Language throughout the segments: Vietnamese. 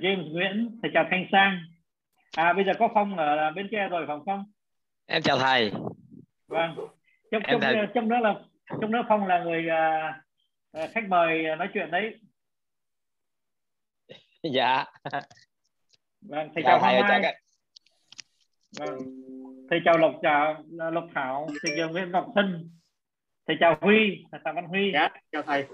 James Nguyễn thầy chào Thanh Sang. À bây giờ có Phong ở bên kia rồi phải không em chào thầy. Vâng. Trong Em trong, thầy. trong đó là trong đó Phong là người à, à, khách mời nói chuyện đấy. Dạ. Vâng thầy chào chào thầy chào các vâng. Thầy chào Lộc chào Lộc Thảo thầy chào Nguyễn Ngọc Thân thầy chào Huy thầy chào Văn Huy. Dạ, chào thầy.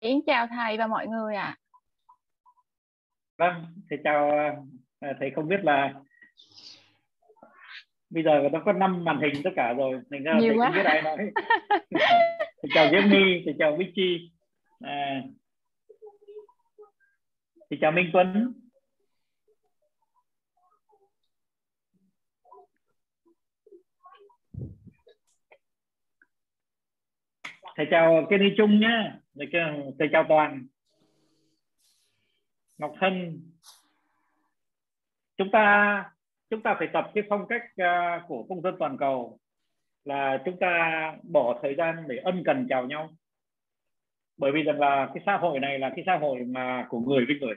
Yến chào thầy và mọi người ạ. vâng thầy chào à, thầy không biết là bây giờ nó có năm màn hình tất cả rồi thành ra Nhiều thầy quá. không biết ai nói thầy chào Diễm My thầy chào Vicky à, thầy chào Minh Tuấn thầy chào Kenny Trung nhé thầy chào, thầy chào Toàn. Ngọc Thân chúng ta chúng ta phải tập cái phong cách à, của công dân toàn cầu là chúng ta bỏ thời gian để ân cần chào nhau. Bởi vì rằng là cái xã hội này là cái xã hội mà của người với người.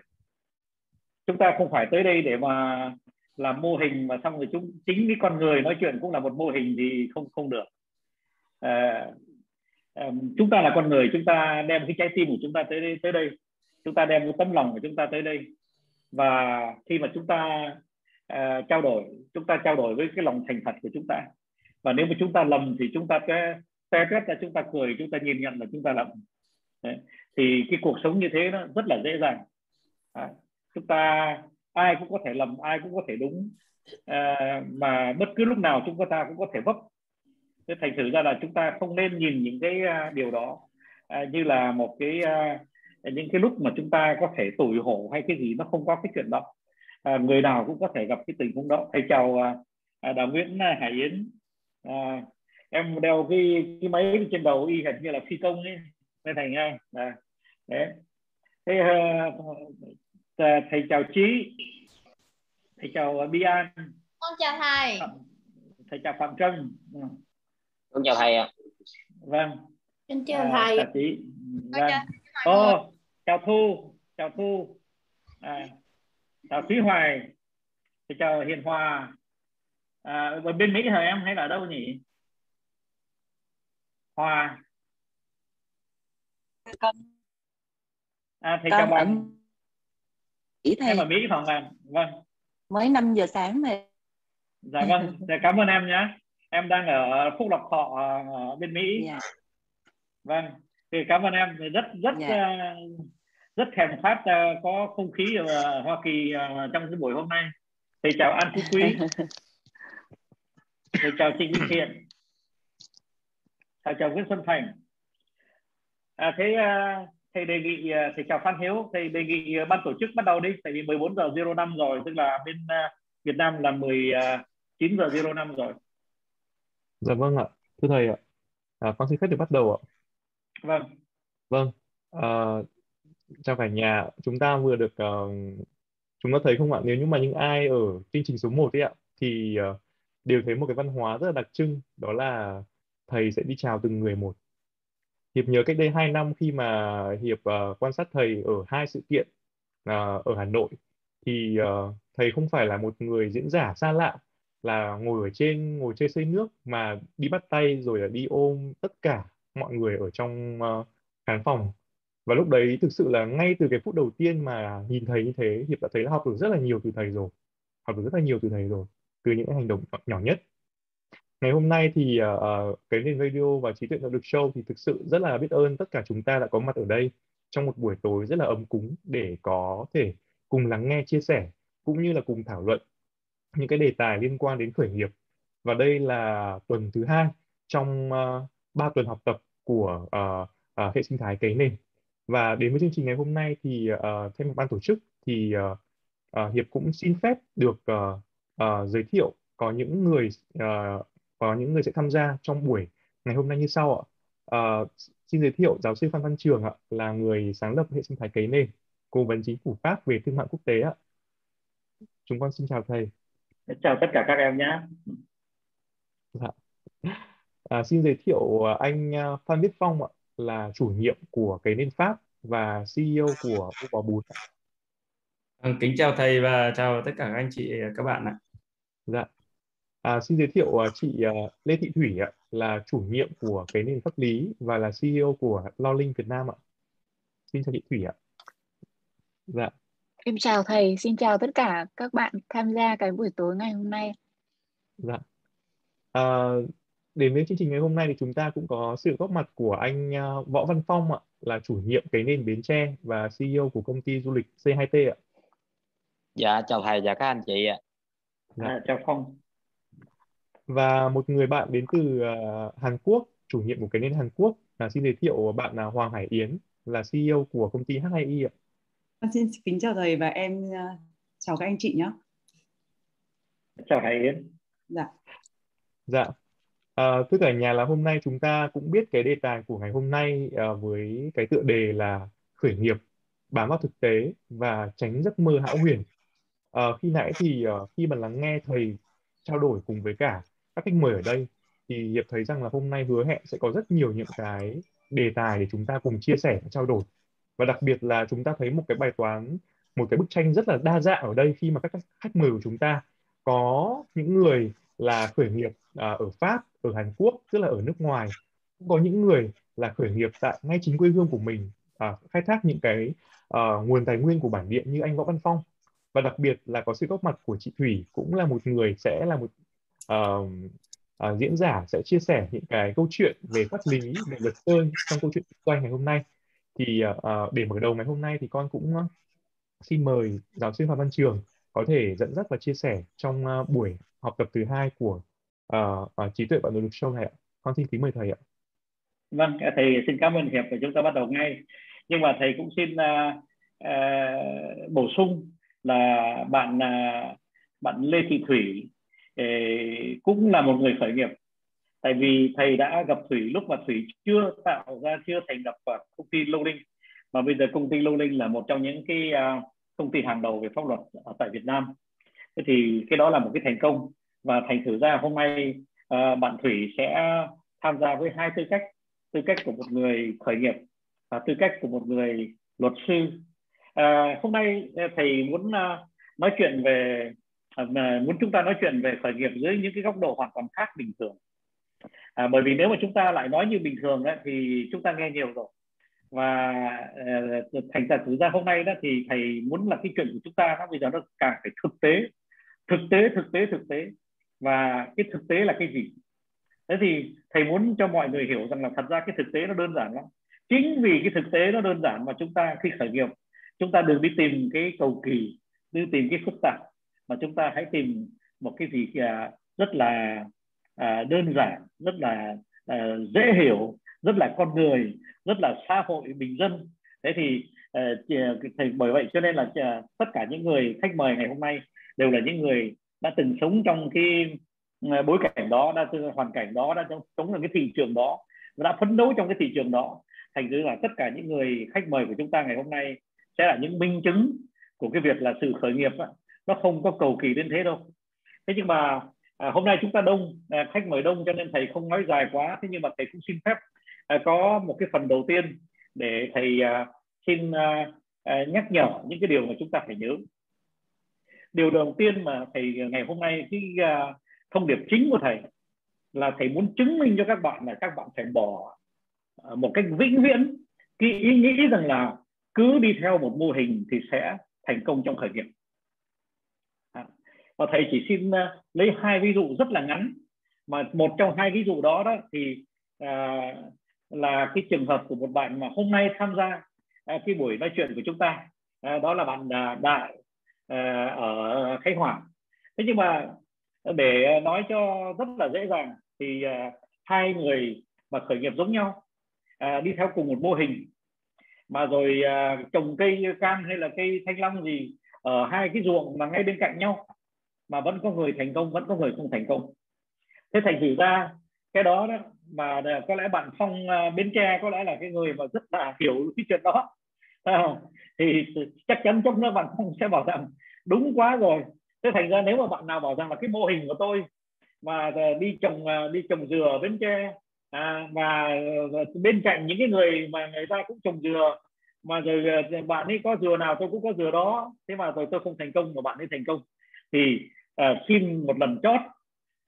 Chúng ta không phải tới đây để mà làm mô hình mà xong rồi chúng chính cái con người nói chuyện cũng là một mô hình thì không không được. À, chúng ta là con người chúng ta đem cái trái tim của chúng ta tới đây tới đây chúng ta đem cái tấm lòng của chúng ta tới đây và khi mà chúng ta uh, trao đổi chúng ta trao đổi với cái lòng thành thật của chúng ta và nếu mà chúng ta lầm thì chúng ta sẽ te tét ra chúng ta cười chúng ta nhìn nhận là chúng ta lầm Đấy. thì cái cuộc sống như thế nó rất là dễ dàng à, chúng ta ai cũng có thể lầm ai cũng có thể đúng à, mà bất cứ lúc nào chúng ta cũng có thể vấp thế thành thử ra là chúng ta không nên nhìn những cái uh, điều đó uh, như là một cái uh, những cái lúc mà chúng ta có thể tủi hổ hay cái gì nó không có cái chuyện đó. À, người nào cũng có thể gặp cái tình huống đó. Thầy chào à, đạo Nguyễn Hải Yến. À, em đeo cái cái máy trên đầu y hệt như là phi công ấy. Nên thành nha à, đấy. Thế à, thầy chào Trí thầy chào Bi An. Con chào thầy. Thầy chào Phạm Trân. Ừ. con chào thầy ạ vâng xin chào à, thầy chào Trí Con vâng. Ô, chào Thu, chào Thu, à, chào Thúy Hoài, chào Hiền Hòa. À, ở bên Mỹ hả em hay là ở đâu nhỉ? Hòa. con À, thầy chào con bạn. Mỹ thầy Em ở Mỹ không ạ? Vâng, mới 5 giờ sáng mà dạ vâng, dạ, cảm ơn em nhé. Em đang ở Phúc Lộc Thọ ở bên Mỹ. dạ Vâng, thì cảm ơn em rất rất Dạ. uh, rất thèm khát uh, có không khí ở Hoa Kỳ uh, trong cái buổi hôm nay. Thầy chào An Phú Quý. thầy chào Trịnh Minh Thiện thầy chào Nguyễn Xuân Thành à, thế uh, thầy đề nghị thầy chào Phan Hiếu thầy đề nghị ban tổ chức bắt đầu đi tại vì 14 giờ 05 rồi tức là bên Việt Nam là 19 giờ 05 rồi Dạ vâng ạ, thưa thầy ạ. À, con xin phép được bắt đầu ạ. vâng Vâng, à, chào cả nhà. Chúng ta vừa được ờ, chúng ta thấy không ạ? Nếu như mà những ai ở chương trình số 1 ấy ạ thì ờ, đều thấy một cái văn hóa rất là đặc trưng, đó là thầy sẽ đi chào từng người một. Hiệp nhớ cách đây 2 năm khi mà Hiệp ờ, quan sát thầy ở hai sự kiện ờ, ở Hà Nội thì ờ, thầy không phải là một người diễn giả xa lạ là ngồi ở trên ngồi trên xây nước mà đi bắt tay rồi là đi ôm tất cả mọi người ở trong uh, khán phòng. Và lúc đấy thực sự là ngay từ cái phút đầu tiên mà nhìn thấy như thế Hiệp đã thấy là học được rất là nhiều từ thầy rồi học được rất là nhiều từ thầy rồi từ những hành động nhỏ- nhất. Ngày hôm nay thì uh, cái nền radio và trí tuệ nội lực show thì thực sự rất là biết ơn tất cả chúng ta đã có mặt ở đây trong một buổi tối rất là ấm cúng để có thể cùng lắng nghe chia sẻ cũng như là cùng thảo luận những cái đề tài liên quan đến khởi nghiệp và đây là tuần thứ hai trong uh, ba tuần học tập của uh, uh, hệ sinh thái cấy nền và đến với chương trình ngày hôm nay thì uh, thay mặt ban tổ chức thì uh, uh, Hiệp cũng xin phép được uh, uh, giới thiệu có những người uh, có những người sẽ tham gia trong buổi ngày hôm nay như sau ạ uh, xin giới thiệu giáo sư Phan Văn Trường ạ, là người sáng lập hệ sinh thái cấy nền, cố vấn chính phủ Pháp về thương mại quốc tế ạ. Chúng con xin chào thầy chào tất cả các em nhé Dạ. À, xin giới thiệu à, anh à, Phan Viết Phong ạ, là chủ nhiệm của cấy nền Pháp và CEO của Búp Bò Bún. ạ. Vâng, kính chào thầy và chào tất cả các anh chị các bạn ạ. Dạ. À, xin giới thiệu à, chị à, Lê Thị Thủy ạ, là chủ nhiệm của cấy nền pháp lý và là CEO của Lo Linh Việt Nam ạ. Xin chào chị Thủy ạ. Dạ. Em chào thầy, xin chào tất cả các bạn tham gia cái buổi tối ngày hôm nay. Dạ. À, đến với chương trình ngày hôm nay thì chúng ta cũng có sự góp mặt của anh à, Võ Văn Phong ạ, là chủ nhiệm cấy nền Bến Tre và CEO của công ty du lịch C2T ạ. Dạ chào thầy và các anh chị ạ. Dạ. à, chào phong Và một người bạn đến từ à, Hàn Quốc, chủ nhiệm của cấy nền Hàn Quốc là xin giới thiệu bạn là Hoàng Hải Yến là CEO của công ty H2Y ạ. Con Xin kính chào thầy và em uh, chào các anh chị nhé. chào hải yến Dạ. Dạ. À, thưa cả nhà là hôm nay chúng ta cũng biết cái đề tài của ngày hôm nay à, với cái tựa đề là khởi nghiệp bám vào thực tế và tránh giấc mơ hão huyền. À, khi nãy thì à, khi mà lắng nghe thầy trao đổi cùng với cả các khách mời ở đây thì Hiệp thấy rằng là hôm nay hứa hẹn sẽ có rất nhiều những cái đề tài để chúng ta cùng chia sẻ và trao đổi. Và đặc biệt là chúng ta thấy một cái bài toán, một cái bức tranh rất là đa dạng ở đây khi mà các khách mời của chúng ta có những người là khởi nghiệp à, ở Pháp, ở Hàn Quốc, tức là ở nước ngoài. Cũng có những người là khởi nghiệp tại ngay chính quê hương của mình, à, khai thác những cái à, nguồn tài nguyên của bản địa như anh Võ Văn Phong. Và đặc biệt là có sự góp mặt của chị Thủy cũng là một người sẽ là một uh, uh, diễn giả sẽ chia sẻ những cái câu chuyện về pháp lý, về luật chơi trong câu chuyện kinh doanh ngày hôm nay. Thì uh, để mở đầu ngày hôm nay thì con cũng ờ, xin mời giáo sư Phạm Văn Trường có thể dẫn dắt và chia sẻ trong uh, buổi học tập thứ hai của uh, uh, trí tuệ bạn lực show này ạ. Con xin kính mời thầy ạ. vâng thầy xin cảm ơn hiệp và chúng ta bắt đầu ngay nhưng mà thầy cũng xin uh, uh, bổ sung là bạn uh, bạn lê thị thủy uh, cũng là một người khởi nghiệp tại vì thầy đã gặp thủy lúc mà thủy chưa tạo ra chưa thành lập công ty lâu linh. Mà bây giờ công ty lâu linh là một trong những cái à, công ty hàng đầu về pháp luật ở tại Việt Nam. Thế thì cái đó là một cái thành công. Và thành thử ra hôm nay à, bạn thủy sẽ tham gia với hai tư cách. Tư cách của một người khởi nghiệp và tư cách của một người luật sư. À, hôm nay à, thầy muốn nói chuyện về muốn chúng ta nói chuyện về khởi nghiệp dưới những cái góc độ hoàn toàn khác bình thường à, bởi vì nếu mà chúng ta lại nói như bình thường đó, thì chúng ta nghe nhiều rồi. Và uh, thành thật thực ra hôm nay đó thì thầy muốn là cái chuyện của chúng ta nó bây giờ nó càng phải thực tế. Thực tế thực tế thực tế. Và cái thực tế là cái gì? Thế thì thầy muốn cho mọi người hiểu rằng là thật ra cái thực tế nó đơn giản lắm. Chính vì cái thực tế nó đơn giản mà chúng ta khi khởi nghiệp chúng ta đừng đi tìm cái cầu kỳ đi tìm cái phức tạp mà chúng ta hãy tìm một cái gì à, rất là à, đơn giản rất là à, dễ hiểu rất là con người rất là xã hội bình dân. Thế thì à, à thầy bởi vậy cho nên là à, tất cả những người khách mời ngày hôm nay đều là những người đã từng sống trong cái à, bối cảnh đó đã từng hoàn cảnh đó đã sống trong cái thị trường đó đã phấn đấu trong cái thị trường đó. Thành ra là tất cả những người khách mời của chúng ta ngày hôm nay sẽ là những minh chứng của cái việc là sự khởi nghiệp đó, nó không có cầu kỳ đến thế đâu. Thế nhưng mà à, hôm nay chúng ta đông à, khách mời đông cho nên thầy không nói dài quá. Thế nhưng mà thầy cũng xin phép à, có một cái phần đầu tiên để thầy à, xin à, à, nhắc nhở những cái điều mà chúng ta phải nhớ. Điều đầu tiên mà thầy ngày hôm nay cái à, thông điệp chính của thầy là thầy muốn chứng minh cho các bạn là các bạn phải bỏ à, một cách vĩnh viễn cái ý nghĩ rằng là cứ đi theo một mô hình thì sẽ thành công trong khởi nghiệp và thầy chỉ xin à, lấy hai ví dụ rất là ngắn. Mà một trong hai ví dụ đó đó thì à, là cái trường hợp của một bạn mà hôm nay tham gia à, cái buổi nói chuyện của chúng ta. À, đó là bạn à, đại à, ở khánh hòa. Thế nhưng mà để nói cho rất là dễ dàng thì à, hai người mà khởi nghiệp giống nhau à, đi theo cùng một mô hình. Mà rồi à, trồng cây cam hay là cây thanh long gì ở hai cái ruộng mà ngay bên cạnh nhau mà vẫn có người thành công vẫn có người không thành công. Thế thành thử ra cái đó đó mà có lẽ bạn phong uh, bến tre có lẽ là cái người mà rất là hiểu cái chuyện đó. Không? thì chắc chắn chốc nữa bạn phong sẽ bảo rằng đúng quá rồi. Thế thành ra nếu mà bạn nào bảo rằng là cái mô hình của tôi mà à, đi trồng à, đi trồng dừa ở bến tre à, và bên cạnh những cái người mà người ta cũng trồng dừa mà rồi bạn ấy có dừa nào tôi cũng có dừa đó thế mà rồi tôi không thành công mà bạn ấy thành công thì à, xin một lần chót.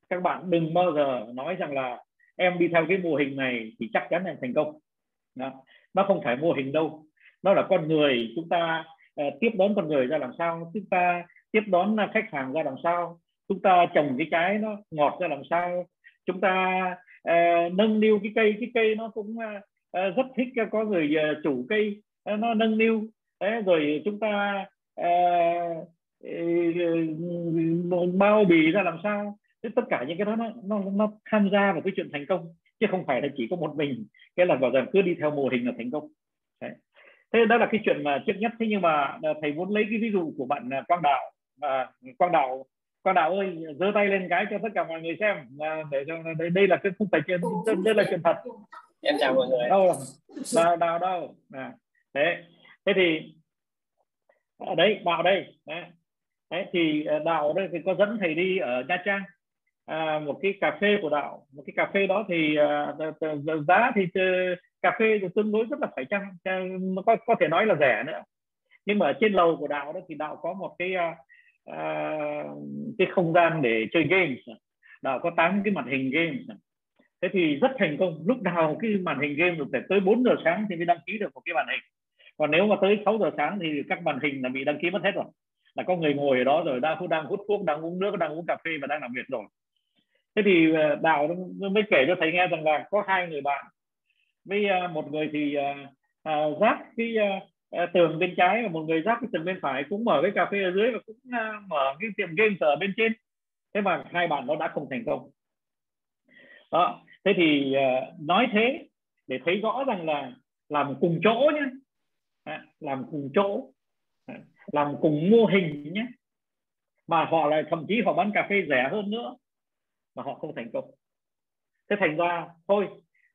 Các bạn đừng bao giờ nói rằng là em đi theo cái mô hình này thì chắc chắn em thành công. Đó. nó không phải mô hình đâu. Nó là con người. Chúng ta uh, tiếp đón con người ra làm sao? Chúng ta tiếp đón khách hàng ra làm sao? Chúng ta trồng cái trái nó ngọt ra làm sao? Chúng ta uh, nâng niu cái cây. Cái cây nó cũng uh, rất thích có người uh, chủ cây. Uh, nó nâng niu. Đấy, rồi chúng ta uh, bao bì ra làm sao? Thế tất cả những cái đó nó nó nó tham gia vào cái chuyện thành công chứ không phải là chỉ có một mình. Cái là bảo rằng cứ đi theo mô hình là thành công. Đấy. thế đó là cái chuyện mà trước nhất. Thế nhưng mà thầy muốn lấy cái ví dụ của bạn quang đạo. À, quang đạo quang đạo ơi giơ tay lên cái cho tất cả mọi người xem. À, để cho đây, đây là cái không phải chuyện đây là chuyện thật. em chào mọi người. Đâu đào đào đâu? À, thế thế thì ở đấy đạo đây. Đấy đấy thì ờ, đạo đây thì có dẫn thầy đi ở nha trang. À, một cái cà phê của đạo một cái cà phê đó thì uh, giá thì uh, cà phê thì tương đối rất là phải chăng có có thể nói là rẻ nữa. Nhưng mà ở trên lầu của đạo đó thì đạo có một cái uh, uh, cái không gian để chơi game đạo có tám cái màn hình game thế thì rất thành công. Lúc nào cái màn hình game được phải tới 4 giờ sáng thì mới đăng ký được một cái màn hình. Còn nếu mà tới 6 giờ sáng thì các màn hình là bị đăng ký mất hết rồi là có người ngồi ở đó rồi đang đang hút thuốc đang uống nước đang uống cà phê và đang làm việc rồi. Thế thì ờ, đào mới kể cho thầy nghe rằng là có hai người bạn. Với ờ, một người thì ờ, rác cái tường bên trái và một người rác cái tường bên phải cũng mở cái cà phê ở dưới và cũng mở cái tiệm game ở bên trên. Thế mà hai bạn nó đã không thành công. Đó thế thì nói thế để thấy rõ rằng là làm cùng chỗ nhé à, làm cùng chỗ làm cùng mô hình nhé. Mà họ lại thậm chí họ bán cà phê rẻ hơn nữa mà họ không thành công. Thế thành ra thôi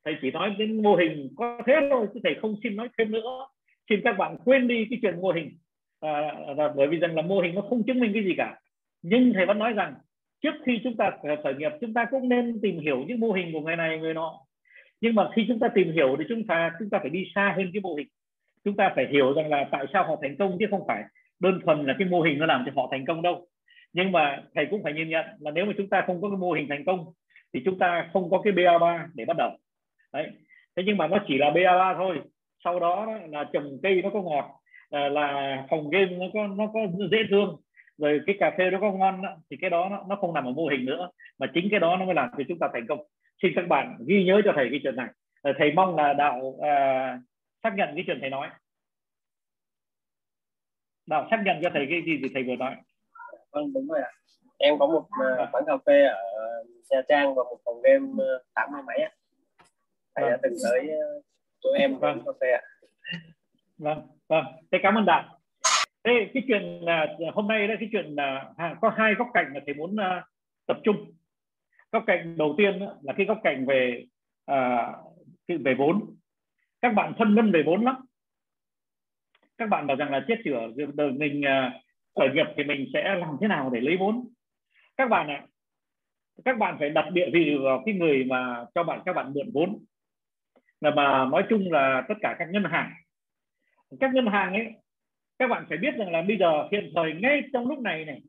thầy chỉ nói đến mô hình có thế thôi chứ thầy không xin nói thêm nữa. Xin các bạn quên đi cái chuyện mô hình. À, và bởi vì rằng là mô hình nó không chứng minh cái gì cả. Nhưng thầy vẫn nói rằng trước khi chúng ta khởi nghiệp chúng ta cũng nên tìm hiểu những mô hình của người này người nọ. Nhưng mà khi chúng ta tìm hiểu thì chúng ta chúng ta phải đi xa hơn cái mô hình chúng ta phải hiểu rằng là tại sao họ thành công chứ không phải đơn thuần là cái mô hình nó làm cho họ thành công đâu. Nhưng mà thầy cũng phải nhìn nhận là nếu mà chúng ta không có cái mô hình thành công thì chúng ta không có cái BA3 để bắt đầu. Đấy. Thế nhưng mà nó chỉ là BA3 thôi. Sau đó là trồng cây nó có ngọt là phòng game nó có nó có dễ thương rồi cái cà phê nó có ngon thì cái đó nó, nó không nằm ở mô hình nữa mà chính cái đó nó mới làm cho chúng ta thành công. Xin các bạn ghi nhớ cho thầy cái chuyện này. Ờ, thầy mong là đạo à, xác nhận cái chuyện thầy nói. Đạo xác nhận cho thầy cái gì thì thầy vừa nói. Vâng đúng rồi ạ. Em có một uh, quán cà phê ở Nha Trang và một phòng game uh, tám mươi mấy ạ. Thầy vâng. đã từng tới uh, chỗ em vâng. cà phê ạ. Vâng vâng. Thế cảm ơn đạo thế cái chuyện là hôm nay đó cái chuyện là có hai góc cạnh mà thầy muốn uh, tập trung. Góc cạnh đầu tiên là cái góc cạnh về uh, về vốn các bạn phân vân về vốn lắm. Các bạn bảo rằng là chết chữa đời mình à, khởi nghiệp thì mình sẽ làm thế nào để lấy vốn? Các bạn ạ, các bạn phải đặt địa vị vào cái người mà cho bạn, các bạn mượn vốn. Là mà nói chung là tất cả các ngân hàng. Các ngân hàng ấy, các bạn phải biết rằng là bây giờ, hiện thời ngay trong lúc này này,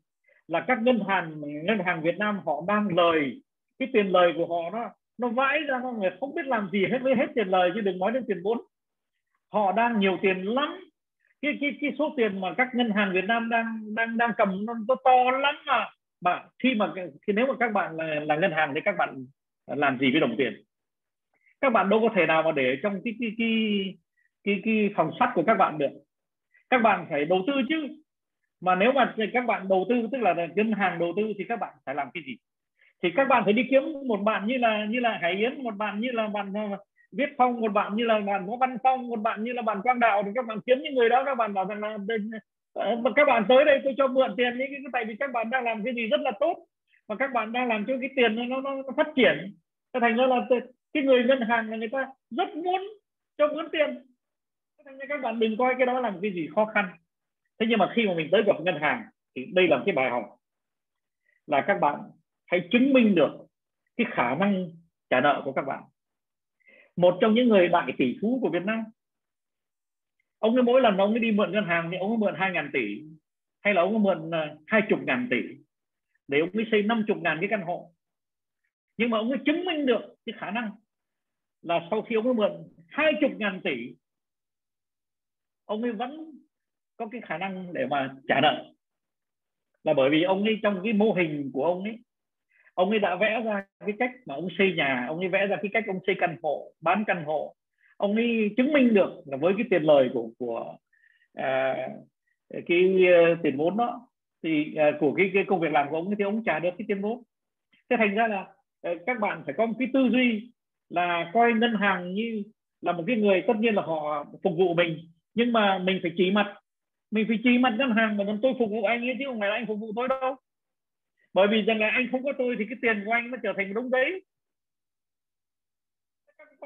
là các ngân hàng ngân hàng Việt Nam họ đang lời, cái tiền lời của họ nó nó vãi ra mọi người không biết làm gì hết với hết tiền lời chứ đừng nói đến tiền vốn. Họ đang nhiều tiền lắm. Cái cái cái số tiền mà các ngân hàng Việt Nam đang đang đang cầm nó, nó to lắm mà. Mà khi mà khi nếu mà các bạn là, là ngân hàng thì các bạn làm gì với đồng tiền? Các bạn đâu có thể nào mà để trong cái cái cái cái, cái phòng sắt của các bạn được. Các bạn phải đầu tư chứ. Mà nếu mà các bạn đầu tư tức là ngân hàng đầu tư thì các bạn phải làm cái gì? Thì các bạn phải đi kiếm một bạn như là như là Hải Yến một bạn như là bạn ờ, viết phong một bạn như là bạn võ văn phong một bạn như là bạn quang đạo. Thì các bạn kiếm những người đó các bạn bảo rằng là ờ, các bạn tới đây tôi cho mượn tiền những cái tại vì các bạn đang làm cái gì rất là tốt và các bạn đang làm cho cái tiền nó, nó, nó phát triển. Thế thành ra là cái người ngân hàng là người ta rất muốn cho mượn tiền. Thành ra các bạn đừng coi cái đó là cái gì khó khăn. Thế nhưng mà khi mà mình tới gặp ngân hàng thì đây là cái bài học. Là các bạn hãy chứng minh được cái khả năng trả nợ của các bạn. Một trong những người đại tỷ phú của Việt Nam. Ông ấy mỗi lần ông ấy đi mượn ngân hàng thì ông ấy mượn hai ngàn tỷ hay là ông ấy mượn ờ, hai chục ngàn tỷ để ông ấy xây năm chục ngàn cái căn hộ. Nhưng mà ông ấy chứng minh được cái khả năng là sau khi ông ấy mượn hai chục ngàn tỷ ông ấy vẫn có cái khả năng để mà trả nợ. Là bởi vì ông ấy trong cái mô hình của ông ấy ông ấy đã vẽ ra cái cách mà ông xây nhà ông ấy vẽ ra cái cách ông xây căn hộ bán căn hộ. Ông ấy chứng minh được là với cái tiền lời của của à, cái uh, tiền vốn đó thì uh, của cái, cái công việc làm của ông ấy thì ông trả được cái tiền vốn. Thế thành ra là uh, các bạn phải có một cái tư duy là coi ngân hàng như là một cái người tất nhiên là họ phục vụ mình nhưng mà mình phải chỉ mặt. Mình phải chỉ mặt ngân hàng mà tôi phục vụ anh ấy chứ không phải là anh phục vụ tôi đâu bởi vì rằng là anh không có tôi thì cái tiền của anh nó trở thành đống giấy.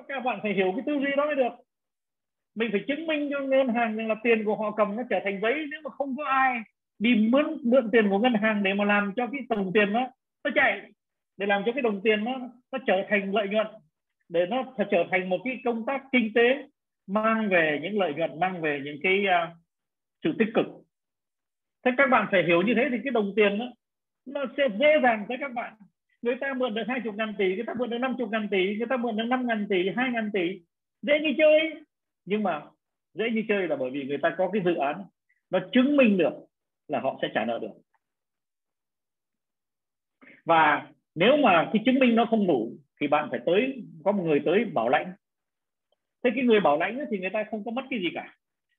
Các bạn phải hiểu cái tư duy đó mới được. Mình phải chứng minh cho ngân hàng rằng là tiền của họ cầm nó trở thành giấy. Nếu mà không có ai đi mướn mượn tiền của ngân hàng để mà làm cho cái đồng tiền nó nó chạy để làm cho cái đồng tiền nó nó trở thành lợi nhuận để nó trở thành một cái công tác kinh tế mang về những lợi nhuận mang về những cái uh, sự tích cực. Thế các bạn phải hiểu như thế thì cái đồng tiền đó, nó sẽ dễ dàng tới các bạn. Người ta mượn được hai chục ngàn tỷ, người ta mượn được năm chục ngàn tỷ, người ta mượn được năm ngàn tỷ, hai ngàn tỷ. Dễ như chơi. Nhưng mà dễ như chơi là bởi vì người ta có cái dự án nó chứng minh được là họ sẽ trả nợ được. Và nếu mà cái chứng minh nó không đủ thì bạn phải tới, có một người tới bảo lãnh. Thế cái người bảo lãnh thì người ta không có mất cái gì cả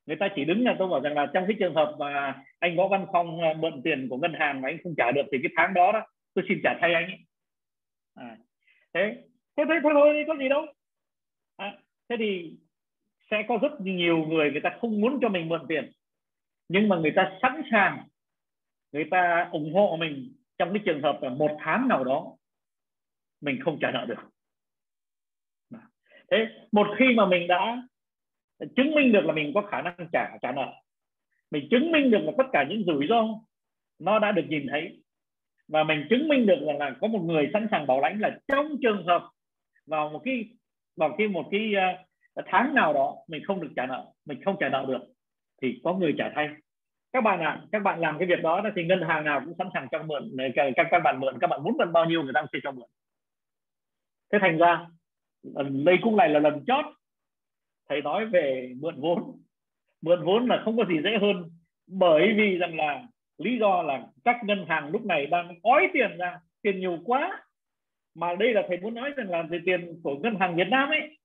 người ta chỉ đứng là tôi bảo rằng là trong cái trường hợp mà anh võ văn phong à, mượn tiền của ngân hàng mà anh không trả được thì cái tháng đó đó tôi xin trả thay anh ấy. À, thế thế thế thôi thôi có gì đâu à, thế thì sẽ có rất nhiều người người ta không muốn cho mình mượn tiền nhưng mà người ta sẵn sàng người ta ủng hộ mình trong cái trường hợp là một tháng nào đó mình không trả nợ được thế một khi mà mình đã chứng minh được là mình có khả năng trả trả nợ. Mình chứng minh được là tất cả những rủi ro nó đã được nhìn thấy. Và mình chứng minh được là, là có một người sẵn sàng bảo lãnh là trong trường hợp vào một cái vào cái một cái uh, tháng nào đó mình không được trả nợ mình không trả nợ được thì có người trả thay. Các bạn ạ à, các bạn làm cái việc đó thì ngân hàng nào cũng sẵn sàng cho mượn các các bạn mượn các bạn muốn mượn bao nhiêu người ta cũng sẽ cho mượn. Thế thành ra đây cũng lại là lần chót thầy nói về mượn vốn. Mượn vốn là không có gì dễ hơn bởi vì rằng là lý do là các ngân hàng lúc này đang ói tiền ra tiền nhiều quá. Mà đây là thầy muốn nói rằng là về tiền của ngân hàng Việt Nam ấy.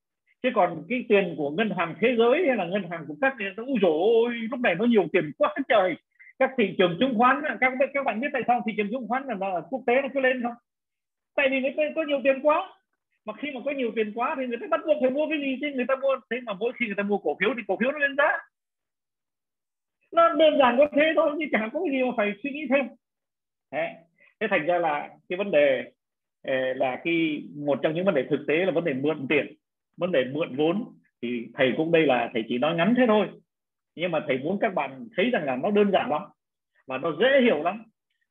Chứ còn cái tiền của ngân hàng thế giới hay là ngân hàng của các nó ôi lúc này nó nhiều tiền quá trời. Các thị trường chứng khoán các các bạn biết tại sao thị trường chứng khoán là, là quốc tế nó cứ lên không? Tại vì người ta có nhiều tiền quá mà khi mà có nhiều tiền quá thì người ta bắt buộc phải mua cái gì chứ? Người ta mua thế mà mỗi khi người ta mua cổ phiếu thì cổ phiếu nó lên giá. Nó đơn giản có thế thôi chứ chẳng có cái gì mà phải suy nghĩ thêm. Thế, thế thành ra là cái vấn đề ờ, là khi một trong những vấn đề thực tế là vấn đề mượn tiền vấn đề mượn vốn. Thì thầy cũng đây là thầy chỉ nói ngắn thế thôi. Nhưng mà thầy muốn các bạn thấy rằng là nó đơn giản lắm và nó dễ hiểu lắm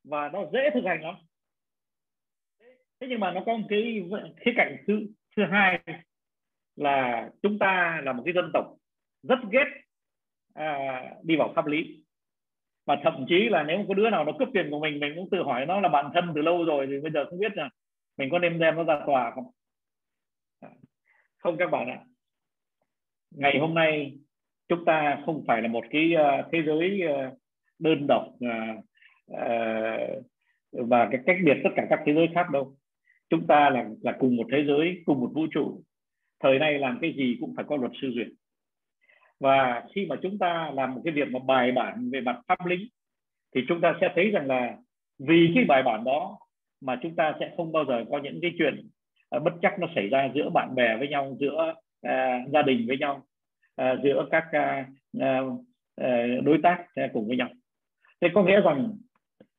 và nó dễ thực hành lắm thế nhưng mà nó có một cái khía cạnh thứ thứ hai là chúng ta là một cái dân tộc rất ghét à, đi vào pháp lý. Và thậm chí là nếu có đứa nào nó cướp tiền của mình mình cũng tự hỏi nó là bạn thân từ lâu rồi thì bây giờ không biết là mình có nên đem nó ra tòa không. Không các bạn ạ. Ngày hôm nay chúng ta không phải là một cái uh, thế giới uh, đơn độc uh, uh, và cái cách biệt tất cả các thế giới khác đâu chúng ta là là cùng một thế giới cùng một vũ trụ. Thời nay làm cái gì cũng phải có luật sư duyệt. Và khi mà chúng ta làm một cái việc mà bài bản về mặt pháp lý thì chúng ta sẽ thấy rằng là vì cái bài bản đó mà chúng ta sẽ không bao giờ có những cái chuyện uh, bất chắc nó xảy ra giữa bạn bè với nhau giữa uh, gia đình với nhau uh, giữa các uh, uh, đối tác uh, cùng với nhau. Thế có nghĩa rằng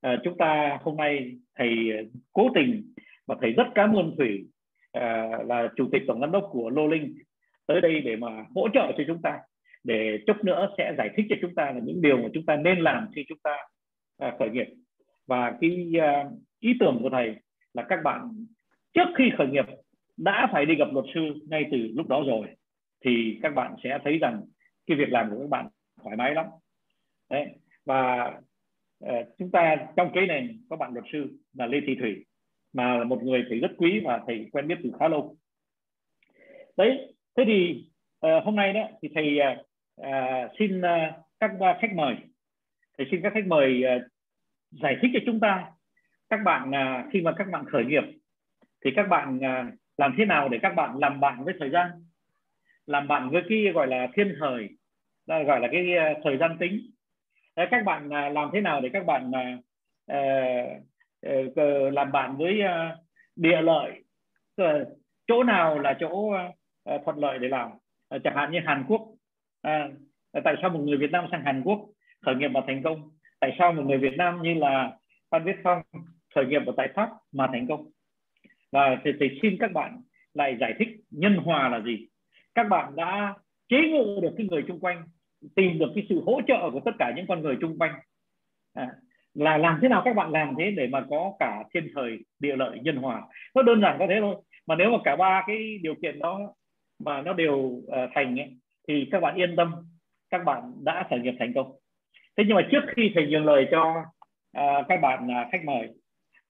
uh, chúng ta hôm nay thầy cố tình và thầy rất cảm ơn thủy à, là chủ tịch tổng giám đốc của Lô Linh tới đây để mà hỗ trợ cho chúng ta để chút nữa sẽ giải thích cho chúng ta là những điều mà chúng ta nên làm khi chúng ta à, khởi nghiệp. Và cái à, ý tưởng của thầy là các bạn trước khi khởi nghiệp đã phải đi gặp luật sư ngay từ lúc đó rồi thì các bạn sẽ thấy rằng cái việc làm của các bạn thoải mái lắm. Đấy. Và uh, chúng ta trong cái này có bạn luật sư là Lê Thị Thủy mà là một người thầy rất quý và thầy quen biết từ khá lâu. Đấy thế thì uh, hôm nay đó thì thầy uh, xin uh, các khách mời. Thầy xin các khách mời uh, giải thích cho chúng ta các bạn uh, khi mà các bạn khởi nghiệp thì các bạn uh, làm thế nào để các bạn làm bạn với thời gian làm bạn với cái gọi là thiên thời gọi là cái uh, thời gian tính. Đấy, các bạn uh, làm thế nào để các bạn uh, uh, Ờ, làm bạn với ờ, địa lợi. Ờ, chỗ nào là chỗ thuận lợi để làm? Chẳng hạn như Hàn Quốc. Tại sao một người Việt Nam sang Hàn Quốc khởi nghiệp mà thành công? Tại sao một người Việt Nam như là Phan Viết Phong khởi nghiệp ở tại Pháp mà thành công? Và thì, thì xin các bạn lại giải thích nhân hòa là gì. Các bạn đã chế ngự được cái người chung quanh tìm được cái sự hỗ trợ của tất cả những con người chung quanh. À, là làm thế nào các bạn làm thế để mà có cả thiên thời địa lợi nhân hòa? Nó đơn giản có thế thôi. Mà nếu mà cả ba cái điều kiện đó mà nó đều uh, thành ấy, thì các bạn yên tâm các bạn đã khởi nghiệp thành công. Thế nhưng mà trước khi thầy nhường lời cho uh, các bạn uh, khách mời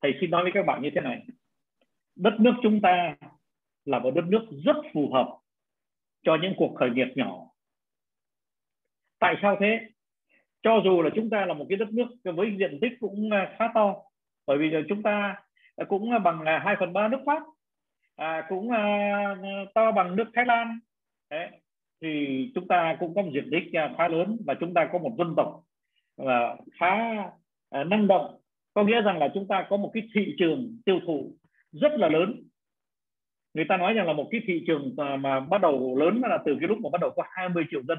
thầy xin nói với các bạn như thế này. Đất nước chúng ta là một đất nước rất phù hợp cho những cuộc khởi nghiệp nhỏ. Tại sao thế? Cho dù là chúng ta là một cái đất nước với diện tích cũng à, khá to bởi vì chúng ta cũng bằng à, 2 phần ba nước pháp à, cũng à, to bằng nước thái lan. Đấy. thì chúng ta cũng có một diện tích à, khá lớn và chúng ta có một dân tộc là khá à, năng động. Có nghĩa rằng là chúng ta có một cái thị trường tiêu thụ rất là lớn. Người ta nói rằng là một cái thị trường mà bắt đầu lớn là từ cái lúc mà bắt đầu có 20 triệu dân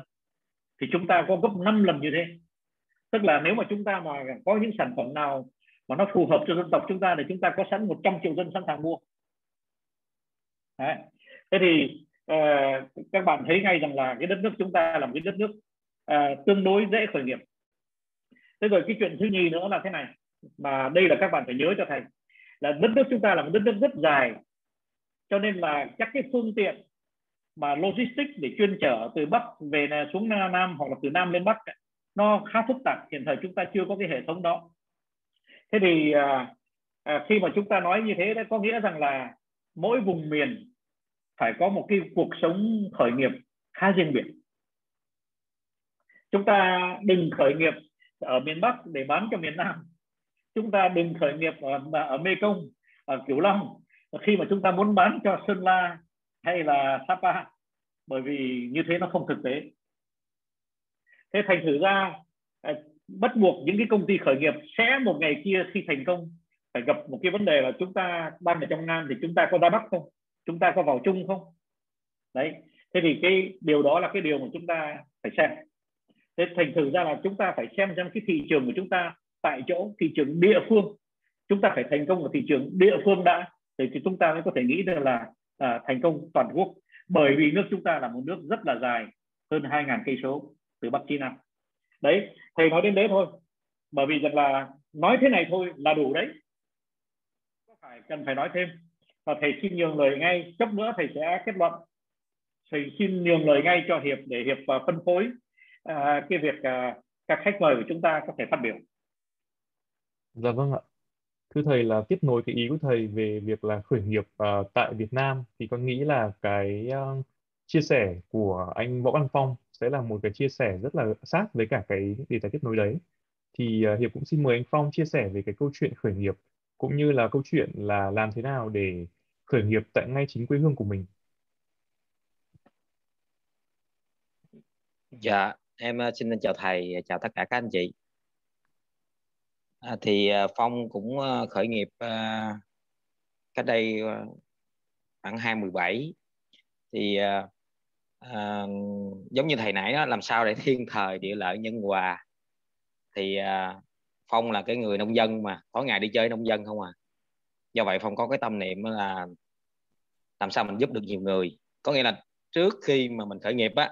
thì chúng ta có gấp 5 lần như thế tức là nếu mà chúng ta mà có những sản phẩm nào mà nó phù hợp cho dân tộc chúng ta thì chúng ta có sẵn 100 triệu dân sẵn sàng mua. Đấy. thế thì uh, các bạn thấy ngay rằng là cái đất nước chúng ta là một cái đất nước uh, tương đối dễ khởi nghiệp. Thế rồi cái chuyện thứ nhì nữa là thế này mà đây là các bạn phải nhớ cho thầy là đất nước chúng ta là một đất nước rất dài. Cho nên là các cái phương tiện mà logistics để chuyên chở từ bắc về xuống nam hoặc là từ nam lên bắc nó khá phức tạp hiện thời chúng ta chưa có cái hệ thống đó. Thế thì à, à, khi mà chúng ta nói như thế đó có nghĩa rằng là mỗi vùng miền phải có một cái cuộc sống khởi nghiệp khá riêng biệt. Chúng ta đừng khởi nghiệp ở miền bắc để bán cho miền nam. Chúng ta đừng khởi nghiệp ở, ở mê công ở cửu long khi mà chúng ta muốn bán cho sơn la hay là Sapa bởi vì như thế nó không thực tế thế thành thử ra à, bắt buộc những cái công ty khởi nghiệp sẽ một ngày kia khi thành công phải gặp một cái vấn đề là chúng ta đang ở trong nam thì chúng ta có ra bắc không? Chúng ta có vào chung không? Đấy thế thì cái điều đó là cái điều mà chúng ta phải xem. Thế thành thử ra là chúng ta phải xem xem cái thị trường của chúng ta tại chỗ thị trường địa phương. Chúng ta phải thành công ở thị trường địa phương đã thì chúng ta mới có thể nghĩ được là à, thành công toàn quốc. Bởi vì nước chúng ta là một nước rất là dài hơn 2.000 cây số từ bắc kỳ nam đấy thầy nói đến đấy thôi. Bởi vì rằng là nói thế này thôi là đủ đấy. Có phải cần phải nói thêm? Và thầy xin nhường lời ngay chốc nữa thầy sẽ kết luận. Thầy xin nhường lời ngay cho hiệp để hiệp uh, phân phối uh, cái việc uh, các khách mời của chúng ta có thể phát biểu. Dạ vâng ạ. Thưa thầy là tiếp nối cái ý của thầy về việc là khởi nghiệp uh, tại Việt Nam thì con nghĩ là cái uh, chia sẻ của anh Võ Văn Phong sẽ là một cái chia sẻ rất là sát với cả cái đề tài tiếp nối đấy thì uh, Hiệp cũng xin mời anh Phong chia sẻ về cái câu chuyện khởi nghiệp cũng như là câu chuyện là làm thế nào để khởi nghiệp tại ngay chính quê hương của mình. Dạ, em ờ, xin chào thầy, chào tất cả các anh chị. À, thì ờ, Phong cũng khởi nghiệp à, cách đây khoảng 2017 thì à, à, giống như thầy nãy đó làm sao để thiên thời địa lợi nhân hòa. Thì à, Phong là cái người nông dân mà tối ngày đi chơi nông dân không à? Do vậy Phong có cái tâm niệm là làm sao mình giúp được nhiều người. Có nghĩa là trước khi mà mình khởi nghiệp á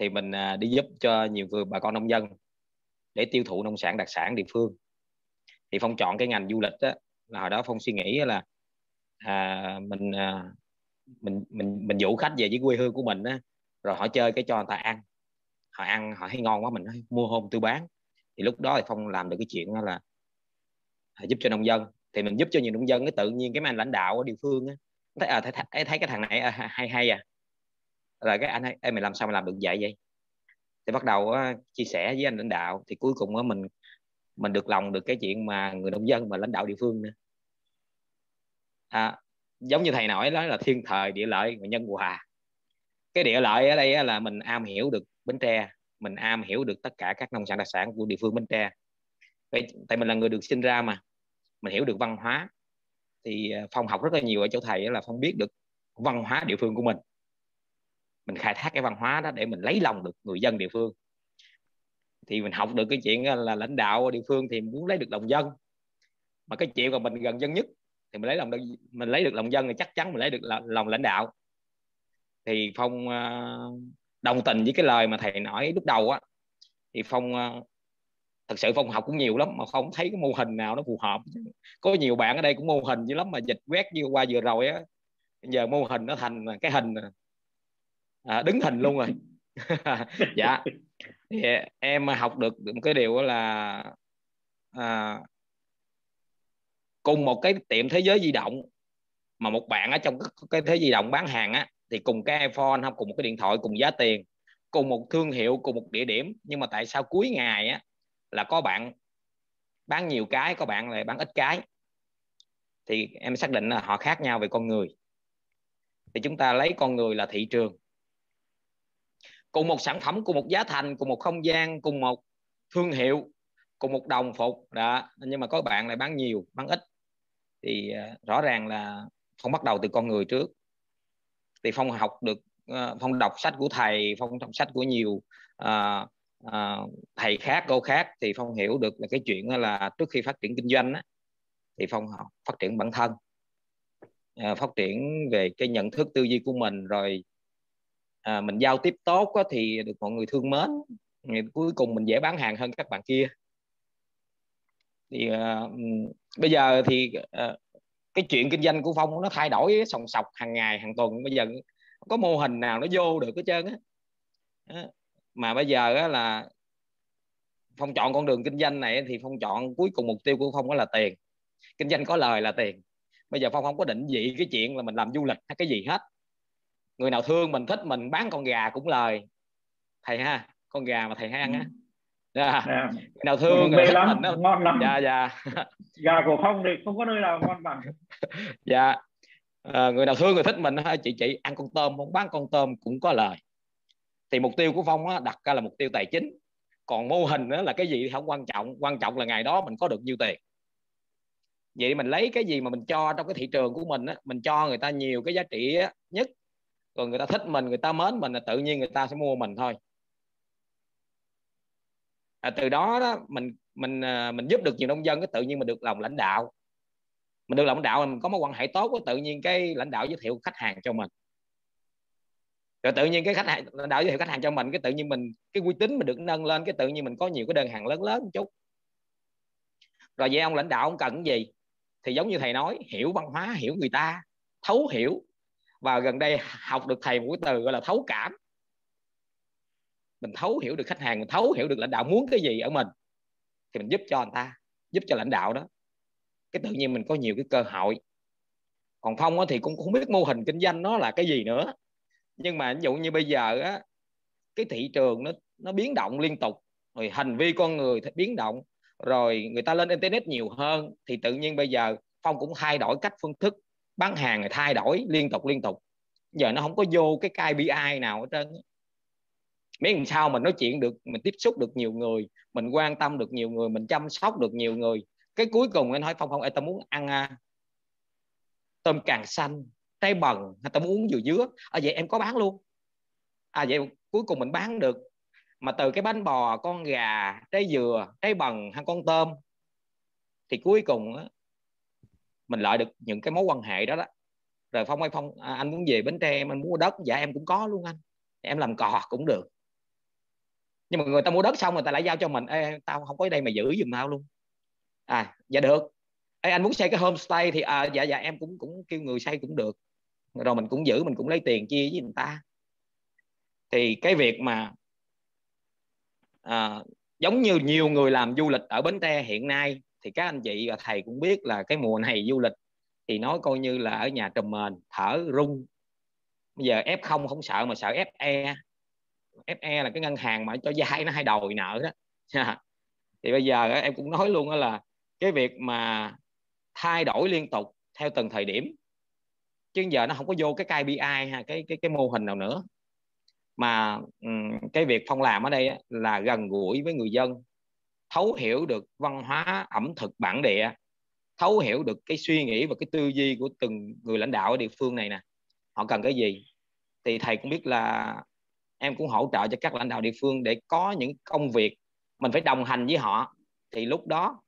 thì mình à, đi giúp cho nhiều người bà con nông dân để tiêu thụ nông sản đặc sản địa phương. Thì phong chọn cái ngành du lịch á là hồi đó phong suy nghĩ là à, mình à, mình mình mình dụ khách về với quê hương của mình á rồi họ chơi cái cho người ta ăn. Họ ăn họ thấy ngon quá mình nói mua hôm tôi bán. Thì lúc đó thì phong làm được cái chuyện đó là giúp cho nông dân. Thì mình giúp cho nhiều nông dân cái tự nhiên cái mấy anh lãnh đạo ở địa phương á thấy à thấy, thấy, thấy cái thằng này à, hay hay à. Rồi cái anh ấy Ê, mày làm sao mà làm được vậy vậy? Thì bắt đầu uh, chia sẻ với anh lãnh đạo. Thì cuối cùng uh, mình mình được lòng được cái chuyện mà người nông dân và lãnh đạo địa phương nữa. À, giống như thầy nói đó là thiên thời địa lợi và nhân hòa cái địa lợi ở đây là mình am hiểu được bến tre mình am hiểu được tất cả các nông sản đặc sản của địa phương bến tre. Tại, mình là người được sinh ra mà mình hiểu được văn hóa. Thì à, phong học rất là nhiều ở chỗ thầy là phong biết được văn hóa địa phương của mình. Mình khai thác cái văn hóa đó để mình lấy lòng được người dân địa phương. Thì mình học được cái chuyện là lãnh đạo địa phương thì muốn lấy được lòng dân. Mà cái chuyện mà mình gần dân nhất thì mình lấy lòng mình lấy được lòng dân thì chắc chắn mình lấy được lòng lãnh đạo thì phong ờ, đồng tình với cái lời mà thầy nói lúc đầu á. Thì phong à, thật sự phong học cũng nhiều lắm mà không thấy cái mô hình nào nó phù hợp. Có nhiều bạn ở đây cũng mô hình dữ lắm mà dịch quét như qua vừa rồi á. Giờ mô hình nó thành cái hình à, đứng hình luôn rồi. Dạ. Thì em học được một cái điều là à, cùng một cái tiệm thế giới di động mà một bạn ở trong cái thế di động bán hàng á thì cùng cái iPhone không, cùng một cái điện thoại, cùng giá tiền, cùng một thương hiệu, cùng một địa điểm. Nhưng mà tại sao cuối ngày á, là có bạn bán nhiều cái, có bạn lại bán ít cái? Thì em xác định là họ khác nhau về con người. Thì chúng ta lấy con người là thị trường. Cùng một sản phẩm, cùng một giá thành, cùng một không gian, cùng một thương hiệu, cùng một đồng phục. Đó, nhưng mà có bạn lại bán nhiều, bán ít. Thì à, rõ ràng là không bắt đầu từ con người trước thì phong học được uh, phong đọc sách của thầy phong đọc sách của nhiều uh, uh, thầy khác cô khác. Thì phong hiểu được là cái chuyện là trước khi phát triển kinh doanh á, thì phong học phát triển bản thân. Uh, phát triển về cái nhận thức tư duy của mình rồi uh, mình giao tiếp tốt á, thì được mọi người thương mến. Thì cuối cùng mình dễ bán hàng hơn các bạn kia. Thì uh, bây giờ thì uh, cái chuyện kinh doanh của phong nó thay đổi sòng sọc hàng ngày, hàng tuần. Bây giờ không có mô hình nào nó vô được hết trơn á. Mà bây giờ á là phong chọn con đường kinh doanh này thì phong chọn cuối cùng mục tiêu của phong đó là tiền. Kinh doanh có lời là tiền. Bây giờ phong không có định vị cái chuyện là mình làm du lịch hay cái gì hết. Người nào thương mình, thích mình, bán con gà cũng lời. Thầy ha, con gà mà thầy hay ăn á. Ừ. Dạ. yeah. người nào thương người lắm, đó. ngon lắm. Dạ dạ. Gà của không thì không có nơi nào ngon bằng. Dạ. À, người nào thương người thích mình ha chị chị ăn con tôm không bán con tôm cũng có lời. Thì mục tiêu của phong á, đặt ra là mục tiêu tài chính. Còn mô hình đó là cái gì thì không quan trọng. Quan trọng là ngày đó mình có được nhiêu tiền. Vậy mình lấy cái gì mà mình cho trong cái thị trường của mình á, mình cho người ta nhiều cái giá trị nhất. Rồi người ta thích mình người ta mến mình là tự nhiên người ta sẽ mua mình thôi à, từ đó đó mình mình à, mình giúp được nhiều nông dân cái tự nhiên mình được lòng lãnh đạo. Mình được lòng lãnh đạo mình có mối quan hệ tốt với tự nhiên cái lãnh đạo giới thiệu khách hàng cho mình. Rồi tự nhiên cái khách hàng lãnh đạo giới thiệu khách hàng cho mình cái tự nhiên mình cái uy tín mình được nâng lên cái tự nhiên mình có nhiều cái đơn hàng lớn lớn một chút. Rồi vậy ông lãnh đạo ông cần cái gì? Thì giống như thầy nói hiểu văn hóa hiểu người ta thấu hiểu. Và gần đây học được thầy một cái từ gọi là thấu cảm mình thấu hiểu được khách hàng, mình thấu hiểu được lãnh đạo muốn cái gì ở mình, thì mình giúp cho anh ta, giúp cho lãnh đạo đó. Cái tự nhiên mình có nhiều cái cơ hội. Còn phong thì cũng không biết mô hình kinh doanh nó là cái gì nữa. Nhưng mà ví dụ như bây giờ á, cái thị trường nó nó biến động liên tục, rồi hành vi con người biến động, rồi người ta lên internet nhiều hơn, thì tự nhiên bây giờ phong cũng thay đổi cách phương thức bán hàng thay đổi liên tục liên tục. Giờ nó không có vô cái KPI nào hết trơn miễn làm sao mình nói chuyện được mình tiếp xúc được nhiều người mình quan tâm được nhiều người mình chăm sóc được nhiều người. Cái cuối cùng anh nói phong phong ơi tao muốn ăn à, tôm càng xanh trái bần hay tao muốn uống dừa dứa. À, vậy em có bán luôn. À vậy cuối cùng mình bán được. Mà từ cái bánh bò con gà trái dừa trái bần hay con tôm thì cuối cùng á, mình lợi được những cái mối quan hệ đó đó. Rồi phong ơi phong à, anh muốn về bến tre em anh muốn mua đất? Dạ em cũng có luôn anh. Em làm cò cũng được nhưng mà người ta mua đất xong người ta lại giao cho mình. Ê, tao không có ở đây mà giữ giùm tao luôn. À dạ được. Ê, anh muốn xây cái homestay thì à, dạ dạ em cũng cũng kêu người xây cũng được. Rồi mình cũng giữ mình cũng lấy tiền chia với người ta. Thì cái việc mà à, giống như nhiều người làm du lịch ở Bến Tre hiện nay thì các anh chị và thầy cũng biết là cái mùa này du lịch thì nói coi như là ở nhà trùm mền thở rung. Bây giờ F không không sợ mà sợ FE FE là cái ngân hàng mà cho vay nó hay đòi nợ đó. Thì bây giờ em cũng nói luôn đó là cái việc mà thay đổi liên tục theo từng thời điểm, chứ giờ nó không có vô cái KPI ha, cái cái cái mô hình nào nữa. Mà cái việc phong làm ở đây là gần gũi với người dân, thấu hiểu được văn hóa ẩm thực bản địa, thấu hiểu được cái suy nghĩ và cái tư duy của từng người lãnh đạo ở địa phương này nè. Họ cần cái gì? Thì thầy cũng biết là em cũng hỗ trợ cho các lãnh đạo địa phương để có những công việc mình phải đồng hành với họ. Thì lúc đó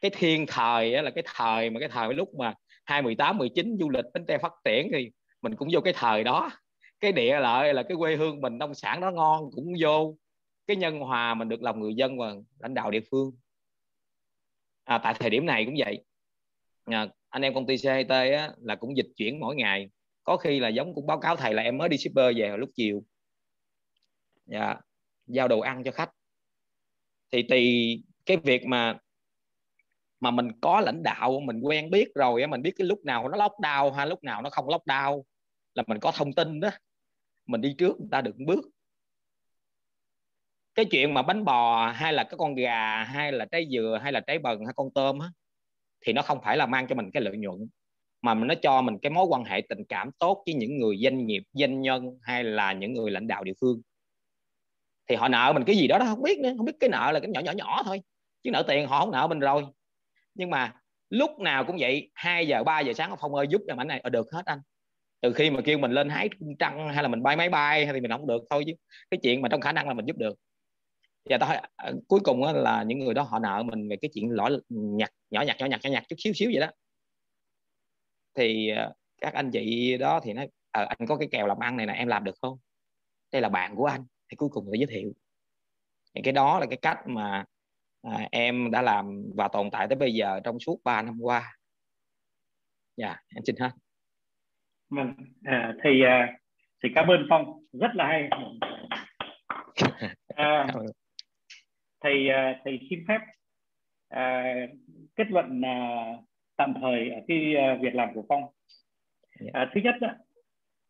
cái thiên thời là cái thời mà cái thời lúc mà 2018 19 du lịch bến tre phát triển thì mình cũng vô cái thời đó. Cái địa lợi là cái quê hương mình nông sản nó ngon cũng vô. Cái nhân hòa mình được lòng người dân và lãnh đạo địa phương. À, tại thời điểm này cũng vậy. À, anh em công ty CIT á, là cũng dịch chuyển mỗi ngày. Có khi là giống cũng báo cáo thầy là em mới đi shipper về lúc chiều dạ, giao đồ ăn cho khách. Thì tùy cái việc mà mà mình có lãnh đạo mình quen biết rồi mình biết cái lúc nào nó lóc đau hay lúc nào nó không lóc đau là mình có thông tin đó. Mình đi trước người ta được bước. Cái chuyện mà bánh bò hay là cái con gà hay là trái dừa hay là trái bần hay con tôm á thì nó không phải là mang cho mình cái lợi nhuận mà nó cho mình cái mối quan hệ tình cảm tốt với những người doanh nghiệp doanh nhân hay là những người lãnh đạo địa phương thì họ nợ mình cái gì đó đó không biết nữa không biết cái nợ là cái nhỏ nhỏ nhỏ thôi chứ nợ tiền họ không nợ mình rồi. Nhưng mà lúc nào cũng vậy 2 giờ 3 giờ sáng phong ơi giúp cho mảnh này. Ờ, được hết anh. Từ khi mà kêu mình lên hái trăng hay là mình bay máy bay thì mình không được thôi chứ. Cái chuyện mà trong khả năng là mình giúp được. Và tôi ờ, cuối cùng là những người đó họ nợ mình về cái chuyện lỗi nhặt nhỏ nhặt nhỏ nhặt nhỏ nhặt chút xíu xíu vậy đó. Thì ờ, các anh chị đó thì nói ờ, anh có cái kèo làm ăn này nè em làm được không? Đây là bạn của anh thì cuối cùng người giới thiệu. Thì cái đó là cái cách mà à, em đã làm và tồn tại tới bây giờ trong suốt 3 năm qua. Dạ yeah, em xin hết. Vâng à, thì à, thì cảm ơn phong. Rất là hay. À, thầy à, thầy xin phép à, kết luận à, tạm thời ở cái à, việc làm của phong. Dạ. à, thứ nhất đó,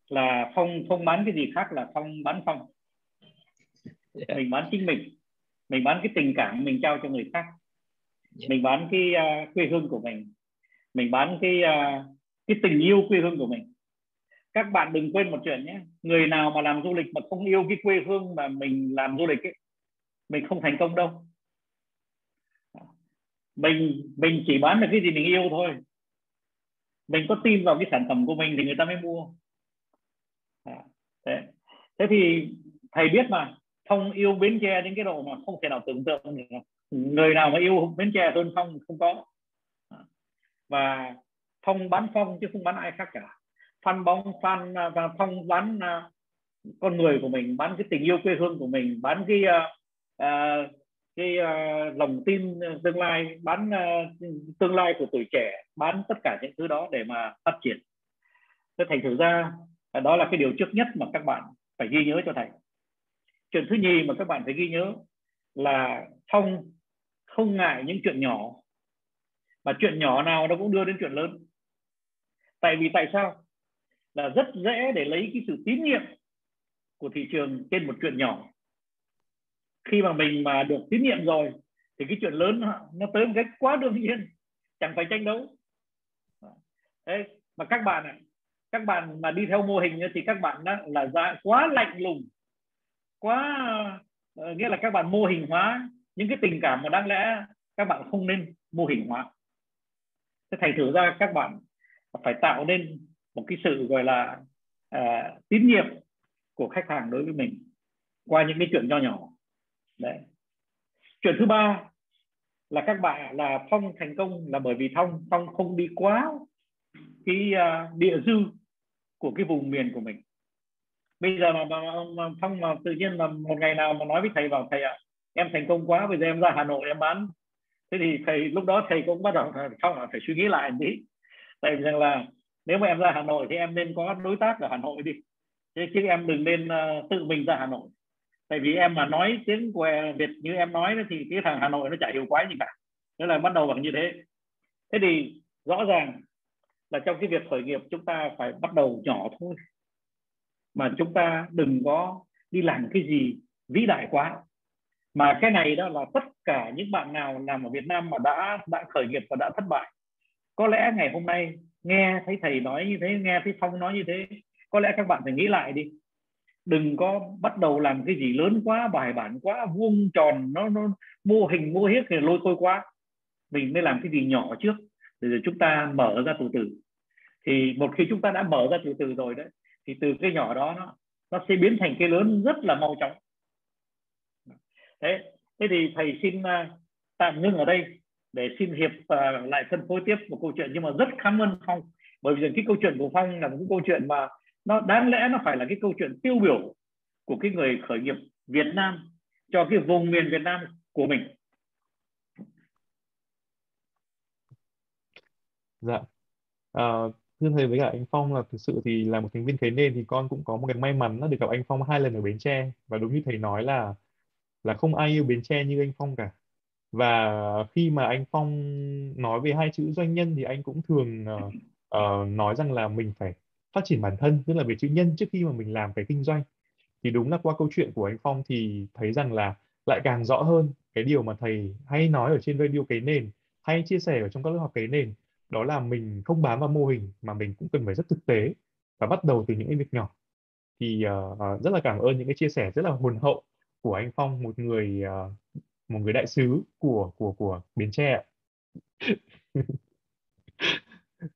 là phong không bán cái gì khác là phong bán phong yeah. mình bán chính mình. Mình bán cái tình cảm mình trao cho người khác. Yeah. mình bán cái uh, quê hương của mình. Mình bán cái uh, cái tình yêu quê hương của mình. Các bạn đừng quên một chuyện nhé. Người nào mà làm du lịch mà không yêu cái quê hương mà mình làm du lịch ấy mình không thành công đâu. Mình mình chỉ bán được cái gì mình yêu thôi. Mình có tin vào cái sản phẩm của mình thì người ta mới mua. Thế, thế thì thầy biết mà phong yêu bến tre đến cái độ mà không thể nào tưởng tượng được. Người nào mà yêu bến tre hơn phong không có. Và phong bán phong chứ không bán ai khác cả. Phan bóng phan à, và phong bán à, con người của mình bán cái tình yêu quê hương của mình bán cái uh, uh, cái uh, lòng tin tương lai bán uh, tương lai của tuổi trẻ bán tất cả những thứ đó để mà phát triển. Thế thành thử ra đó là cái điều trước nhất mà các bạn phải ghi nhớ cho thầy chuyện thứ nhì mà các bạn phải ghi nhớ là phong không ngại những chuyện nhỏ. Mà chuyện nhỏ nào nó cũng đưa đến chuyện lớn. Tại vì tại sao? Là rất dễ để lấy cái sự tín nhiệm của thị trường trên một chuyện nhỏ. Khi mà mình mà được tín nhiệm rồi, thì cái chuyện lớn nó tới một cách quá đương nhiên, chẳng phải tranh đấu. Thế mà các bạn ạ, các bạn mà đi theo mô hình thì các bạn đó là quá lạnh lùng quá uh, nghĩa là các bạn mô hình hóa những cái tình cảm mà đáng lẽ các bạn không nên mô hình hóa. Thế thành thử ra các bạn phải tạo nên một cái sự gọi là uh, tín nhiệm của khách hàng đối với mình qua những cái chuyện nho nhỏ. Đấy. Chuyện thứ ba là các bạn là phong thành công là bởi vì phong phong không đi quá cái uh, địa dư của cái vùng miền của mình bây giờ mà, mà, mà phong mà tự nhiên mà một ngày nào mà nói với thầy vào thầy ạ à, em thành công quá bây giờ em ra hà nội em bán. Thế thì thầy lúc đó thầy cũng bắt đầu không là phải suy nghĩ lại một tí. Tại vì rằng là nếu mà em ra hà nội thì em nên có đối tác ở hà nội đi. Chứ, chứ em đừng nên uh, tự mình ra hà nội. Tại vì em mà nói tiếng của việt như em nói thì cái thằng hà nội nó chả hiểu quái gì cả. Thế là bắt đầu bằng như thế. Thế thì rõ ràng là trong cái việc khởi nghiệp chúng ta phải bắt đầu nhỏ thôi mà chúng ta đừng có đi làm cái gì vĩ đại quá. Mà cái này đó là tất cả những bạn nào làm ở Việt Nam mà đã đã khởi nghiệp và đã thất bại. Có lẽ ngày hôm nay nghe thấy thầy nói như thế, nghe thấy phong nói như thế, có lẽ các bạn phải nghĩ lại đi. Đừng có bắt đầu làm cái gì lớn quá, bài bản quá, vuông tròn, nó nó mô hình, mô hiếc thì lôi thôi quá. Mình mới làm cái gì nhỏ trước. Rồi chúng ta mở ra từ từ. Thì một khi chúng ta đã mở ra từ từ rồi đấy thì từ cái nhỏ đó nó nó sẽ biến thành cái lớn rất là mau chóng. Thế thế thì thầy xin uh, tạm ngưng ở đây để xin hiệp uh, lại phân phối tiếp một câu chuyện nhưng mà rất cảm ơn phong. Bởi vì cái câu chuyện của phong là một cái câu chuyện mà nó đáng lẽ nó phải là cái câu chuyện tiêu biểu của cái người khởi nghiệp Việt Nam cho cái vùng miền Việt Nam của mình. Dạ. Uh, thưa thầy với cả anh Phong là thực sự thì là một thành viên thế nên thì con cũng có một cái may mắn là được gặp anh Phong hai lần ở Bến Tre. Và đúng như thầy nói là là không ai yêu Bến Tre như anh Phong cả. Và khi mà anh Phong nói về hai chữ doanh nhân thì anh cũng thường uh, uh, nói rằng là mình phải phát triển bản thân tức là về chữ nhân trước khi mà mình làm cái kinh doanh. Thì đúng là qua câu chuyện của anh Phong thì thấy rằng là lại càng rõ hơn cái điều mà thầy hay nói ở trên radio cái nền hay chia sẻ ở trong các lớp học cái nền đó là mình không bám vào mô hình mà mình cũng cần phải rất thực tế và bắt đầu từ những cái việc nhỏ. Thì uh, rất là cảm ơn những cái chia sẻ rất là hồn hậu của anh Phong một người uh, một người đại sứ của của của Bến Tre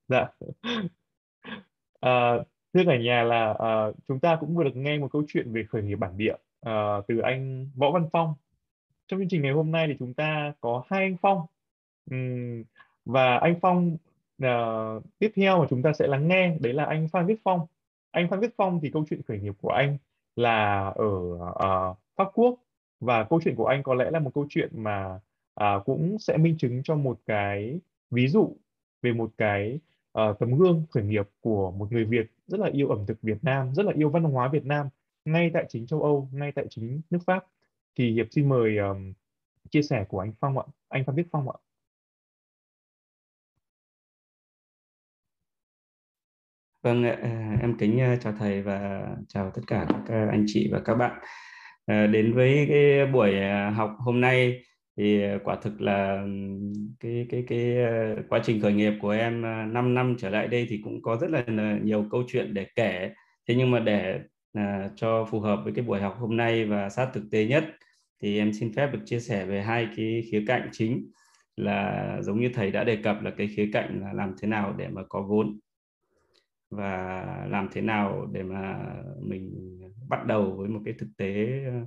dạ. Uh, thưa cả nhà là uh, chúng ta cũng vừa được nghe một câu chuyện về khởi nghiệp bản địa uh, từ anh Võ Văn Phong. Trong chương trình ngày hôm nay thì chúng ta có hai anh Phong. Um, và anh Phong uh, tiếp theo mà chúng ta sẽ lắng nghe đấy là anh Phan Viết Phong anh Phan Viết Phong thì câu chuyện khởi nghiệp của anh là ở uh, Pháp Quốc và câu chuyện của anh có lẽ là một câu chuyện mà uh, cũng sẽ minh chứng cho một cái ví dụ về một cái uh, tấm gương khởi nghiệp của một người Việt rất là yêu ẩm thực Việt Nam, rất là yêu văn hóa Việt Nam ngay tại chính châu Âu, ngay tại chính nước Pháp. Thì Hiệp xin mời um, chia sẻ của anh Phong ạ, anh Phan Viết Phong ạ. Vâng, à, em kính à, chào thầy và chào tất cả các à, anh chị và các bạn. Đến với cái buổi học hôm nay thì quả thực là cái cái cái quá trình khởi nghiệp của em 5 năm trở lại đây thì cũng có rất là nhiều câu chuyện để kể. Thế nhưng mà để cho phù hợp với cái buổi học hôm nay và sát thực tế nhất thì em xin phép được chia sẻ về hai cái khía cạnh chính là giống như thầy đã đề cập là cái khía cạnh là làm thế nào để mà có vốn và làm thế nào để mà mình bắt đầu với một cái thực tế ờ,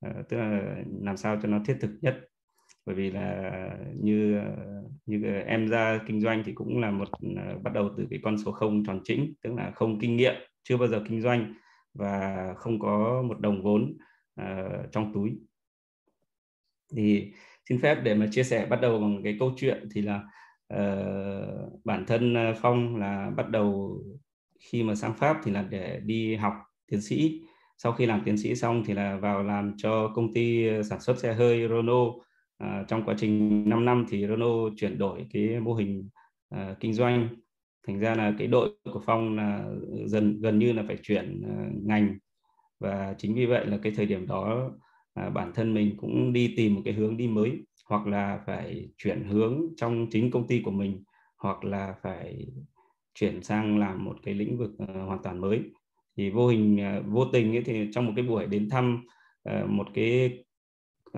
ờ, tức là làm sao cho nó thiết thực nhất. Bởi vì là như ờ, như em ra kinh doanh thì cũng là một bắt đầu từ cái con số không tròn chỉnh tức là không kinh nghiệm chưa bao giờ kinh doanh và không có một đồng vốn uh, trong túi. Thì xin phép để mà chia sẻ bắt đầu bằng cái câu chuyện thì là uh, bản thân phong là bắt đầu khi mà sang Pháp thì là để đi học tiến sĩ. Sau khi làm tiến sĩ xong thì là vào làm cho công ty ờ, sản xuất xe hơi Renault. À, trong quá trình 5 năm thì Renault chuyển đổi cái mô hình à, kinh doanh. Thành ra là cái đội của Phong là dần gần như là phải chuyển à, ngành. Và chính vì vậy là cái thời điểm đó à, bản thân mình cũng đi tìm một cái hướng đi mới hoặc là phải chuyển hướng trong chính công ty của mình hoặc là phải chuyển sang làm một cái lĩnh vực uh, hoàn toàn mới. Thì vô hình uh, vô tình ấy thì trong một cái buổi đến thăm uh, một cái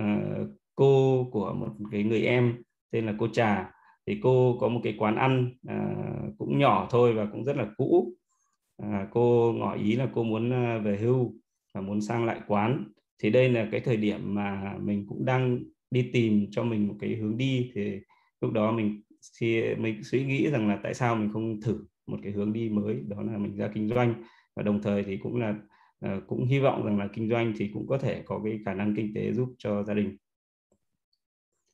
uh, cô của một cái người em tên là cô trà thì cô có một cái quán ăn uh, cũng nhỏ thôi và cũng rất là cũ. Uh, cô ngỏ ý là cô muốn uh, về hưu và muốn sang lại quán. Thì đây là cái thời điểm mà mình cũng đang đi tìm cho mình một cái hướng đi. Thì lúc đó mình thì mình suy nghĩ rằng là tại sao mình không thử một cái hướng đi mới, đó là mình ra kinh doanh. Và đồng thời thì cũng là ờ, cũng hy vọng rằng là kinh doanh thì cũng có thể có cái khả năng kinh tế giúp cho gia đình.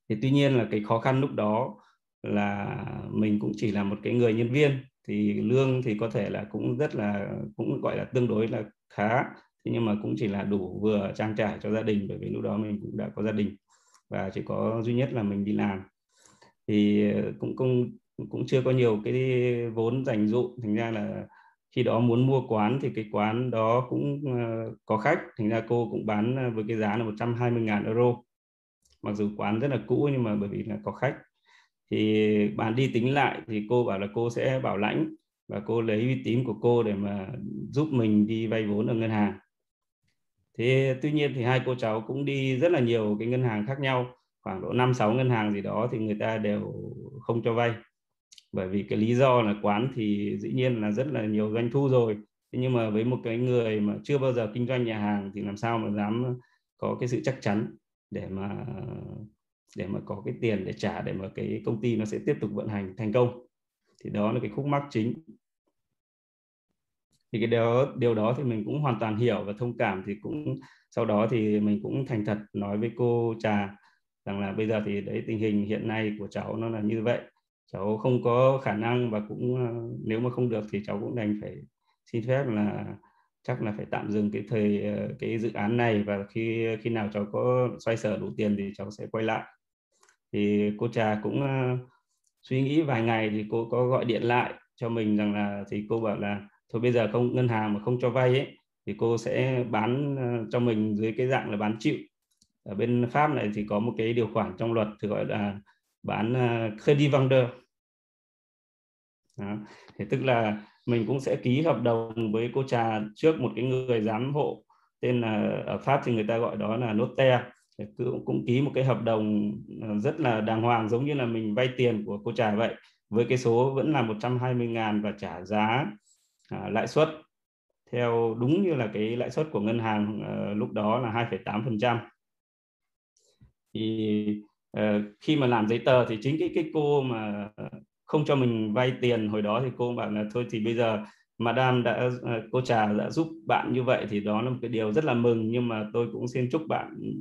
Thì tuy nhiên là cái khó khăn lúc đó là mình cũng chỉ là một cái người nhân viên, thì lương thì có thể là cũng rất là, cũng gọi là tương đối là khá. Thế nhưng mà cũng chỉ là đủ vừa trang trải cho gia đình, bởi vì lúc đó mình cũng đã có gia đình và chỉ có duy nhất là mình đi làm thì ờ, cũng cũng cũng chưa có nhiều cái vốn dành dụ thành ra là khi đó muốn mua quán thì cái quán đó cũng ờ, có khách. Thành ra cô cũng bán ờ, với cái giá là 120.000 euro. Mặc dù quán rất là cũ nhưng mà bởi vì là có khách. Thì bạn đi tính lại thì cô bảo là cô sẽ bảo lãnh và cô lấy uy tín của cô để mà giúp mình đi vay vốn ở ngân hàng. Thế tuy nhiên thì hai cô cháu cũng đi rất là nhiều cái ngân hàng khác nhau khoảng độ năm sáu ngân hàng gì đó thì người ta đều không cho vay. Bởi vì cái lý do là quán thì dĩ nhiên là rất là nhiều doanh thu rồi. Thế nhưng mà với một cái người mà chưa bao giờ kinh doanh nhà hàng thì làm sao mà dám có cái sự chắc chắn để mà để mà có cái tiền để trả để mà cái công ty nó sẽ tiếp tục vận hành thành công. Thì đó là cái khúc mắc chính. Thì cái đó điều đó thì mình cũng hoàn toàn hiểu và thông cảm thì cũng, sau đó thì mình cũng thành thật nói với cô trà rằng là bây giờ thì đấy, tình hình hiện nay của cháu nó là như vậy. Cháu không có khả năng và cũng ờ, nếu mà không được thì cháu cũng đành phải xin phép là chắc là phải tạm dừng cái thời ờ, cái dự án này và khi khi nào cháu có xoay sở đủ tiền thì cháu sẽ quay lại. Thì cô trà cũng ờ, suy nghĩ vài ngày thì cô có gọi điện lại cho mình rằng là, thì cô bảo là thôi bây giờ không, ngân hàng mà không cho vay ấy, thì cô sẽ bán cho mình dưới cái dạng là bán chịu ở bên pháp này thì có một cái điều khoản trong luật thì gọi là bán à, credit vendor đó. thì tức là mình cũng sẽ ký hợp đồng với cô trà trước một cái người giám hộ tên là ở pháp thì người ta gọi đó là notaire. Cũng, cũng ký một cái hợp đồng à, rất là đàng hoàng giống như là mình vay tiền của cô trà vậy với cái số vẫn là 120 ngàn và trả giá à, lãi suất theo đúng như là cái lãi suất của ngân hàng à, lúc đó là 2,8 phần trăm thì uh, khi mà làm giấy tờ thì chính cái cái cô mà không cho mình vay tiền hồi đó thì cô bảo là thôi thì bây giờ madam đã ờ, cô trà đã giúp bạn như vậy thì đó là một cái điều rất là mừng nhưng mà tôi cũng xin chúc bạn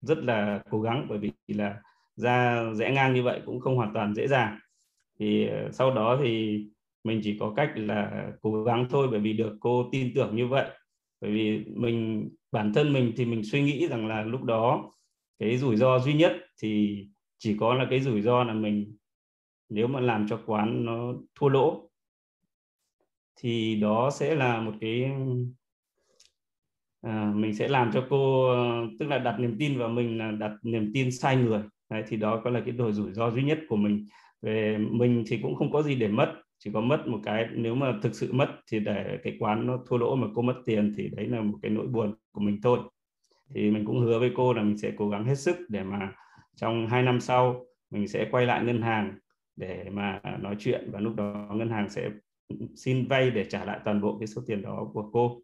rất là cố gắng bởi vì là ra rẽ ngang như vậy cũng không hoàn toàn dễ dàng. Thì ờ, sau đó thì mình chỉ có cách là cố gắng thôi bởi vì được cô tin tưởng như vậy. Bởi vì mình bản thân mình thì mình suy nghĩ rằng là lúc đó cái rủi ro duy nhất thì chỉ có là cái rủi ro là mình nếu mà làm cho quán nó thua lỗ thì đó sẽ là một cái à, mình sẽ làm cho cô ờ, tức là đặt niềm tin vào mình là đặt niềm tin sai người. Đấy, thì đó có là cái đồ rủi ro duy nhất của mình. Về mình thì cũng không có gì để mất chỉ có mất một cái nếu mà thực sự mất thì để cái quán nó thua lỗ mà cô mất tiền thì đấy là một cái nỗi buồn của mình thôi thì mình cũng hứa với cô là mình sẽ cố gắng hết sức để mà trong hai năm sau mình sẽ quay lại ngân hàng để mà nói chuyện và lúc đó ngân hàng sẽ xin vay để trả lại toàn bộ cái số tiền đó của cô.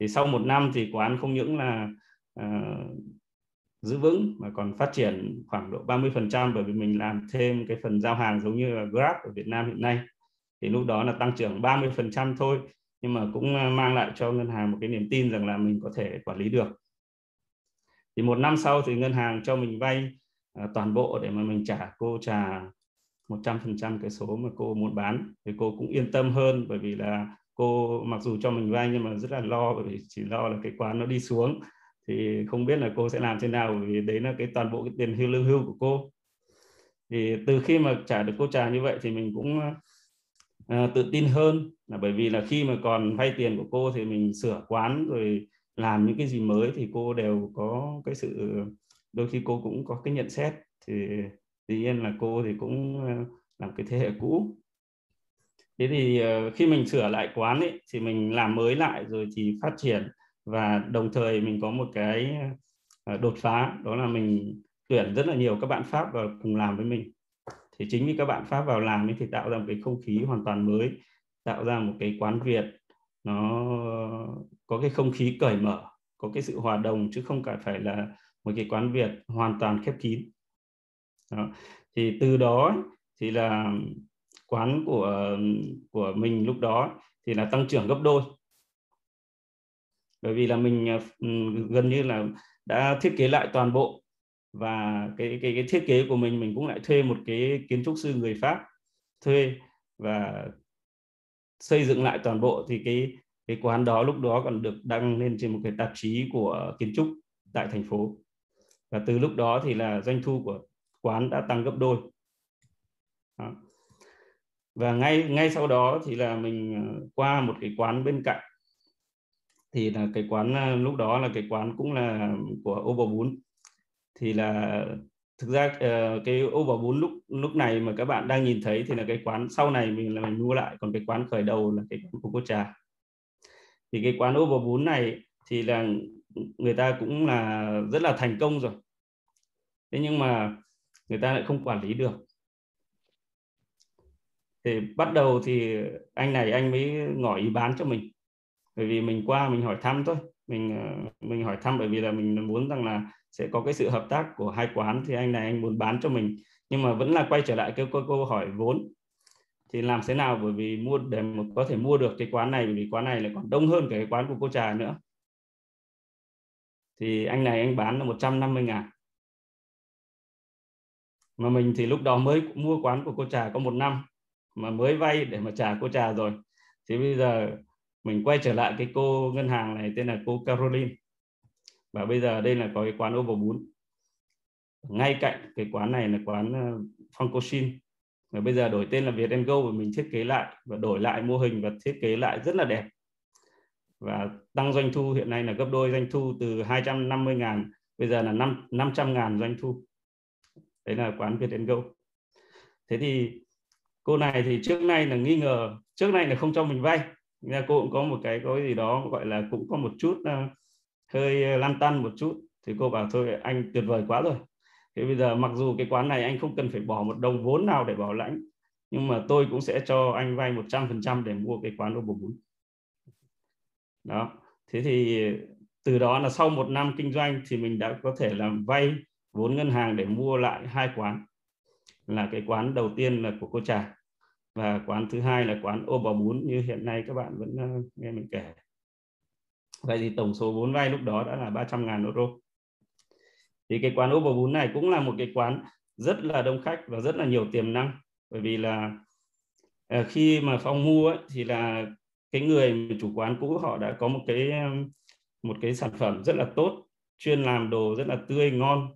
Thì sau một năm thì quán không những là uh, giữ vững mà còn phát triển khoảng độ 30% bởi vì mình làm thêm cái phần giao hàng giống như là Grab ở Việt Nam hiện nay. Thì lúc đó là tăng trưởng 30% thôi nhưng mà cũng ờ, mang lại cho ngân hàng một cái niềm tin rằng là mình có thể quản lý được thì một năm sau thì ngân hàng cho mình vay uh, toàn bộ để mà mình trả cô trả 100% cái số mà cô muốn bán. Thì cô cũng yên tâm hơn bởi vì là cô mặc dù cho mình vay nhưng mà rất là lo bởi vì chỉ lo là cái quán nó đi xuống. Thì không biết là cô sẽ làm thế nào bởi vì đấy là cái toàn bộ cái tiền hưu lương hưu của cô. Thì từ khi mà trả được cô trà như vậy thì mình cũng uh, tự tin hơn là bởi vì là khi mà còn vay tiền của cô thì mình sửa quán rồi làm những cái gì mới thì cô đều có cái sự, đôi khi cô cũng có cái nhận xét. Thì tuy nhiên là cô thì cũng ờ, làm cái thế hệ cũ. Thế thì ờ, khi mình sửa lại quán ấy, thì mình làm mới lại rồi thì phát triển. Và đồng thời mình có một cái ờ, đột phá, đó là mình tuyển rất là nhiều các bạn pháp vào cùng làm với mình. Thì chính vì các bạn pháp vào làm ấy thì tạo ra một cái không khí hoàn toàn mới, tạo ra một cái quán việt nó có cái không khí cởi mở, có cái sự hòa đồng chứ không phải là một cái quán việt hoàn toàn khép kín. Đó. thì từ đó thì là quán của của mình lúc đó thì là tăng trưởng gấp đôi. Bởi vì là mình ờ, gần như là đã thiết kế lại toàn bộ và cái cái cái thiết kế của mình mình cũng lại thuê một cái kiến trúc sư người Pháp thuê và xây dựng lại toàn bộ. Thì cái cái quán đó lúc đó còn được đăng lên trên một cái tạp chí của kiến trúc tại thành phố. Và từ lúc đó thì là doanh thu của quán đã tăng gấp đôi. Đó. và ngay ngay sau đó thì là mình ờ, qua một cái quán bên cạnh. Thì là cái quán ờ, lúc đó là cái quán cũng là của ô bò bún thì là thực ra ờ, cái ô bò bún lúc lúc này mà các bạn đang nhìn thấy thì là cái quán sau này mình là mình mua lại. Còn cái quán khởi đầu là cái quán của cô trà thì cái quán over bò bún này thì là người ta cũng là rất là thành công rồi. Thế nhưng mà người ta lại không quản lý được. Thì bắt đầu thì anh này anh mới ngỏ ý bán cho mình. Bởi vì mình qua mình hỏi thăm thôi. Mình ờ, mình hỏi thăm bởi vì là mình muốn rằng là sẽ có cái sự hợp tác của hai quán. Thì anh này anh muốn bán cho mình. Nhưng mà vẫn là quay trở lại cái câu, câu hỏi vốn thì làm thế nào? Bởi vì mua, để mà có thể mua được cái quán này, bởi vì quán này lại còn đông hơn cái quán của cô trà nữa. Thì anh này anh bán là 150 ngàn. Mà mình thì lúc đó mới mua quán của cô trà có một năm, mà mới vay để mà trả cô trà rồi. Thì bây giờ mình quay trở lại cái cô ngân hàng này, tên là cô Caroline. Và bây giờ đây là có cái quán ô bò bún ngay cạnh cái quán này là quán Phong Cô Shin và bây giờ đổi tên là Việt Go và mình thiết kế lại và đổi lại mô hình và thiết kế lại rất là đẹp. Và tăng doanh thu hiện nay là gấp đôi doanh thu từ 250 ngàn bây giờ là 5, 500 ngàn doanh thu. Đấy là quán Việt Go. Thế thì cô này thì trước nay là nghi ngờ trước nay là không cho mình vay. Nên cô cũng có một cái có gì đó gọi là cũng có một chút uh, hơi lăn tăn một chút. Thì cô bảo thôi anh tuyệt vời quá rồi thế bây giờ mặc dù cái quán này anh không cần phải bỏ một đồng vốn nào để bảo lãnh, nhưng mà tôi cũng sẽ cho anh vay 100% để mua cái quán đồ bún đó. Thế thì từ đó là sau một năm kinh doanh thì mình đã có thể làm vay vốn ngân hàng để mua lại hai quán. Là cái quán đầu tiên là của cô trà và quán thứ hai là quán ô bò bún như hiện nay các bạn vẫn ờ, nghe mình kể. Vậy thì tổng số vốn vay lúc đó đã là 300 ngàn euro thì cái quán ô bún này cũng là một cái quán rất là đông khách và rất là nhiều tiềm năng. Bởi vì là à, khi mà phong mua ấy, thì là cái người chủ quán cũ họ đã có một cái um, một cái sản phẩm rất là tốt chuyên làm đồ rất là tươi ngon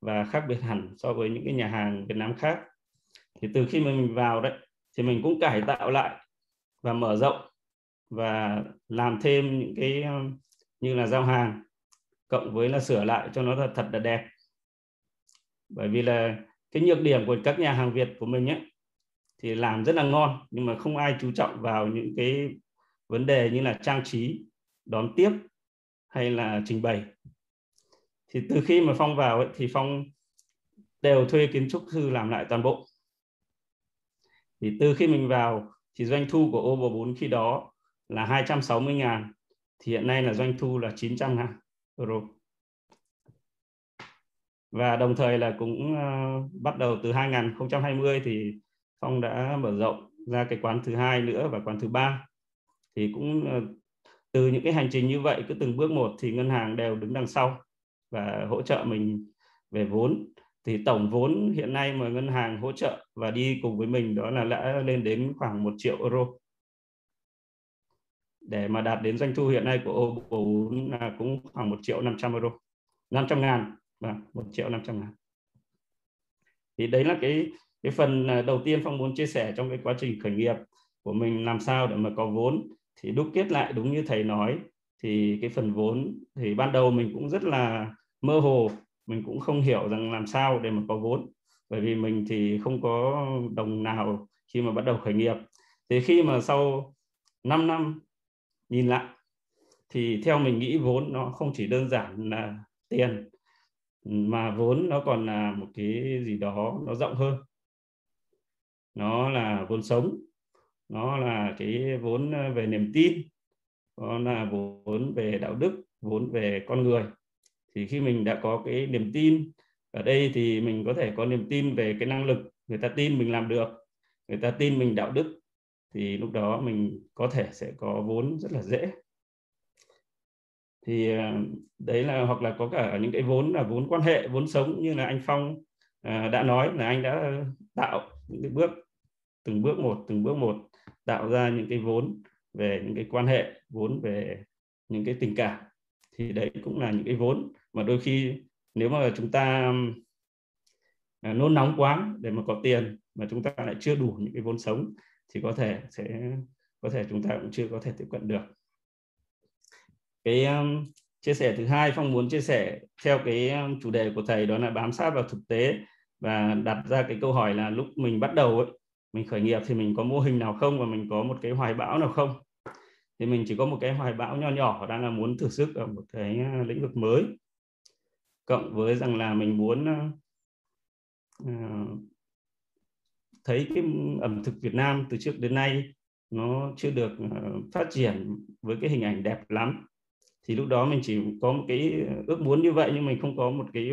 và khác biệt hẳn so với những cái nhà hàng Việt Nam khác. Thì từ khi mà mình vào đấy thì mình cũng cải tạo lại và mở rộng và làm thêm những cái um, như là giao hàng cộng với là sửa lại cho nó thật, thật là đẹp. Bởi vì là cái nhược điểm của các nhà hàng Việt của mình ấy thì làm rất là ngon nhưng mà không ai chú trọng vào những cái vấn đề như là trang trí đón tiếp hay là trình bày. Thì từ khi mà phong vào ấy, thì phong đều thuê kiến trúc sư làm lại toàn bộ. Thì từ khi mình vào thì doanh thu của ô 4 khi đó là 260 ngàn thì hiện nay là doanh thu là 900 ngàn euro và đồng thời là cũng uh, bắt đầu từ 2020 thì Phong đã mở rộng ra cái quán thứ hai nữa và quán thứ ba. Thì cũng uh, từ những cái hành trình như vậy cứ từng bước một thì ngân hàng đều đứng đằng sau và hỗ trợ mình về vốn. Thì tổng vốn hiện nay mà ngân hàng hỗ trợ và đi cùng với mình đó là đã lên đến khoảng 1 triệu euro để mà đạt đến doanh thu hiện nay của Oppo vốn là cũng khoảng 1 triệu 500 euro. 500 ngàn. Vâng, Và 1 triệu 500 ngàn. Thì đấy là cái cái phần à, đầu tiên Phong muốn chia sẻ trong cái quá trình khởi nghiệp của mình, làm sao để mà có vốn. Thì đúc kết lại đúng như thầy nói, thì cái phần vốn, thì ban đầu mình cũng rất là mơ hồ. Mình cũng không hiểu rằng làm sao để mà có vốn. Bởi vì mình thì không có đồng nào khi mà bắt đầu khởi nghiệp. Thì khi mà sau 5 năm nhìn lại, thì theo mình nghĩ vốn nó không chỉ đơn giản là tiền, mà vốn nó còn là một cái gì đó nó rộng hơn. Nó là vốn sống, nó là cái vốn ờ, về niềm tin, nó là vốn về đạo đức, vốn về con người. Thì khi mình đã có cái niềm tin, ở đây thì mình có thể có niềm tin về cái năng lực người ta tin mình làm được, người ta tin mình đạo đức thì lúc đó mình có thể sẽ có vốn rất là dễ. Thì ờ, đấy là, hoặc là có cả những cái vốn là vốn quan hệ, vốn sống như là anh Phong ờ, đã nói là anh đã tạo những cái bước, từng bước một, từng bước một tạo ra những cái vốn về những cái quan hệ, vốn về những cái tình cảm. Thì đấy cũng là những cái vốn mà đôi khi nếu mà chúng ta ờ, nôn nóng quá để mà có tiền mà chúng ta lại chưa đủ những cái vốn sống thì có thể sẽ có thể chúng ta cũng chưa có thể tiếp cận được. Cái um, chia sẻ thứ hai phong muốn chia sẻ theo cái um, chủ đề của thầy đó là bám sát vào thực tế và đặt ra cái câu hỏi là lúc mình bắt đầu ấy mình khởi nghiệp thì mình có mô hình nào không và mình có một cái hoài bão nào không? Thì mình chỉ có một cái hoài bão nho nhỏ đang là muốn thử sức ở một cái uh, lĩnh vực mới. Cộng với rằng là mình muốn uh, ờ, thấy cái ẩm thực Việt Nam từ trước đến nay nó chưa được uh, phát triển với cái hình ảnh đẹp lắm. Thì lúc đó mình chỉ có một cái ờ, ước muốn như vậy nhưng mình không có một cái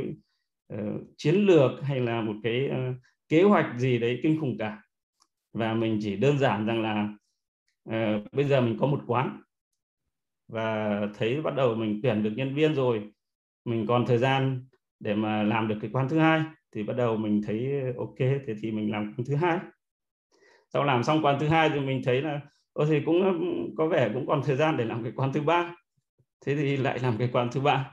uh, chiến lược hay là một cái uh, kế hoạch gì đấy kinh khủng cả. Và mình chỉ đơn giản rằng là uh, bây giờ mình có một quán và thấy bắt đầu mình tuyển được nhân viên rồi mình còn thời gian để mà làm được cái quán thứ hai thì bắt đầu mình thấy ok thế thì mình làm quán thứ hai. Sau làm xong quán thứ hai thì mình thấy là ô thì cũng có vẻ cũng còn thời gian để làm cái quán thứ ba. Thế thì lại làm cái quán thứ ba.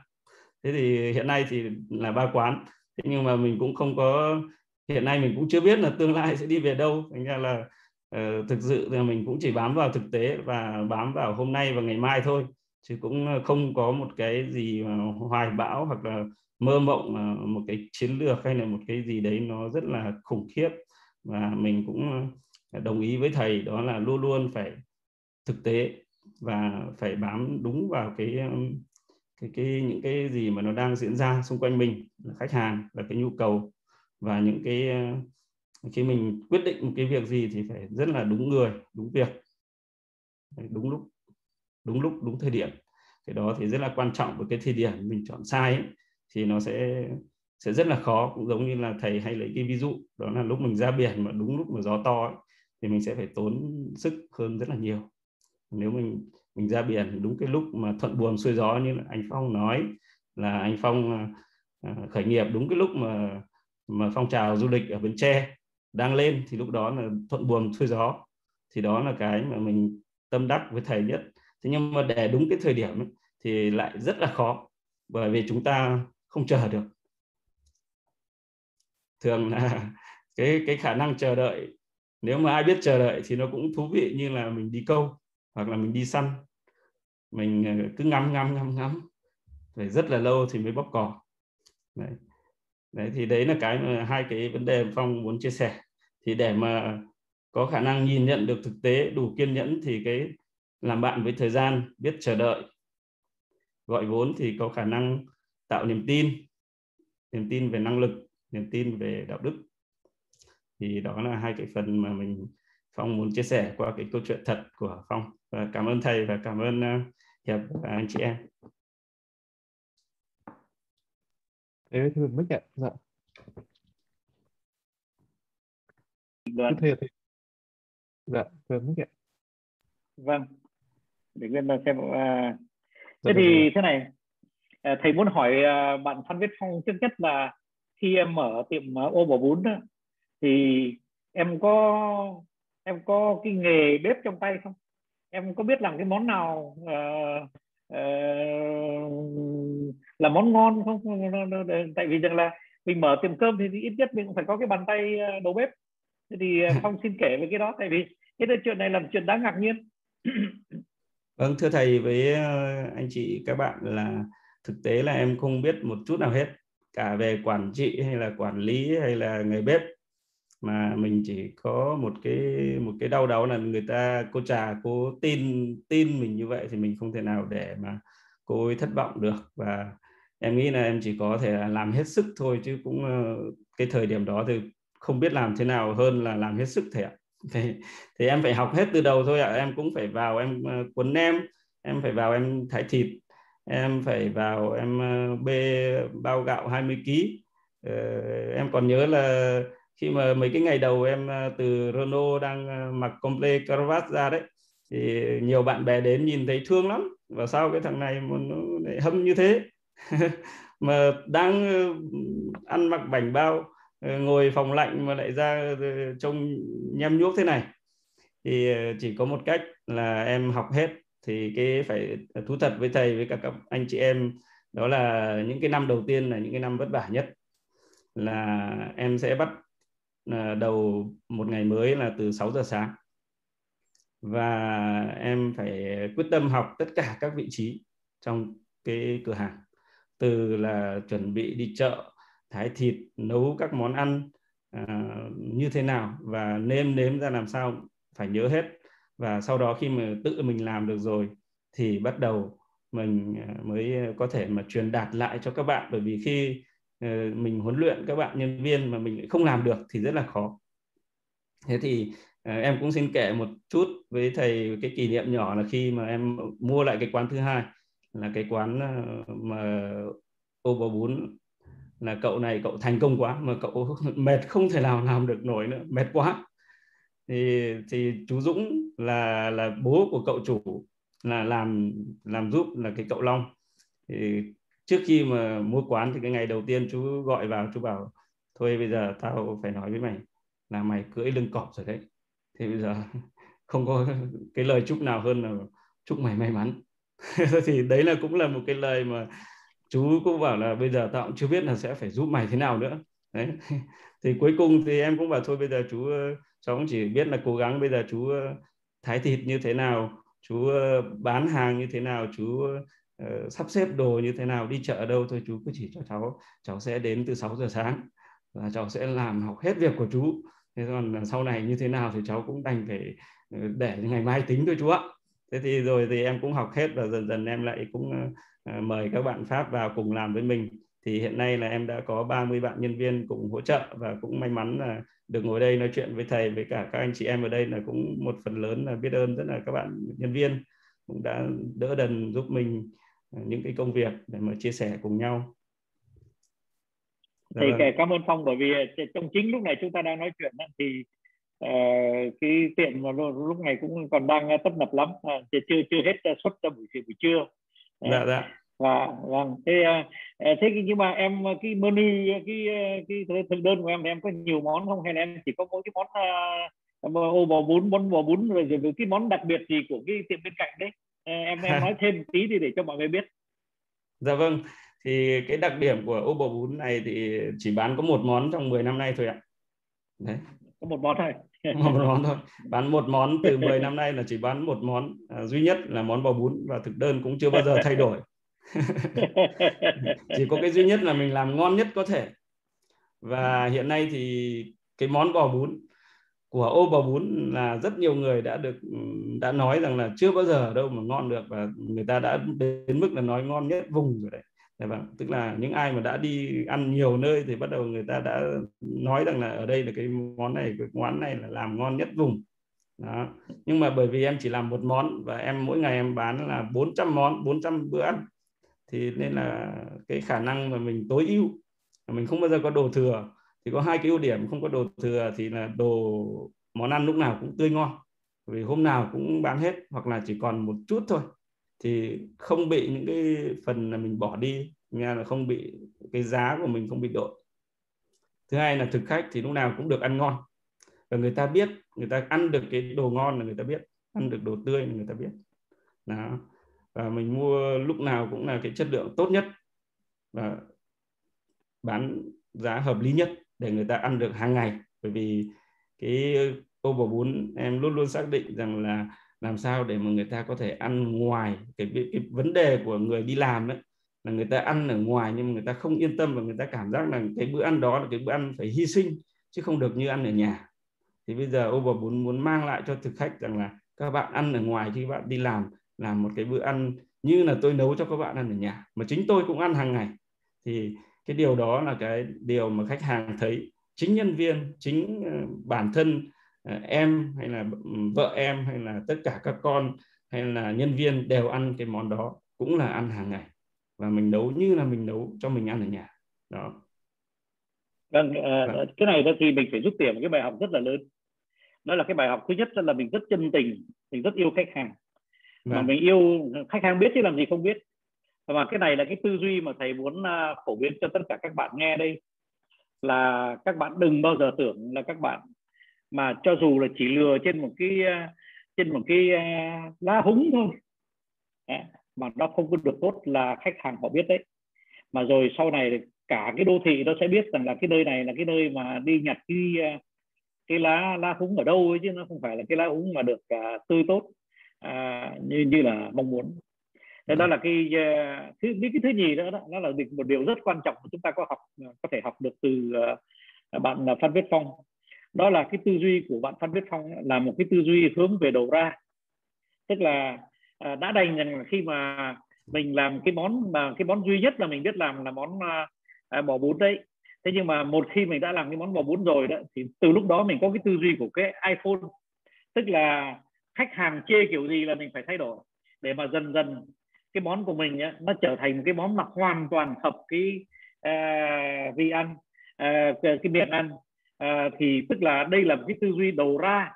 Thế thì hiện nay thì là ba quán. Thế nhưng mà mình cũng không có hiện nay mình cũng chưa biết là tương lai sẽ đi về đâu. Thành ra là uh, thực sự là mình cũng chỉ bám vào thực tế và bám vào hôm nay và ngày mai thôi. Chứ cũng không có một cái gì mà hoài bão hoặc là mơ mộng ờ, một cái chiến lược hay là một cái gì đấy nó rất là khủng khiếp. Và mình cũng ờ, đồng ý với thầy đó là luôn luôn phải thực tế và phải bám đúng vào cái ờ, cái cái những cái gì mà nó đang diễn ra xung quanh mình là khách hàng là cái nhu cầu. Và những cái khi mình quyết định một cái việc gì thì phải rất là đúng người đúng việc. Đúng lúc đúng lúc đúng thời điểm. Cái đó thì rất là quan trọng với cái thời điểm mình chọn sai ấy, thì nó sẽ sẽ rất là khó. Cũng giống như là thầy hay lấy cái ví dụ đó là lúc mình ra biển mà đúng lúc mà gió to ấy, thì mình sẽ phải tốn sức hơn rất là nhiều. Nếu mình mình ra biển đúng cái lúc mà thuận buồm xuôi gió như là anh Phong nói là anh Phong à, à, khởi nghiệp đúng cái lúc mà mà phong trào du lịch ở Bến Tre đang lên thì lúc đó là thuận buồm xuôi gió. Thì đó là cái mà mình tâm đắc với thầy nhất. Thế nhưng mà để đúng cái thời điểm ấy, thì lại rất là khó. Bởi vì chúng ta không chờ được. Thường là cái cái khả năng chờ đợi, nếu mà ai biết chờ đợi thì nó cũng thú vị như là mình đi câu hoặc là mình đi săn. Mình ờ, cứ ngắm ngắm ngắm ngắm phải rất là lâu thì mới bóc cỏ đấy. đấy, thì đấy là cái mà hai cái vấn đề phong muốn chia sẻ. Thì để mà có khả năng nhìn nhận được thực tế, đủ kiên nhẫn thì cái làm bạn với thời gian, biết chờ đợi, gọi vốn thì có khả năng tạo niềm tin niềm tin về năng lực niềm tin về đạo đức thì đó là hai cái phần mà mình phong muốn chia sẻ qua cái câu chuyện thật của phong và cảm ơn thầy và cảm ơn uh, hiệp và anh chị em Thế thì mic ạ. Dạ. Vâng. Thưa thầy. Dạ, thưa mic ạ. Vâng. Để Nguyên xem uh, Dạ, thế thì thế này Ờ, thầy muốn hỏi ờ, bạn Phan Viết Phong trước nhất là khi em mở tiệm ờ, ô bò bún đó, thì em có em có cái nghề bếp trong tay không? Em có biết làm cái món nào uh, uh, là món ngon không? Tại vì rằng là mình mở tiệm cơm thì ít nhất mình cũng phải có cái bàn tay đầu bếp. Thế thì phong xin kể về cái đó tại vì cái chuyện này là chuyện đáng ngạc nhiên. Vâng, thưa thầy với anh chị các bạn là thực tế là em không biết một chút nào hết cả về quản trị hay là quản lý hay là người bếp. Mà mình chỉ có một cái một cái đau đáu là người ta cô trà cô tin tin mình như vậy thì mình không thể nào để mà cô ấy thất vọng được. Và em nghĩ là em chỉ có thể làm hết sức thôi chứ cũng ờ, cái thời điểm đó thì không biết làm thế nào hơn là làm hết sức thế ạ. Thì, thì em phải học hết từ đầu thôi ạ. À. em cũng phải vào em quấn cuốn nem em phải vào em thái thịt em phải vào em ờ, bê bao gạo 20 kg uh, em còn nhớ là khi mà mấy cái ngày đầu em ờ, từ Renault đang ờ, mặc comple cravat ra đấy thì nhiều bạn bè đến nhìn thấy thương lắm. Và sao cái thằng này mà nó lại hâm như thế? Mà đang ăn mặc bảnh bao ngồi phòng lạnh mà lại ra trông nhem nhuốc thế này. Thì chỉ có một cách là em học hết thì cái phải thú thật với thầy với cả các anh chị em đó là những cái năm đầu tiên là những cái năm vất vả nhất. Là em sẽ bắt à, đầu một ngày mới là từ 6 giờ sáng. Và em phải quyết tâm học tất cả các vị trí trong cái cửa hàng. Từ là chuẩn bị đi chợ thái thịt nấu các món ăn à, như thế nào và nêm nếm ra làm sao phải nhớ hết và sau đó khi mà tự mình làm được rồi, thì bắt đầu mình à, mới có thể mà truyền đạt lại cho các bạn. Bởi vì khi ờ, mình huấn luyện các bạn nhân viên mà mình không làm được thì rất là khó. Thế thì à, em cũng xin kể một chút với thầy cái kỷ niệm nhỏ là khi mà em mua lại cái quán thứ hai, là cái quán ờ, mà ô bò bún. Là cậu này cậu thành công quá mà cậu mệt không thể nào làm được nổi nữa, mệt quá thì thì chú Dũng là là bố của cậu chủ là làm làm giúp là cái cậu Long. Thì trước khi mà mua quán thì cái ngày đầu tiên chú gọi vào, chú bảo, thôi bây giờ tao phải nói với mày là mày cưỡi lưng cọp rồi đấy. Thì bây giờ không có cái lời chúc nào hơn là chúc mày may mắn. Thì đấy là cũng là một cái lời mà chú cũng bảo là bây giờ tao cũng chưa biết là sẽ phải giúp mày thế nào nữa. Đấy. Thì cuối cùng thì em cũng bảo, thôi bây giờ chú cháu cũng chỉ biết là cố gắng bây giờ chú ờ, thái thịt như thế nào chú ờ, bán hàng như thế nào chú uh, sắp xếp đồ như thế nào đi chợ ở đâu thôi chú cứ chỉ cho cháu cháu sẽ đến từ 6 giờ sáng và cháu sẽ làm học hết việc của chú. Thế còn sau này như thế nào thì cháu cũng đành phải để ngày mai tính thôi chú ạ. Thế thì rồi thì em cũng học hết và dần dần em lại cũng uh, mời các bạn Pháp vào cùng làm với mình. Thì hiện nay là em đã có 30 bạn nhân viên cùng hỗ trợ và cũng may mắn là được ngồi đây nói chuyện với thầy với cả các anh chị em ở đây là cũng một phần lớn là biết ơn rất là các bạn nhân viên cũng đã đỡ đần giúp mình những cái công việc để mà chia sẻ cùng nhau. Dạ thì vâng. cảm ơn phong bởi vì trong chính lúc này chúng ta đang nói chuyện thì uh, cái tiệm mà lúc này cũng còn đang tấp nập lắm. Uh, chưa chưa hết suất cho buổi buổi trưa. Dạ dạ và vâng. Thế thế nhưng mà em cái menu cái cái thực đơn của em thì em có nhiều món không? Hay là em chỉ có mỗi cái món ô bò bún món bò bún rồi rồi cái món đặc biệt gì của cái tiệm bên cạnh đấy? Em em nói thêm tí đi để cho mọi người biết. Dạ vâng. Thì cái đặc điểm của ô bò bún này thì chỉ bán có một món trong 10 năm nay thôi ạ. Đấy. Có một món thôi. Một món thôi. Bán một món từ 10 năm nay là chỉ bán một món à, duy nhất là món bò bún và thực đơn cũng chưa bao giờ thay đổi chỉ có cái duy nhất là mình làm ngon nhất có thể. Và hiện nay thì cái món bò bún của ô bò bún là rất nhiều người đã được đã nói rằng là chưa bao giờ ở đâu mà ngon được và người ta đã đến mức là nói ngon nhất vùng rồi đấy. Dạ vâng, tức là những ai mà đã đi ăn nhiều nơi thì bắt đầu người ta đã nói rằng là ở đây là cái món này cái quán này là làm ngon nhất vùng. Đó. nhưng mà bởi vì em chỉ làm một món và em mỗi ngày em bán là 400 món 400 bữa ăn thì nên là cái khả năng mà mình tối ưu mình không bao giờ có đồ thừa. Thì có hai cái ưu điểm, không có đồ thừa thì là đồ, món ăn lúc nào cũng tươi ngon. Vì hôm nào cũng bán hết, hoặc là chỉ còn một chút thôi. Thì không bị những cái phần là mình bỏ đi nghe là không bị, cái giá của mình không bị đội. Thứ hai là thực khách thì lúc nào cũng được ăn ngon. Và người ta biết, người ta ăn được cái đồ ngon là người ta biết, ăn được đồ tươi là người ta biết. Đó và mình mua lúc nào cũng là cái chất lượng tốt nhất và bán giá hợp lý nhất để người ta ăn được hàng ngày. Bởi vì cái ô bò bún em luôn luôn xác định rằng là làm sao để mà người ta có thể ăn ngoài cái, cái, cái vấn đề của người đi làm ấy là người ta ăn ở ngoài nhưng mà người ta không yên tâm và người ta cảm giác là cái bữa ăn đó là cái bữa ăn phải hy sinh chứ không được như ăn ở nhà. Thì bây giờ ô bò bún muốn mang lại cho thực khách rằng là các bạn ăn ở ngoài khi bạn đi làm làm một cái bữa ăn như là tôi nấu cho các bạn ăn ở nhà mà chính tôi cũng ăn hàng ngày. Thì cái điều đó là cái điều mà khách hàng thấy. Chính nhân viên chính ờ, bản thân ờ, em hay là vợ em hay là tất cả các con hay là nhân viên đều ăn cái món đó cũng là ăn hàng ngày. Và mình nấu như là mình nấu cho mình ăn ở nhà. Đó. Vâng uh, cái này thì mình phải rút tiền một cái bài học rất là lớn. Đó là cái bài học thứ nhất là mình rất chân tình mình rất yêu khách hàng mà Vâng. mình yêu khách hàng biết chứ làm gì không biết. Và cái này là cái tư duy mà thầy muốn uh, phổ biến cho tất cả các bạn nghe đây. Là các bạn đừng bao giờ tưởng là các bạn mà cho dù là chỉ lừa trên một cái uh, trên một cái uh, lá húng thôi. Mà nó không có được tốt là khách hàng họ biết đấy. Mà rồi sau này cả cái đô thị nó sẽ biết rằng là cái nơi này là cái nơi mà đi nhặt cái cái lá lá húng ở đâu ấy chứ nó không phải là cái lá húng mà được uh, tươi tốt à, như như là mong muốn. Thế đó là cái uh, thứ cái thứ nhì nữa đó nó là một điều rất quan trọng mà chúng ta có học có thể học được từ uh, bạn Phan Viết Phong. Đó là cái tư duy của bạn Phan Viết Phong là một cái tư duy hướng về đầu ra. Tức là đã đành rằng là khi mà mình làm cái món mà cái món duy nhất là mình biết làm là món bò bún đấy. Thế nhưng mà một khi mình đã làm cái món bò bún rồi đó thì từ lúc đó mình có cái tư duy của cái iPhone. Tức là khách hàng chê kiểu gì là mình phải thay đổi. Để mà dần dần cái món của mình ấy, nó trở thành một cái món mà hoàn toàn hợp cái uh, vị ăn uh, cái, miệng ăn. Uh, thì tức là đây là một cái tư duy đầu ra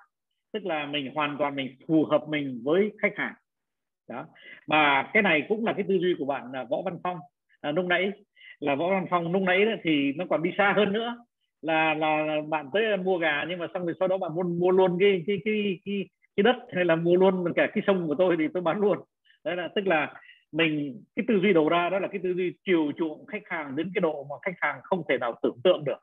tức là mình hoàn toàn mình phù hợp mình với khách hàng. Đó. Mà cái này cũng là cái tư duy của bạn uh, võ văn phong. Uh, lúc nãy là võ văn phong lúc nãy thì nó còn đi xa hơn nữa. Là là bạn tới mua gà nhưng mà xong rồi sau đó bạn mua mua luôn cái cái cái cái, cái đất hay là mua luôn cả cái sông của tôi thì tôi bán luôn. Đấy là, tức là mình, cái tư duy đầu ra đó là cái tư duy chiều chuộng khách hàng đến cái độ mà khách hàng không thể nào tưởng tượng được.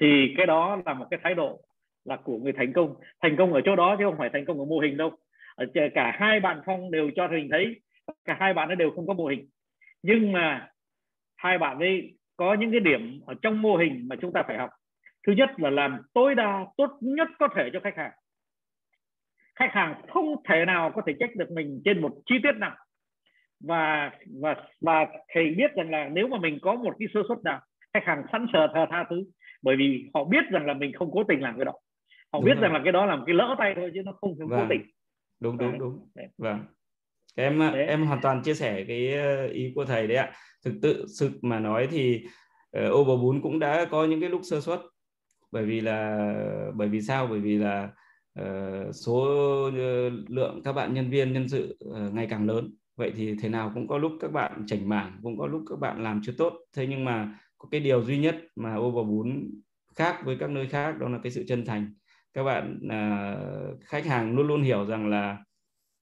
Thì cái đó là một cái thái độ là của người thành công. Thành công ở chỗ đó chứ không phải thành công ở mô hình đâu. Ở cả hai bạn phong đều cho hình thấy, cả hai bạn đều không có mô hình. Nhưng mà hai bạn ấy có những cái điểm ở trong mô hình mà chúng ta phải học. Thứ nhất là làm tối đa tốt nhất có thể cho khách hàng khách hàng không thể nào có thể trách được mình trên một chi tiết nào. Và và và thầy biết rằng là nếu mà mình có một cái sơ suất nào khách hàng sẵn sàng tha, tha thứ bởi vì họ biết rằng là mình không cố tình làm cái đó. Họ đúng biết rồi. rằng là cái đó là một cái lỡ tay thôi chứ nó không phải vâng. cố tình. Đúng đúng đúng. Vâng. Em đấy. em hoàn toàn chia sẻ cái ý của thầy đấy ạ. Thực tự sự mà nói thì ô bò bún cũng đã có những cái lúc sơ suất. Bởi vì là bởi vì sao? Bởi vì là uh, số ờ, lượng các bạn nhân viên nhân sự uh, ngày càng lớn. Vậy thì thế nào cũng có lúc các bạn chảnh mảng cũng có lúc các bạn làm chưa tốt. Thế nhưng mà có cái điều duy nhất mà ô bò bún khác với các nơi khác đó là cái sự chân thành. Các bạn uh, khách hàng luôn luôn hiểu rằng là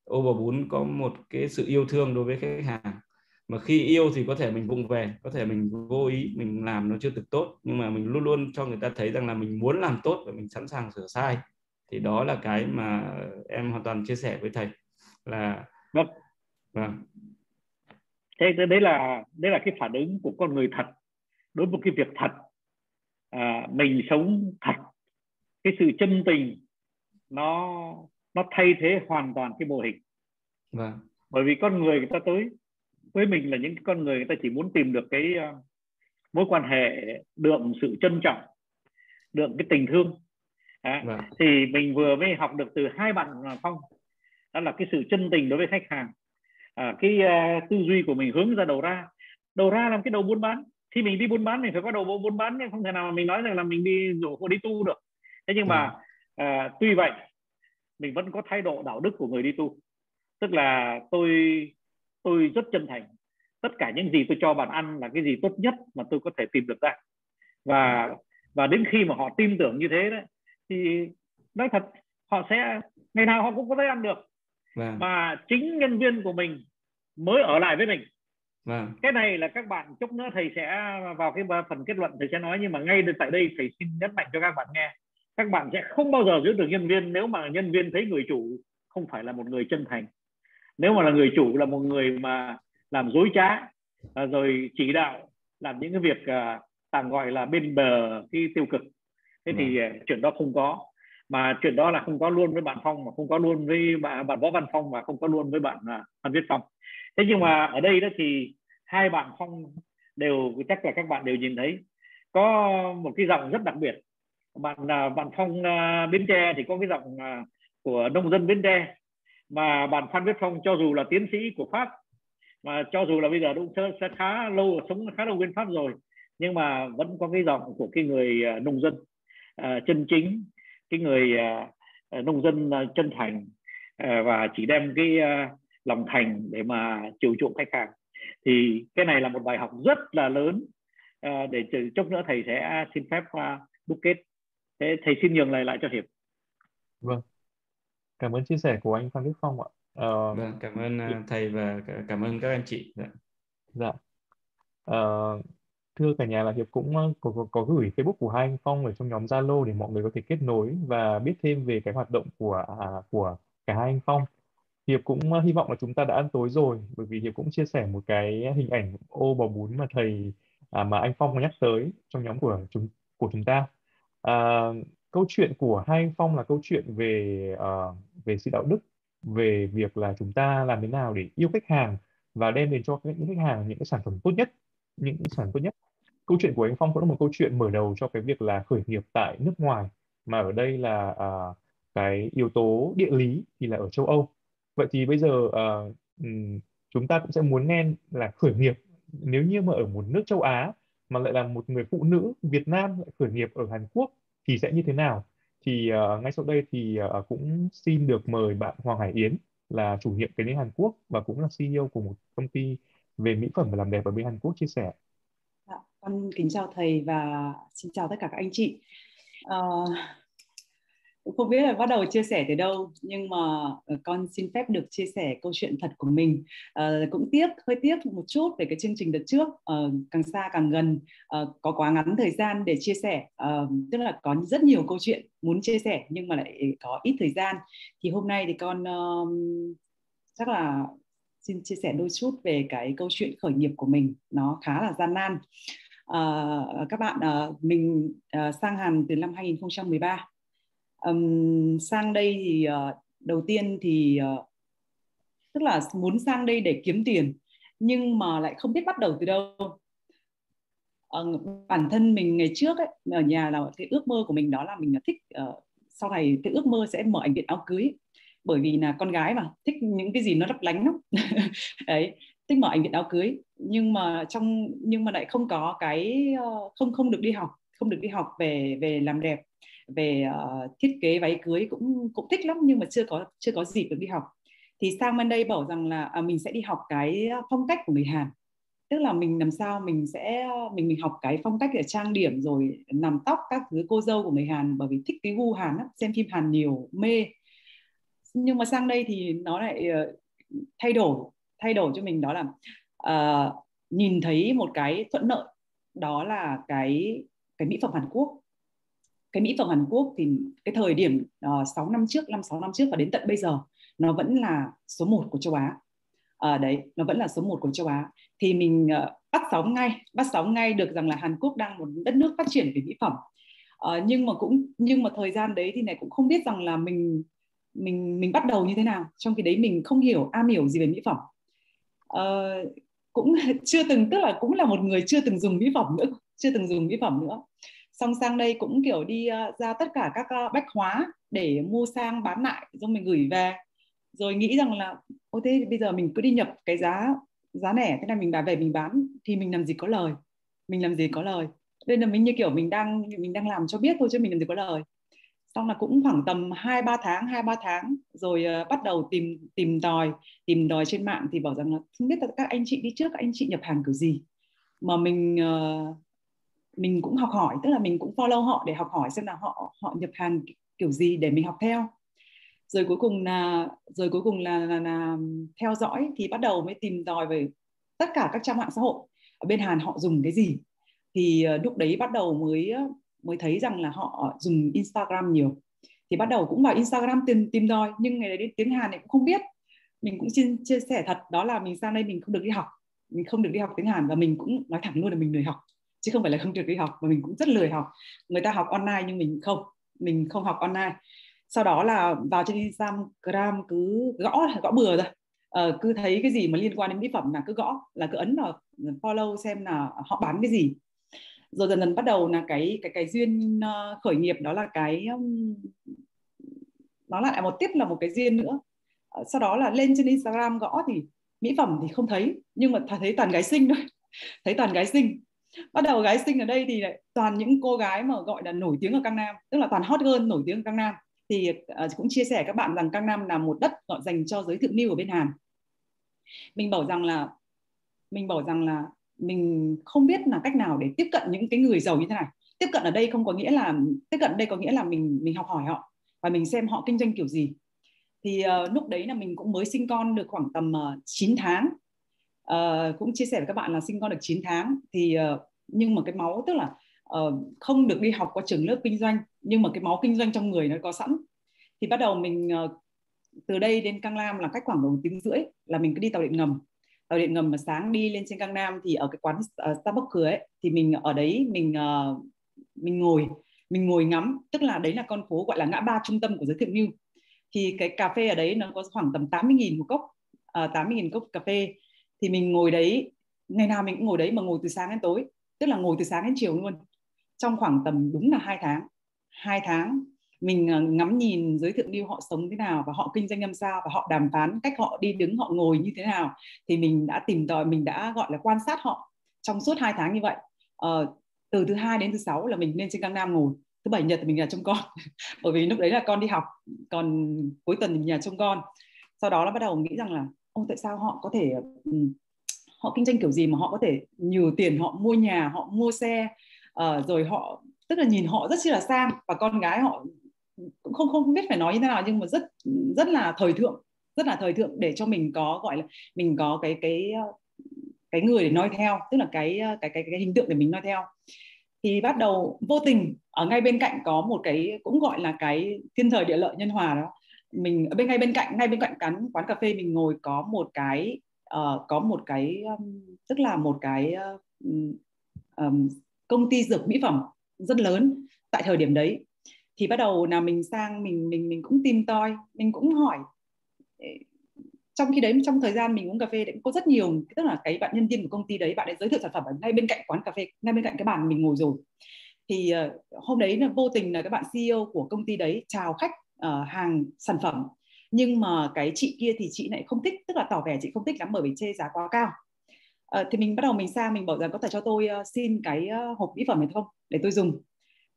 ô bò bún có một cái sự yêu thương đối với khách hàng. Mà khi yêu thì có thể mình vụng về có thể mình vô ý mình làm nó chưa thực tốt. Nhưng mà mình luôn luôn cho người ta thấy rằng là mình muốn làm tốt và mình sẵn sàng sửa sai thì đó là cái mà em hoàn toàn chia sẻ với thầy là vâng. Vâng. Thế đấy là đấy là cái phản ứng của con người thật. Đối với cái việc thật à, mình sống thật cái sự chân tình nó nó thay thế hoàn toàn cái mô hình. Vâng. Bởi vì con người người ta tới với mình là những con người người ta chỉ muốn tìm được cái uh, mối quan hệ đượm sự trân trọng đượm cái tình thương à, vâng. thì mình vừa mới học được từ hai bạn phong. Đó là cái sự chân tình đối với khách hàng. À, cái uh, tư duy của mình hướng ra đầu ra. Đầu ra làm cái đầu buôn bán. Khi mình đi buôn bán mình phải có đầu buôn bán nhưng không thể nào mà mình nói rằng là mình đi rủ đi tu được. Thế nhưng mà uh, tuy vậy mình vẫn có thái độ đạo đức của người đi tu. Tức là tôi tôi rất chân thành. Tất cả những gì tôi cho bạn ăn là cái gì tốt nhất mà tôi có thể tìm được ra. Và và đến khi mà họ tin tưởng như thế đấy thì nói thật họ sẽ ngày nào họ cũng có thể ăn được vâng. mà chính nhân viên của mình mới ở lại với mình vâng. cái này là các bạn chút nữa thầy sẽ vào cái phần kết luận thầy sẽ nói nhưng mà ngay tại đây thầy xin nhấn mạnh cho các bạn nghe các bạn sẽ không bao giờ giữ được nhân viên nếu mà nhân viên thấy người chủ không phải là một người chân thành nếu mà là người chủ là một người mà làm dối trá rồi chỉ đạo làm những cái việc tạm gọi là bên bờ cái tiêu cực thế thì ừ. chuyện đó không có. Mà chuyện đó là không có luôn với bạn phong mà không có luôn với bạn, bạn võ văn phong và không có luôn với bạn phan viết phong. Thế nhưng mà ở đây đó thì hai bạn phong đều chắc là các bạn đều nhìn thấy có một cái giọng rất đặc biệt. Bạn bạn phong bến tre thì có cái giọng của nông dân bến tre. Mà bạn phan viết phong cho dù là tiến sĩ của pháp mà cho dù là bây giờ cũng sẽ khá lâu sống khá lâu bên pháp rồi nhưng mà vẫn có cái giọng của cái người nông dân uh, chân chính cái người uh, nông dân uh, chân thành uh, và chỉ đem cái uh, lòng thành để mà chiều chuộng khách hàng. Thì cái này là một bài học rất là lớn uh, để chốc nữa thầy sẽ xin phép uh, đúc kết. Thế thầy xin nhường lời lại cho hiệp. Vâng. Cảm ơn chia sẻ của anh Phan Đức Phong ạ. Uh, vâng cảm ơn uh, thầy và cảm ơn các anh chị. Dạ, dạ. Uh, thưa cả nhà là hiệp cũng ờ, có, có, có gửi Facebook của hai anh Phong ở trong nhóm Zalo để mọi người có thể kết nối và biết thêm về cái hoạt động của à, của cả hai anh Phong. Hiệp cũng ờ, hy vọng là chúng ta đã ăn tối rồi bởi vì Hiệp cũng chia sẻ một cái hình ảnh ô bò bún mà thầy à, mà anh Phong có nhắc tới trong nhóm của chúng của chúng ta. À, câu chuyện của hai anh Phong là câu chuyện về uh, về sự đạo đức về việc là chúng ta làm thế nào để yêu khách hàng và đem đến cho những khách hàng những cái sản phẩm tốt nhất những sản phẩm tốt nhất câu chuyện của anh Phong cũng là một câu chuyện mở đầu cho cái việc là khởi nghiệp tại nước ngoài mà ở đây là à, cái yếu tố địa lý thì là ở châu Âu vậy thì bây giờ à, chúng ta cũng sẽ muốn nghe là khởi nghiệp nếu như mà ở một nước châu Á mà lại là một người phụ nữ Việt Nam lại khởi nghiệp ở Hàn Quốc thì sẽ như thế nào thì uh, ngay sau đây thì uh, cũng xin được mời bạn Hoàng Hải Yến là chủ nhiệm cái đến Hàn Quốc và cũng là CEO của một công ty về mỹ phẩm và làm đẹp ở bên Hàn Quốc chia sẻ. Con kính chào thầy và xin chào tất cả các anh chị. Ờ, cũng không biết là bắt đầu chia sẻ từ đâu nhưng mà ờ, con xin phép được chia sẻ câu chuyện thật của mình. À, cũng tiếc hơi tiếc một chút về cái chương trình đợt trước à, càng xa càng gần. À, có quá ngắn thời gian để chia sẻ. À, tức là có rất nhiều câu chuyện muốn chia sẻ nhưng mà lại có ít thời gian. Thì hôm nay thì con um, chắc là xin chia sẻ đôi chút về cái câu chuyện khởi nghiệp của mình. Nó khá là gian nan uh, các bạn uh, mình uh, sang Hàn từ năm 2013 um, sang đây thì uh, đầu tiên thì uh, tức là muốn sang đây để kiếm tiền nhưng mà lại không biết bắt đầu từ đâu. Uh, bản thân mình ngày trước ấy, ở nhà là cái ước mơ của mình đó là mình thích uh, sau này cái ước mơ sẽ mở ảnh viện áo cưới. Bởi vì là con gái mà thích những cái gì nó lấp lánh lắm. Đấy thích mở ảnh viện áo cưới nhưng mà trong nhưng mà lại không có cái ờ, không không được đi học không được đi học về về làm đẹp về uh, thiết kế váy cưới cũng cũng thích lắm nhưng mà chưa có chưa có dịp được đi học. Thì sang bên đây bảo rằng là à, mình sẽ đi học cái ờ, phong cách của người Hàn. Tức là mình làm sao mình sẽ mình mình học cái phong cách để trang điểm rồi làm tóc các thứ cô dâu của người Hàn bởi vì thích cái gu Hàn lắm xem phim Hàn nhiều mê. Nhưng mà sang đây thì nó lại uh, thay đổi thay đổi cho mình đó là uh, nhìn thấy một cái thuận lợi đó là cái cái mỹ phẩm Hàn Quốc cái mỹ phẩm Hàn Quốc thì cái thời điểm ờ, uh, 6 năm trước, 5 6 năm trước và đến tận bây giờ nó vẫn là số 1 của châu Á. À, đấy, nó vẫn là số 1 của châu Á. Thì mình uh, bắt sóng ngay, bắt sóng ngay được rằng là Hàn Quốc đang một đất nước phát triển về mỹ phẩm. Uh, nhưng mà cũng nhưng mà thời gian đấy thì này cũng không biết rằng là mình mình mình bắt đầu như thế nào. Trong khi đấy mình không hiểu am hiểu gì về mỹ phẩm. Uh, cũng chưa từng tức là cũng là một người chưa từng dùng mỹ phẩm nữa, chưa từng dùng mỹ phẩm nữa. Xong sang đây cũng kiểu đi ờ, ra tất cả các ờ, bách hóa để mua sang bán lại rồi mình gửi về. Rồi nghĩ rằng là ô thế bây giờ mình cứ đi nhập cái giá giá rẻ thế này mình bán về mình bán thì mình làm gì có lời mình làm gì có lời. Nên là mình như kiểu mình đang mình đang làm cho biết thôi chứ mình làm gì có lời xong là cũng khoảng tầm hai ba tháng hai ba tháng rồi uh, bắt đầu tìm tìm đòi tìm đòi trên mạng thì bảo rằng là không biết là các anh chị đi trước các anh chị nhập hàng kiểu gì? Mà mình uh, mình cũng học hỏi tức là mình cũng follow họ để học hỏi xem là họ họ nhập hàng kiểu gì để mình học theo. Rồi cuối cùng là rồi cuối cùng là, là, là theo dõi thì bắt đầu mới tìm tòi về tất cả các trang mạng xã hội. Ở bên Hàn họ dùng cái gì? Thì uh, lúc đấy bắt đầu mới mới thấy rằng là họ dùng Instagram nhiều. Thì bắt đầu cũng vào Instagram tìm tìm đòi nhưng ngày đấy đến tiếng Hàn này cũng không biết. Mình cũng xin chia sẻ thật đó là mình sang đây mình không được đi học. Mình không được đi học tiếng Hàn và mình cũng nói thẳng luôn là mình lười học. Chứ không phải là không được đi học mà mình cũng rất lười học. Người ta học online nhưng mình không mình không học online. Sau đó là vào trên Instagram cứ gõ gõ bừa rồi ờ, cứ thấy cái gì mà liên quan đến mỹ phẩm là cứ gõ là cứ ấn vào follow xem là họ bán cái gì rồi dần dần bắt đầu là cái cái cái duyên ờ, khởi nghiệp đó là cái nó lại một tiếp là một cái duyên nữa. Ờ, sau đó là lên trên Instagram gõ thì mỹ phẩm thì không thấy nhưng mà thấy toàn gái xinh thôi thấy toàn gái xinh. Bắt đầu gái xinh ở đây thì lại toàn những cô gái mà gọi là nổi tiếng ở Cang Nam tức là toàn hot girl nổi tiếng ở Cang Nam. Thì uh, cũng chia sẻ các bạn rằng Cang Nam là một đất gọi dành cho giới thượng lưu ở bên Hàn. Mình bảo rằng là mình bảo rằng là mình không biết là cách nào để tiếp cận những cái người giàu như thế này. Tiếp cận ở đây không có nghĩa là tiếp cận ở đây có nghĩa là mình mình học hỏi họ và mình xem họ kinh doanh kiểu gì. Thì uh, lúc đấy là mình cũng mới sinh con được khoảng tầm ờ, uh, 9 tháng. Uh, cũng chia sẻ với các bạn là sinh con được 9 tháng thì uh, nhưng mà cái máu tức là uh, không được đi học qua trường lớp kinh doanh nhưng mà cái máu kinh doanh trong người nó có sẵn. Thì bắt đầu mình uh, từ đây đến Cang Lam là cách khoảng một tiếng rưỡi là mình cứ đi tàu điện ngầm tàu điện ngầm mà sáng đi lên trên Cang Nam thì ở cái quán uh, Starbucks cửa ấy thì mình ở đấy mình uh, mình ngồi mình ngồi ngắm. Tức là đấy là con phố gọi là ngã ba trung tâm của giới thượng lưu thì cái cà phê ở đấy nó có khoảng tầm 80.000 một cốc ờ, uh, 80.000 cốc cà phê. Thì mình ngồi đấy ngày nào mình cũng ngồi đấy mà ngồi từ sáng đến tối. Tức là ngồi từ sáng đến chiều luôn. Trong khoảng tầm đúng là hai tháng hai tháng mình ờ, ngắm nhìn giới thượng lưu họ sống thế nào và họ kinh doanh làm sao và họ đàm phán cách họ đi đứng họ ngồi như thế nào thì mình đã tìm tòi mình đã gọi là quan sát họ trong suốt hai tháng như vậy. Ờ, từ thứ hai đến thứ sáu là mình lên trên Cang Nam ngồi thứ bảy nhật thì mình là trông con bởi vì lúc đấy là con đi học còn cuối tuần thì mình nhà trông con. Sau đó là bắt đầu nghĩ rằng là ô tại sao họ có thể ừ, họ kinh doanh kiểu gì mà họ có thể nhiều tiền họ mua nhà họ mua xe? Uh, rồi họ tức là nhìn họ rất chi là sang và con gái họ cũng không không biết phải nói như thế nào nhưng mà rất rất là thời thượng rất là thời thượng để cho mình có gọi là mình có cái cái ờ, cái người để nói theo tức là cái ờ, cái cái, cái hình tượng để mình nói theo. Thì bắt đầu vô tình ở ngay bên cạnh có một cái cũng gọi là cái thiên thời địa lợi nhân hòa đó. Mình ở bên ngay bên cạnh ngay bên cạnh quán quán cà phê mình ngồi có một cái uh, có một cái um, tức là một cái uh, um, công ty dược mỹ phẩm rất lớn tại thời điểm đấy thì bắt đầu là mình sang mình mình mình cũng tìm tòi mình cũng hỏi. Trong khi đấy trong thời gian mình uống cà phê cũng có rất nhiều tức là cái bạn nhân viên của công ty đấy bạn ấy giới thiệu sản phẩm ở ngay bên cạnh quán cà phê ngay bên cạnh cái bàn mình ngồi rồi. Thì uh, hôm đấy là vô tình là các bạn CEO của công ty đấy chào khách uh, hàng sản phẩm. Nhưng mà cái chị kia thì chị lại không thích tức là tỏ vẻ chị không thích lắm bởi vì chê giá quá cao. Uh, thì mình bắt đầu mình sang mình bảo rằng có thể cho tôi uh, xin cái uh, hộp mỹ phẩm này không? Để tôi dùng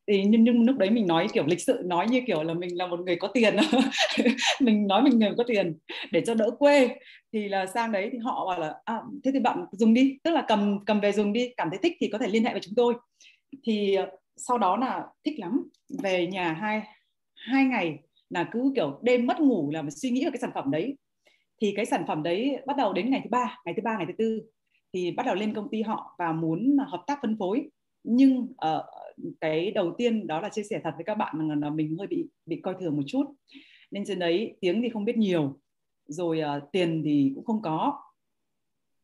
thì nhưng, nhưng lúc đấy mình nói kiểu lịch sự nói như kiểu là mình là một người có tiền. Mình nói mình người có tiền để cho đỡ quê. Thì là sang đấy thì họ bảo là à, thế thì bạn dùng đi. Tức là cầm cầm về dùng đi cảm thấy thích thì có thể liên hệ với chúng tôi. Thì ờ, sau đó là thích lắm. Về nhà hai hai ngày là cứ kiểu đêm mất ngủ là suy nghĩ về cái sản phẩm đấy. Thì cái sản phẩm đấy bắt đầu đến ngày thứ ba ngày thứ ba ngày thứ tư thì bắt đầu lên công ty họ và muốn hợp tác phân phối. Nhưng uh, cái đầu tiên đó là chia sẻ thật với các bạn là, là mình hơi bị bị coi thường một chút. Nên trên đấy tiếng thì không biết nhiều. Rồi uh, tiền thì cũng không có.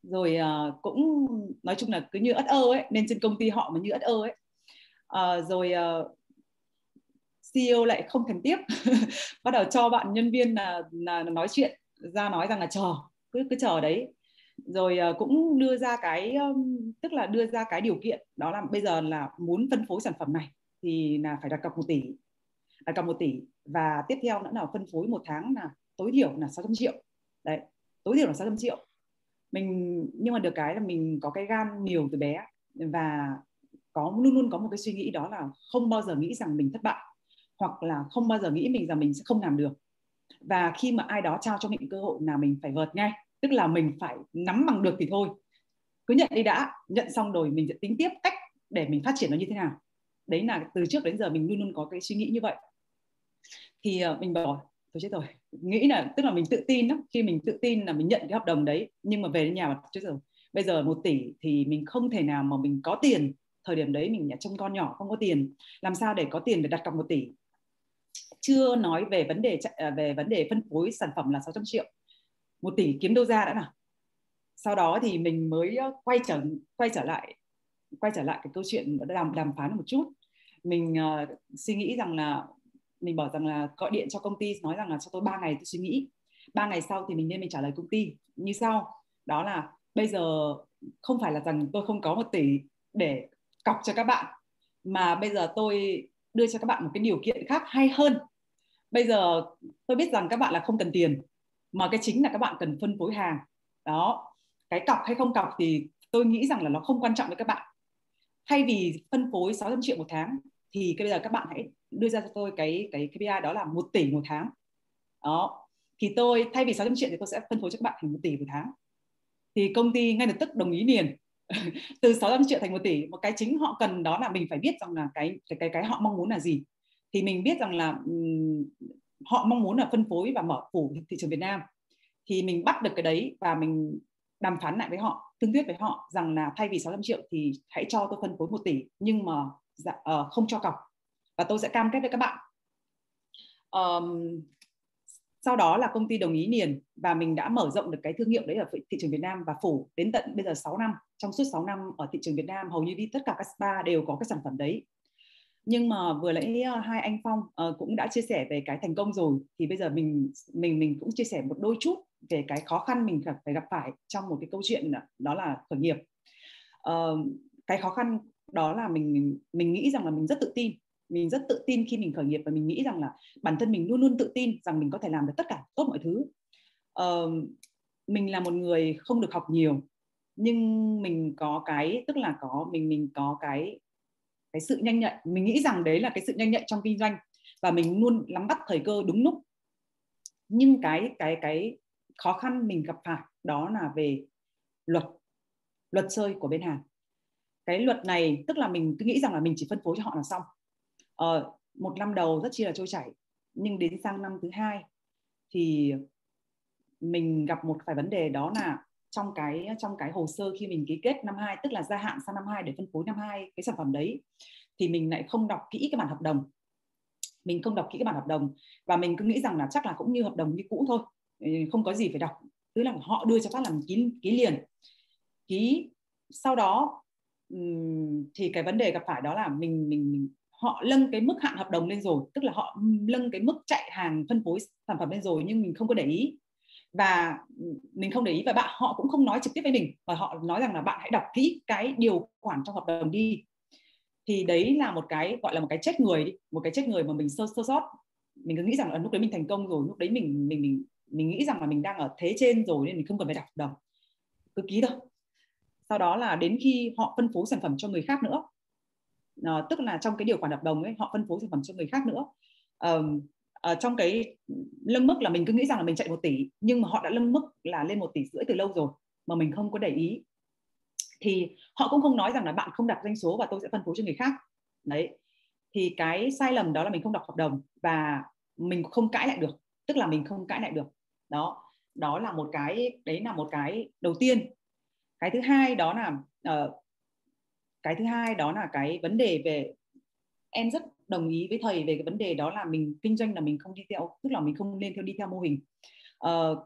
Rồi uh, cũng nói chung là cứ như ất ơ ấy nên trên công ty họ mà như ất ơ ấy. Uh, rồi uh, CEO lại không thèm tiếp. Bắt đầu cho bạn nhân viên là, là nói chuyện ra nói rằng là chờ cứ cứ chờ đấy rồi ờ, cũng đưa ra cái tức là đưa ra cái điều kiện, đó là bây giờ là muốn phân phối sản phẩm này thì là phải đặt cọc một tỷ, đặt cọc một tỷ. Và tiếp theo nữa là phân phối một tháng là tối thiểu là 600 triệu. Đấy, tối thiểu là 600 triệu. Mình, nhưng mà được cái là mình có cái gan nhiều từ bé và có, luôn luôn có một cái suy nghĩ đó là không bao giờ nghĩ rằng mình thất bại, hoặc là không bao giờ nghĩ mình rằng mình sẽ không làm được. Và khi mà ai đó trao cho mình cơ hội là mình phải vượt ngay tức là mình phải nắm bằng được thì thôi. Cứ nhận đi đã, nhận xong rồi mình sẽ tính tiếp cách để mình phát triển nó như thế nào. Đấy là từ trước đến giờ mình luôn luôn có cái suy nghĩ như vậy. Thì ờ, mình bảo tôi chết rồi. Nghĩ là, tức là mình tự tin đó khi mình tự tin là mình nhận cái hợp đồng đấy, nhưng mà về đến nhà mà chết rồi, bây giờ một tỷ thì mình không thể nào mà mình có tiền. Thời điểm đấy mình nhà trông con nhỏ, không có tiền. Làm sao để có tiền để đặt cọc một tỷ? Chưa nói về vấn đề à, về vấn đề phân phối sản phẩm là 600 triệu một tỷ kiếm đâu ra đã nào. Sau đó thì mình mới quay trở quay trở lại quay trở lại cái câu chuyện đàm đàm phán một chút. Mình uh, suy nghĩ rằng là mình bảo rằng là gọi điện cho công ty nói rằng là cho tôi 3 ngày tôi suy nghĩ. Ba ngày sau thì mình nên mình trả lời công ty. Như sau đó là bây giờ không phải là rằng tôi không có một tỷ để cọc cho các bạn mà bây giờ tôi đưa cho các bạn một cái điều kiện khác hay hơn. Bây giờ tôi biết rằng các bạn là không cần tiền mà cái chính là các bạn cần phân phối hàng. Đó cái cọc hay không cọc thì tôi nghĩ rằng là nó không quan trọng với các bạn. Thay vì phân phối 600 triệu một tháng thì cái bây giờ các bạn hãy đưa ra cho tôi cái cái KPI đó là 1 tỷ một tháng. Đó thì tôi thay vì 600 triệu thì tôi sẽ phân phối cho các bạn thành 1 tỷ một tháng. Thì công ty ngay lập tức đồng ý liền. Từ 600 triệu thành 1 tỷ một cái chính họ cần đó là mình phải biết rằng là cái cái cái, cái họ mong muốn là gì. Thì mình biết rằng là họ mong muốn là phân phối và mở phủ thị trường Việt Nam. Thì mình bắt được cái đấy và mình đàm phán lại với họ tương thuyết với họ rằng là thay vì 600 triệu thì hãy cho tôi phân phối 1 tỷ nhưng mà dạ, uh, không cho cọc. Và tôi sẽ cam kết với các bạn. Um, sau đó là công ty đồng ý liền và mình đã mở rộng được cái thương hiệu đấy ở thị trường Việt Nam và phủ đến tận bây giờ 6 năm. Trong suốt 6 năm ở thị trường Việt Nam hầu như đi tất cả các spa đều có cái sản phẩm đấy nhưng mà vừa nãy ờ, hai anh Phong uh, cũng đã chia sẻ về cái thành công rồi. Thì bây giờ mình mình mình cũng chia sẻ một đôi chút về cái khó khăn mình gặp phải gặp phải trong một cái câu chuyện đó là khởi nghiệp. Uh, cái khó khăn đó là mình mình nghĩ rằng là mình rất tự tin. Mình rất tự tin khi mình khởi nghiệp và mình nghĩ rằng là bản thân mình luôn luôn tự tin rằng mình có thể làm được tất cả tốt mọi thứ. Uh, mình là một người không được học nhiều nhưng mình có cái tức là có mình mình có cái cái sự nhanh nhạy. Mình nghĩ rằng đấy là cái sự nhanh nhạy trong kinh doanh và mình luôn nắm bắt thời cơ đúng lúc. Nhưng cái cái cái khó khăn mình gặp phải đó là về luật luật chơi của bên hàng cái luật này tức là mình cứ nghĩ rằng là mình chỉ phân phối cho họ là xong. Ờ, một năm đầu rất chi là trôi chảy nhưng đến sang năm thứ hai thì mình gặp một vài vấn đề đó là trong cái trong cái hồ sơ khi mình ký kết năm 2 tức là gia hạn sang năm 2 để phân phối năm 2 cái sản phẩm đấy, thì mình lại không đọc kỹ cái bản hợp đồng. Mình không đọc kỹ cái bản hợp đồng và mình cứ nghĩ rằng là chắc là cũng như hợp đồng như cũ thôi ừ, không có gì phải đọc. Tức là họ đưa cho phát làm ký ký liền. Ký, sau đó thì cái vấn đề gặp phải đó là mình mình mình, họ nâng cái mức hạn hợp đồng lên rồi, tức là họ nâng cái mức chạy hàng phân phối sản phẩm lên rồi nhưng mình không có để ý và ừ, mình không để ý và bạn họ cũng không nói trực tiếp với mình và họ nói rằng là bạn hãy đọc kỹ cái điều khoản trong hợp đồng đi. Thì đấy là một cái gọi là một cái chết người đi một cái chết người mà mình sơ sơ sót. Mình cứ nghĩ rằng là ờ, lúc đấy mình thành công rồi lúc đấy mình mình mình mình nghĩ rằng là mình đang ở thế trên rồi nên mình không cần phải đọc hợp đồng. Cứ ký thôi. Sau đó là đến khi họ phân phối sản phẩm cho người khác nữa à, tức là trong cái điều khoản hợp đồng ấy họ phân phối sản phẩm cho người khác nữa à, à, trong cái lưng mức là mình cứ nghĩ rằng là mình chạy một tỷ nhưng mà họ đã lưng mức là lên một tỷ rưỡi từ lâu rồi mà mình không có để ý. Thì họ cũng không nói rằng là bạn không đặt doanh số và tôi sẽ phân phối cho người khác. Đấy. Thì cái sai lầm đó là mình không đọc hợp đồng và mình không cãi lại được tức là mình không cãi lại được. Đó. Đó là một cái đấy là một cái đầu tiên. Cái thứ hai đó là uh, cái thứ hai đó là cái vấn đề về em rất đồng ý với thầy về cái vấn đề đó là mình kinh doanh là mình không đi theo tức là mình không nên theo đi theo mô hình. Uh,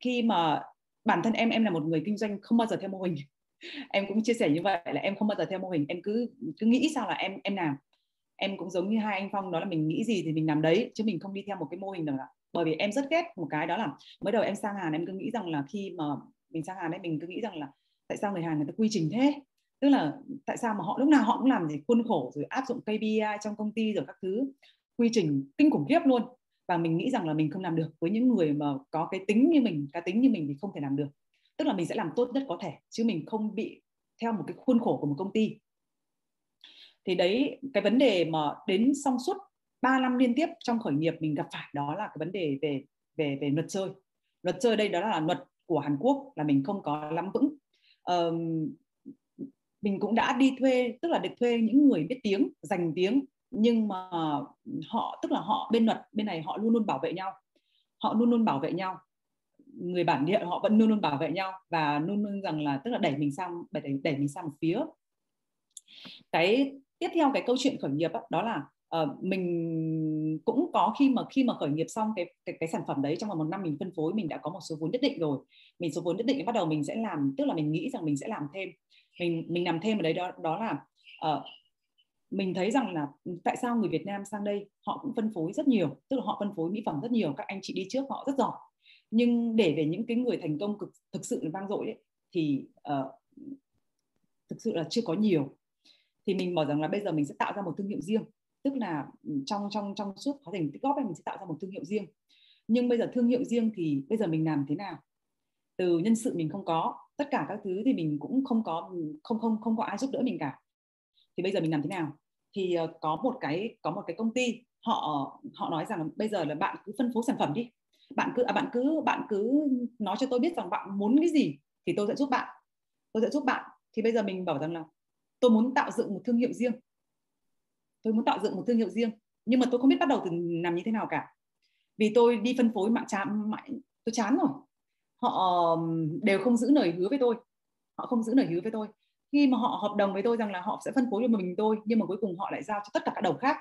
khi mà bản thân em em là một người kinh doanh không bao giờ theo mô hình. Em cũng chia sẻ như vậy là em không bao giờ theo mô hình em cứ cứ nghĩ sao là em em làm. Em cũng giống như hai anh phong đó là mình nghĩ gì thì mình làm đấy chứ mình không đi theo một cái mô hình nào cả. Bởi vì em rất ghét một cái đó là mới đầu em sang Hàn em cứ nghĩ rằng là khi mà mình sang Hàn ấy mình cứ nghĩ rằng là tại sao người Hàn người ta quy trình thế? Tức là tại sao mà họ lúc nào họ cũng làm gì khuôn khổ rồi áp dụng KPI trong công ty rồi các thứ quy trình kinh khủng khiếp luôn. Và mình nghĩ rằng là mình không làm được với những người mà có cái tính như mình cá tính như mình thì không thể làm được. Tức là mình sẽ làm tốt nhất có thể chứ mình không bị theo một cái khuôn khổ của một công ty. Thì đấy cái vấn đề mà đến xong suốt 3 năm liên tiếp trong khởi nghiệp mình gặp phải đó là cái vấn đề về về về luật chơi. Luật chơi đây đó là luật của Hàn Quốc là mình không có lắm vững. Um, mình cũng đã đi thuê tức là được thuê những người biết tiếng dành tiếng nhưng mà họ tức là họ bên luật bên này họ luôn luôn bảo vệ nhau. Họ luôn luôn bảo vệ nhau. Người bản địa họ vẫn luôn luôn bảo vệ nhau và luôn luôn rằng là tức là đẩy mình sang đẩy đẩy mình sang một phía. Cái tiếp theo cái câu chuyện khởi nghiệp đó, đó là uh, mình cũng có khi mà khi mà khởi nghiệp xong cái cái, cái sản phẩm đấy trong vòng một năm mình phân phối mình đã có một số vốn nhất định rồi. Mình số vốn nhất định bắt đầu mình sẽ làm tức là mình nghĩ rằng mình sẽ làm thêm mình mình làm thêm ở đấy đó đó là uh, mình thấy rằng là tại sao người Việt Nam sang đây họ cũng phân phối rất nhiều tức là họ phân phối mỹ phẩm rất nhiều các anh chị đi trước họ rất giỏi. Nhưng để về những cái người thành công cực thực sự là vang dội ấy, thì uh, thực sự là chưa có nhiều. Thì mình bảo rằng là bây giờ mình sẽ tạo ra một thương hiệu riêng tức là ừ, trong trong trong suốt quá trình tích góp mình sẽ tạo ra một thương hiệu riêng. Nhưng bây giờ thương hiệu riêng thì bây giờ mình làm thế nào? Từ nhân sự mình không có tất cả các thứ thì mình cũng không có không không không có ai giúp đỡ mình cả. Thì bây giờ mình làm thế nào? Thì ờ, có một cái có một cái công ty họ họ nói rằng bây giờ là bạn cứ phân phối sản phẩm đi. Bạn cứ à, bạn cứ bạn cứ nói cho tôi biết rằng bạn muốn cái gì thì tôi sẽ giúp bạn. Tôi sẽ giúp bạn. Thì bây giờ mình bảo rằng là tôi muốn tạo dựng một thương hiệu riêng. Tôi muốn tạo dựng một thương hiệu riêng. Nhưng mà tôi không biết bắt đầu từ làm như thế nào cả. Vì tôi đi phân phối mạng chán mạng tôi chán rồi họ đều không giữ lời hứa với tôi. Họ không giữ lời hứa với tôi. Khi mà họ hợp đồng với tôi rằng là họ sẽ phân phối cho mình tôi nhưng mà cuối cùng họ lại giao cho tất cả các đầu khác.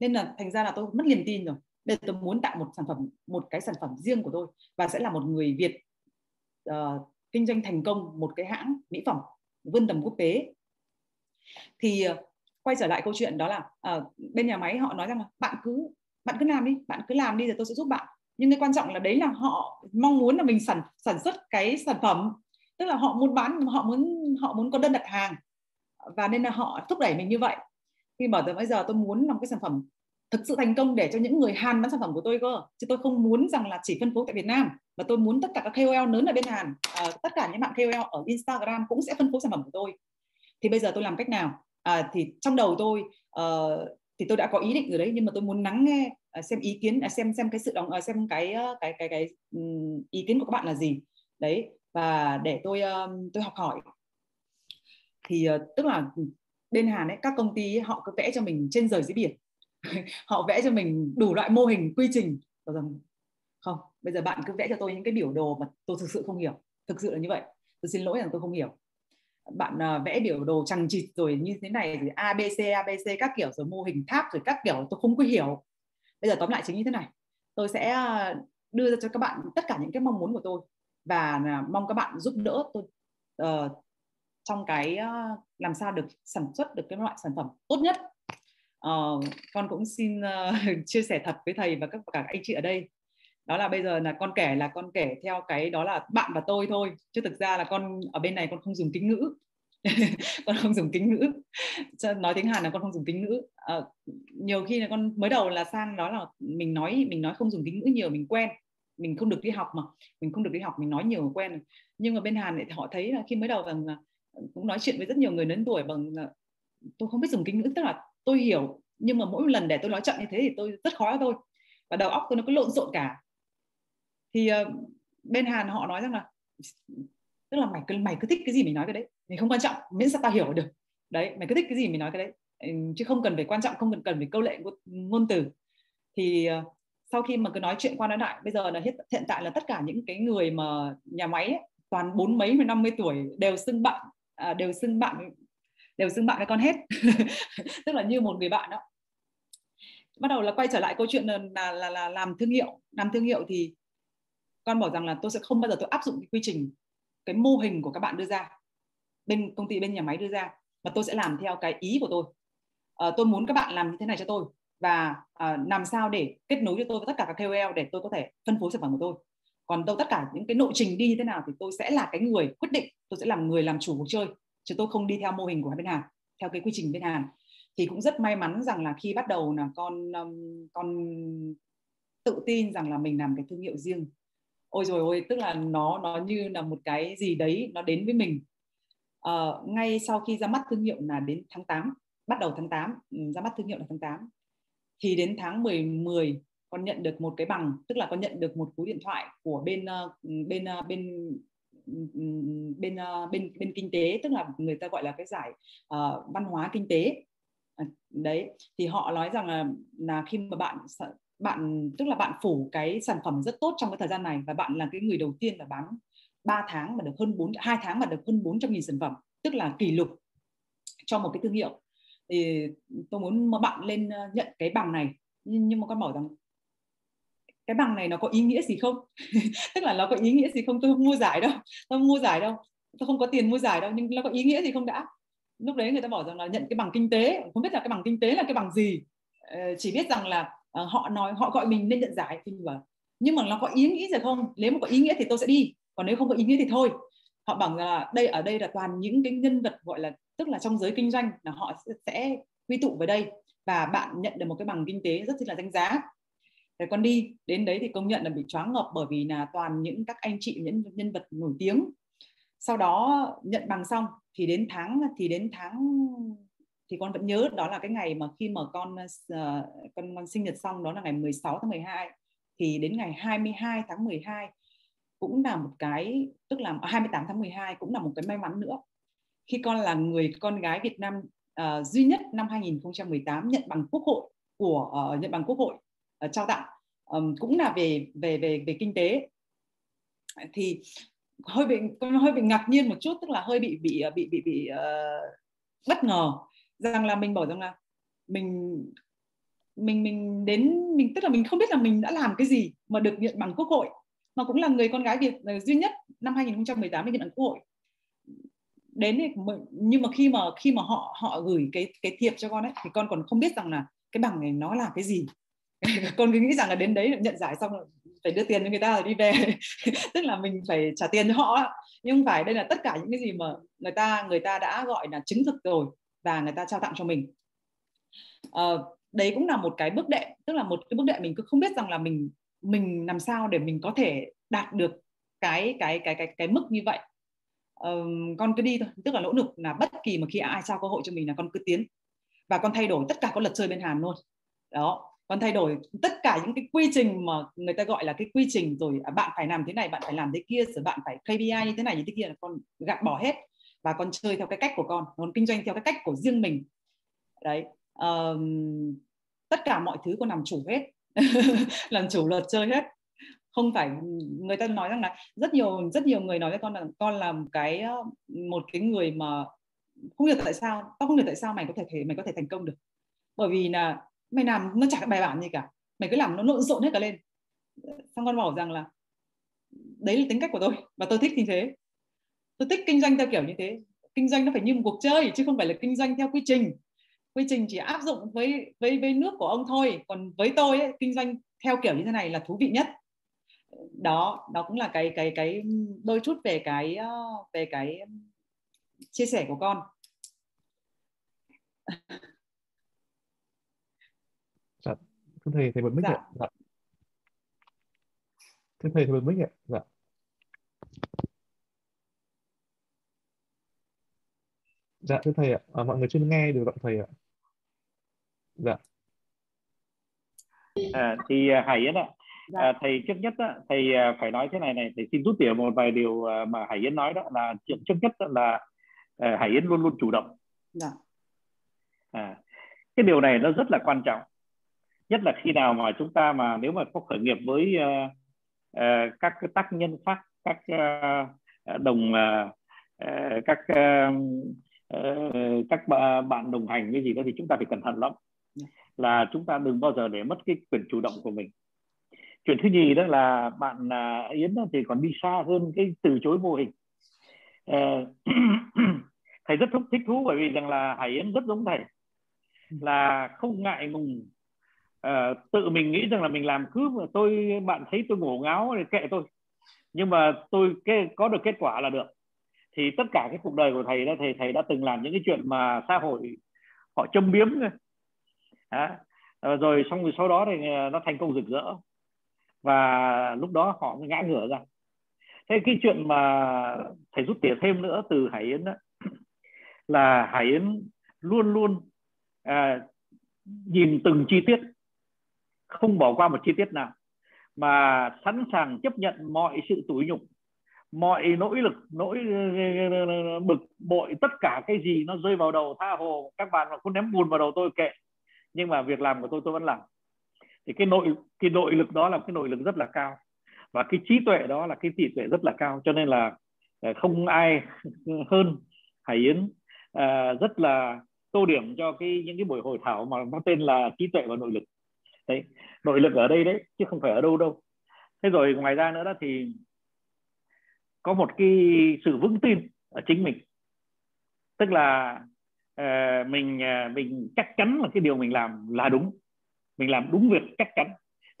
Nên là thành ra là tôi mất niềm tin rồi. Bây giờ tôi muốn tạo một sản phẩm một cái sản phẩm riêng của tôi và sẽ là một người Việt uh, kinh doanh thành công một cái hãng mỹ phẩm vươn tầm quốc tế. Thì uh, quay trở lại câu chuyện đó là uh, bên nhà máy họ nói rằng là bạn cứ bạn cứ làm đi bạn cứ làm đi rồi tôi sẽ giúp bạn nhưng cái quan trọng là đấy là họ mong muốn là mình sản sản xuất cái sản phẩm. Tức là họ muốn bán họ muốn họ muốn có đơn đặt hàng. Và nên là họ thúc đẩy mình như vậy. Khi mở từ bây giờ tôi muốn làm cái sản phẩm thực sự thành công để cho những người Hàn bán sản phẩm của tôi cơ. Chứ tôi không muốn rằng là chỉ phân phối tại Việt Nam. Mà tôi muốn tất cả các KOL lớn ở bên Hàn à, tất cả những bạn KOL ở Instagram cũng sẽ phân phối sản phẩm của tôi. Thì bây giờ tôi làm cách nào? À, thì trong đầu tôi uh, thì tôi đã có ý định rồi đấy. Nhưng mà tôi muốn lắng nghe Ờ, xem ý kiến à, xem xem cái sự đóng ờ, xem ờ, cái cái cái cái ý kiến của các bạn là gì. Đấy và để tôi tôi học hỏi. Thì tức là bên Hàn ấy các công ty ấy, họ cứ vẽ cho mình trên rời dưới biển. Họ vẽ cho mình đủ loại mô hình quy trình. Rằng không bây giờ bạn cứ vẽ cho tôi những cái biểu đồ mà tôi thực sự không hiểu. Thực sự là như vậy. Tôi xin lỗi rằng tôi không hiểu. Bạn uh, vẽ biểu đồ chằng chịt rồi như thế này thì abc abc các kiểu rồi mô hình tháp rồi các kiểu tôi không có hiểu bây giờ tóm lại chính như thế này. Tôi sẽ à, đưa ra cho các bạn tất cả những cái mong muốn của tôi và à, mong các bạn giúp đỡ tôi uh, trong cái uh, làm sao được sản xuất được cái loại sản phẩm tốt nhất. Uh, con cũng xin uh, chia sẻ thật với thầy và các cả anh chị ở đây. Đó là bây giờ là con kể là con kể theo cái đó là bạn và tôi thôi. Chứ thực ra là con ở bên này con không dùng kính ngữ. con không dùng kính ngữ. Nói tiếng hàn là con không dùng kính ngữ. À, nhiều khi là con mới đầu là sang đó là mình nói mình nói không dùng kính ngữ nhiều mình quen. Mình không được đi học mà. Mình không được đi học mình nói nhiều quen. Nhưng mà bên hàn thì họ thấy là khi mới đầu rằng là cũng nói chuyện với rất nhiều người lớn tuổi bằng tôi không biết dùng kính ngữ. Tức là tôi hiểu nhưng mà mỗi lần để tôi nói chậm như thế thì tôi rất khó thôi và đầu óc tôi nó cứ lộn xộn cả. Thì uh, bên Hàn họ nói rằng là tức là mày cứ mày cứ thích cái gì mình nói cái đấy mình không quan trọng miễn sao tao hiểu được. Đấy mày cứ thích cái gì mình nói cái đấy. Ừ, chứ không cần phải quan trọng không cần cần phải câu lệ ngôn từ. Thì uh, sau khi mà cứ nói chuyện qua nói lại bây giờ là hiện, hiện tại là tất cả những cái người mà nhà máy ấy, toàn bốn mấy năm mươi tuổi đều xưng bạn à, đều xưng bạn đều xưng bạn với con hết. Tức là như một người bạn đó. Bắt đầu là quay trở lại câu chuyện là, là là là làm thương hiệu. Làm thương hiệu thì con bảo rằng là tôi sẽ không bao giờ tôi áp dụng cái quy trình cái mô hình của các bạn đưa ra bên công ty bên nhà máy đưa ra mà tôi sẽ làm theo cái ý của tôi. À, tôi muốn các bạn làm như thế này cho tôi và à, làm sao để kết nối cho tôi với tất cả các KOL để tôi có thể phân phối sản phẩm của tôi. Còn đâu tất cả những cái nội trình đi như thế nào thì tôi sẽ là cái người quyết định tôi sẽ làm người làm chủ cuộc chơi chứ tôi không đi theo mô hình của bên Hàn theo cái quy trình bên Hàn. Thì cũng rất may mắn rằng là khi bắt đầu là con um, con tự tin rằng là mình làm cái thương hiệu riêng. Ôi rồi ôi tức là nó nó như là một cái gì đấy nó đến với mình uh, ngay sau khi ra mắt thương hiệu là đến tháng 8 bắt đầu tháng 8 ừ, ra mắt thương hiệu là tháng 8 thì đến tháng 10 10 con nhận được một cái bằng tức là con nhận được một cú điện thoại của bên uh, bên uh, bên ừ, bên bên bên kinh tế tức là người ta gọi là cái giải uh, văn hóa kinh tế. À, đấy thì họ nói rằng là là khi mà bạn bạn tức là bạn phủ cái sản phẩm rất tốt trong cái thời gian này và bạn là cái người đầu tiên là bán. 3 tháng mà được hơn 4 2 tháng mà được hơn 400 nghìn sản phẩm tức là kỷ lục cho một cái thương hiệu. Thì tôi muốn mà bạn lên ờ, nhận cái bằng này. Nhưng, mà con bảo rằng cái bằng này nó có ý nghĩa gì không? Tức là nó có ý nghĩa gì không? Tôi không mua giải đâu tôi không mua giải đâu. Tôi không có tiền mua giải đâu nhưng nó có ý nghĩa gì không đã? Lúc đấy người ta bảo rằng là nhận cái bằng kinh tế không biết là cái bằng kinh tế là cái bằng gì. Ờ, chỉ biết rằng là uh, họ nói họ gọi mình nên nhận giải. Thì bảo nhưng mà nó có ý nghĩa gì không? Nếu mà có ý nghĩa thì tôi sẽ đi còn nếu không có ý nghĩa thì thôi. Họ bảo là đây ở đây là toàn những cái nhân vật gọi là tức là trong giới kinh doanh là họ sẽ quy tụ về đây. Và bạn nhận được một cái bằng kinh tế rất là danh giá. Thế con đi đến đấy thì công nhận là bị choáng ngợp bởi vì là toàn những các anh chị những nhân vật nổi tiếng. Sau đó nhận bằng xong thì đến tháng thì đến tháng thì con vẫn nhớ đó là cái ngày mà khi mà con uh, con con sinh nhật xong đó là ngày 16 tháng 12 thì đến ngày 22 tháng 12 cũng là một cái tức là 28 tháng 12 cũng là một cái may mắn nữa. Khi con là người con gái Việt Nam uh, duy nhất năm 2018 nhận bằng quốc hội của uh, nhận bằng quốc hội uh, trao tặng. Um, cũng là về về về về kinh tế. Thì hơi bị con hơi bị ngạc nhiên một chút tức là hơi bị bị bị bị bị uh, bất ngờ rằng là mình bảo rằng là mình mình mình đến mình tức là mình không biết là mình đã làm cái gì mà được nhận bằng quốc hội mà cũng là người con gái Việt ờ, duy nhất năm 2018 nhận quốc hội. Đến thì, nhưng mà khi mà khi mà họ họ gửi cái cái thiệp cho con ấy thì con còn không biết rằng là cái bằng này nó là cái gì. Con cứ nghĩ rằng là đến đấy nhận giải xong rồi phải đưa tiền cho người ta rồi đi về. Tức là mình phải trả tiền cho họ nhưng không phải đây là tất cả những cái gì mà người ta người ta đã gọi là chứng thực rồi và người ta trao tặng cho mình. À, đấy cũng là một cái bước đệm tức là một cái bước đệm mình cứ không biết rằng là mình mình làm sao để mình có thể đạt được cái cái cái cái cái mức như vậy? Um, con cứ đi thôi. Tức là nỗ lực là bất kỳ mà khi ai trao cơ hội cho mình là con cứ tiến. Và con thay đổi tất cả các luật chơi bên hàn luôn. Đó. Con thay đổi tất cả những cái quy trình mà người ta gọi là cái quy trình rồi à, bạn phải làm thế này bạn phải làm thế kia rồi bạn phải KPI như thế này như thế kia là con gạt bỏ hết. Và con chơi theo cái cách của con con kinh doanh theo cái cách của riêng mình. Đấy. Um, tất cả mọi thứ con làm chủ hết. làm chủ luật chơi hết. Không phải người ta nói rằng là rất nhiều rất nhiều người nói với con là, con làm cái ờ, một cái người mà không hiểu tại sao, tao không hiểu tại sao mày có thể, mày có thể thành công được. Bởi vì là mày làm nó chả bài bản gì cả. Mày cứ làm nó lộn xộn hết cả lên. Xong con bảo rằng là, đấy là tính cách của tôi và tôi thích như thế. Tôi thích kinh doanh theo kiểu như thế. Kinh doanh nó phải như một cuộc chơi chứ không phải là kinh doanh theo quy trình quy trình chỉ áp dụng với với với nước của ông thôi. Còn với tôi ấy, kinh doanh theo kiểu như thế này là thú vị nhất. Đó đó cũng là cái cái cái đôi chút về cái ờ, về cái chia sẻ của con. Dạ thưa thầy thầy bật mic dạ. ạ. Dạ. Thưa thầy thầy bật mic ạ. Dạ. Dạ thưa thầy ạ. À, mọi người chưa nghe được giọng thầy ạ dạ à, thì à, Hải Yến ạ dạ. à, thầy trước nhất á, thầy à, phải nói thế này này thầy xin rút tỉa một vài điều à, mà Hải Yến nói đó là chuyện trước nhất là Hải Yến luôn luôn chủ động dạ. à, cái điều này nó rất là quan trọng nhất là khi nào mà chúng ta mà nếu mà có khởi nghiệp với uh, uh, các tác nhân khác các uh, đồng uh, uh, các uh, uh, các bạn đồng hành cái gì đó thì chúng ta phải cẩn thận lắm là chúng ta đừng bao giờ để mất cái quyền chủ động của mình. Chuyện thứ nhì đó là bạn uh, Yến thì còn đi xa hơn cái từ chối mô hình. Ờ, thầy rất thích thú bởi vì rằng là Hải Yến rất giống thầy là không ngại ngùng. Uh, tự mình nghĩ rằng là mình làm cứ mà tôi bạn thấy tôi ngổ ngáo thì kệ tôi. Nhưng mà tôi cái, có được kết quả là được. Thì tất cả cái cuộc đời của thầy đó thầy thầy đã từng làm những cái chuyện mà xã hội họ châm biếm à, rồi xong rồi sau đó thì ờ, nó thành công rực rỡ. Và lúc đó họ mới ngã ngửa ra. Thế cái chuyện mà thầy rút tỉa thêm nữa từ hải yến đó là hải yến luôn luôn à, nhìn từng chi tiết không bỏ qua một chi tiết nào mà sẵn sàng chấp nhận mọi sự tủi nhục mọi nỗi lực nỗi ờ, bực bội tất cả cái gì nó rơi vào đầu tha hồ các bạn mà cứ ném bùn vào đầu tôi kệ nhưng mà việc làm của tôi tôi vẫn làm. Thì cái nội cái nội lực đó là cái nội lực rất là cao. Và cái trí tuệ đó là cái trí tuệ rất là cao. Cho nên là ờ, không ai hơn Hải Yến. À, rất là tô điểm cho cái những cái buổi hội thảo mà nó tên là trí tuệ và nội lực. Đấy nội lực ở đây đấy chứ không phải ở đâu đâu. Thế rồi ngoài ra nữa đó thì có một cái sự vững tin ở chính mình. Tức là uh, mình uh, mình chắc chắn là cái điều mình làm là đúng. Mình làm đúng việc chắc chắn.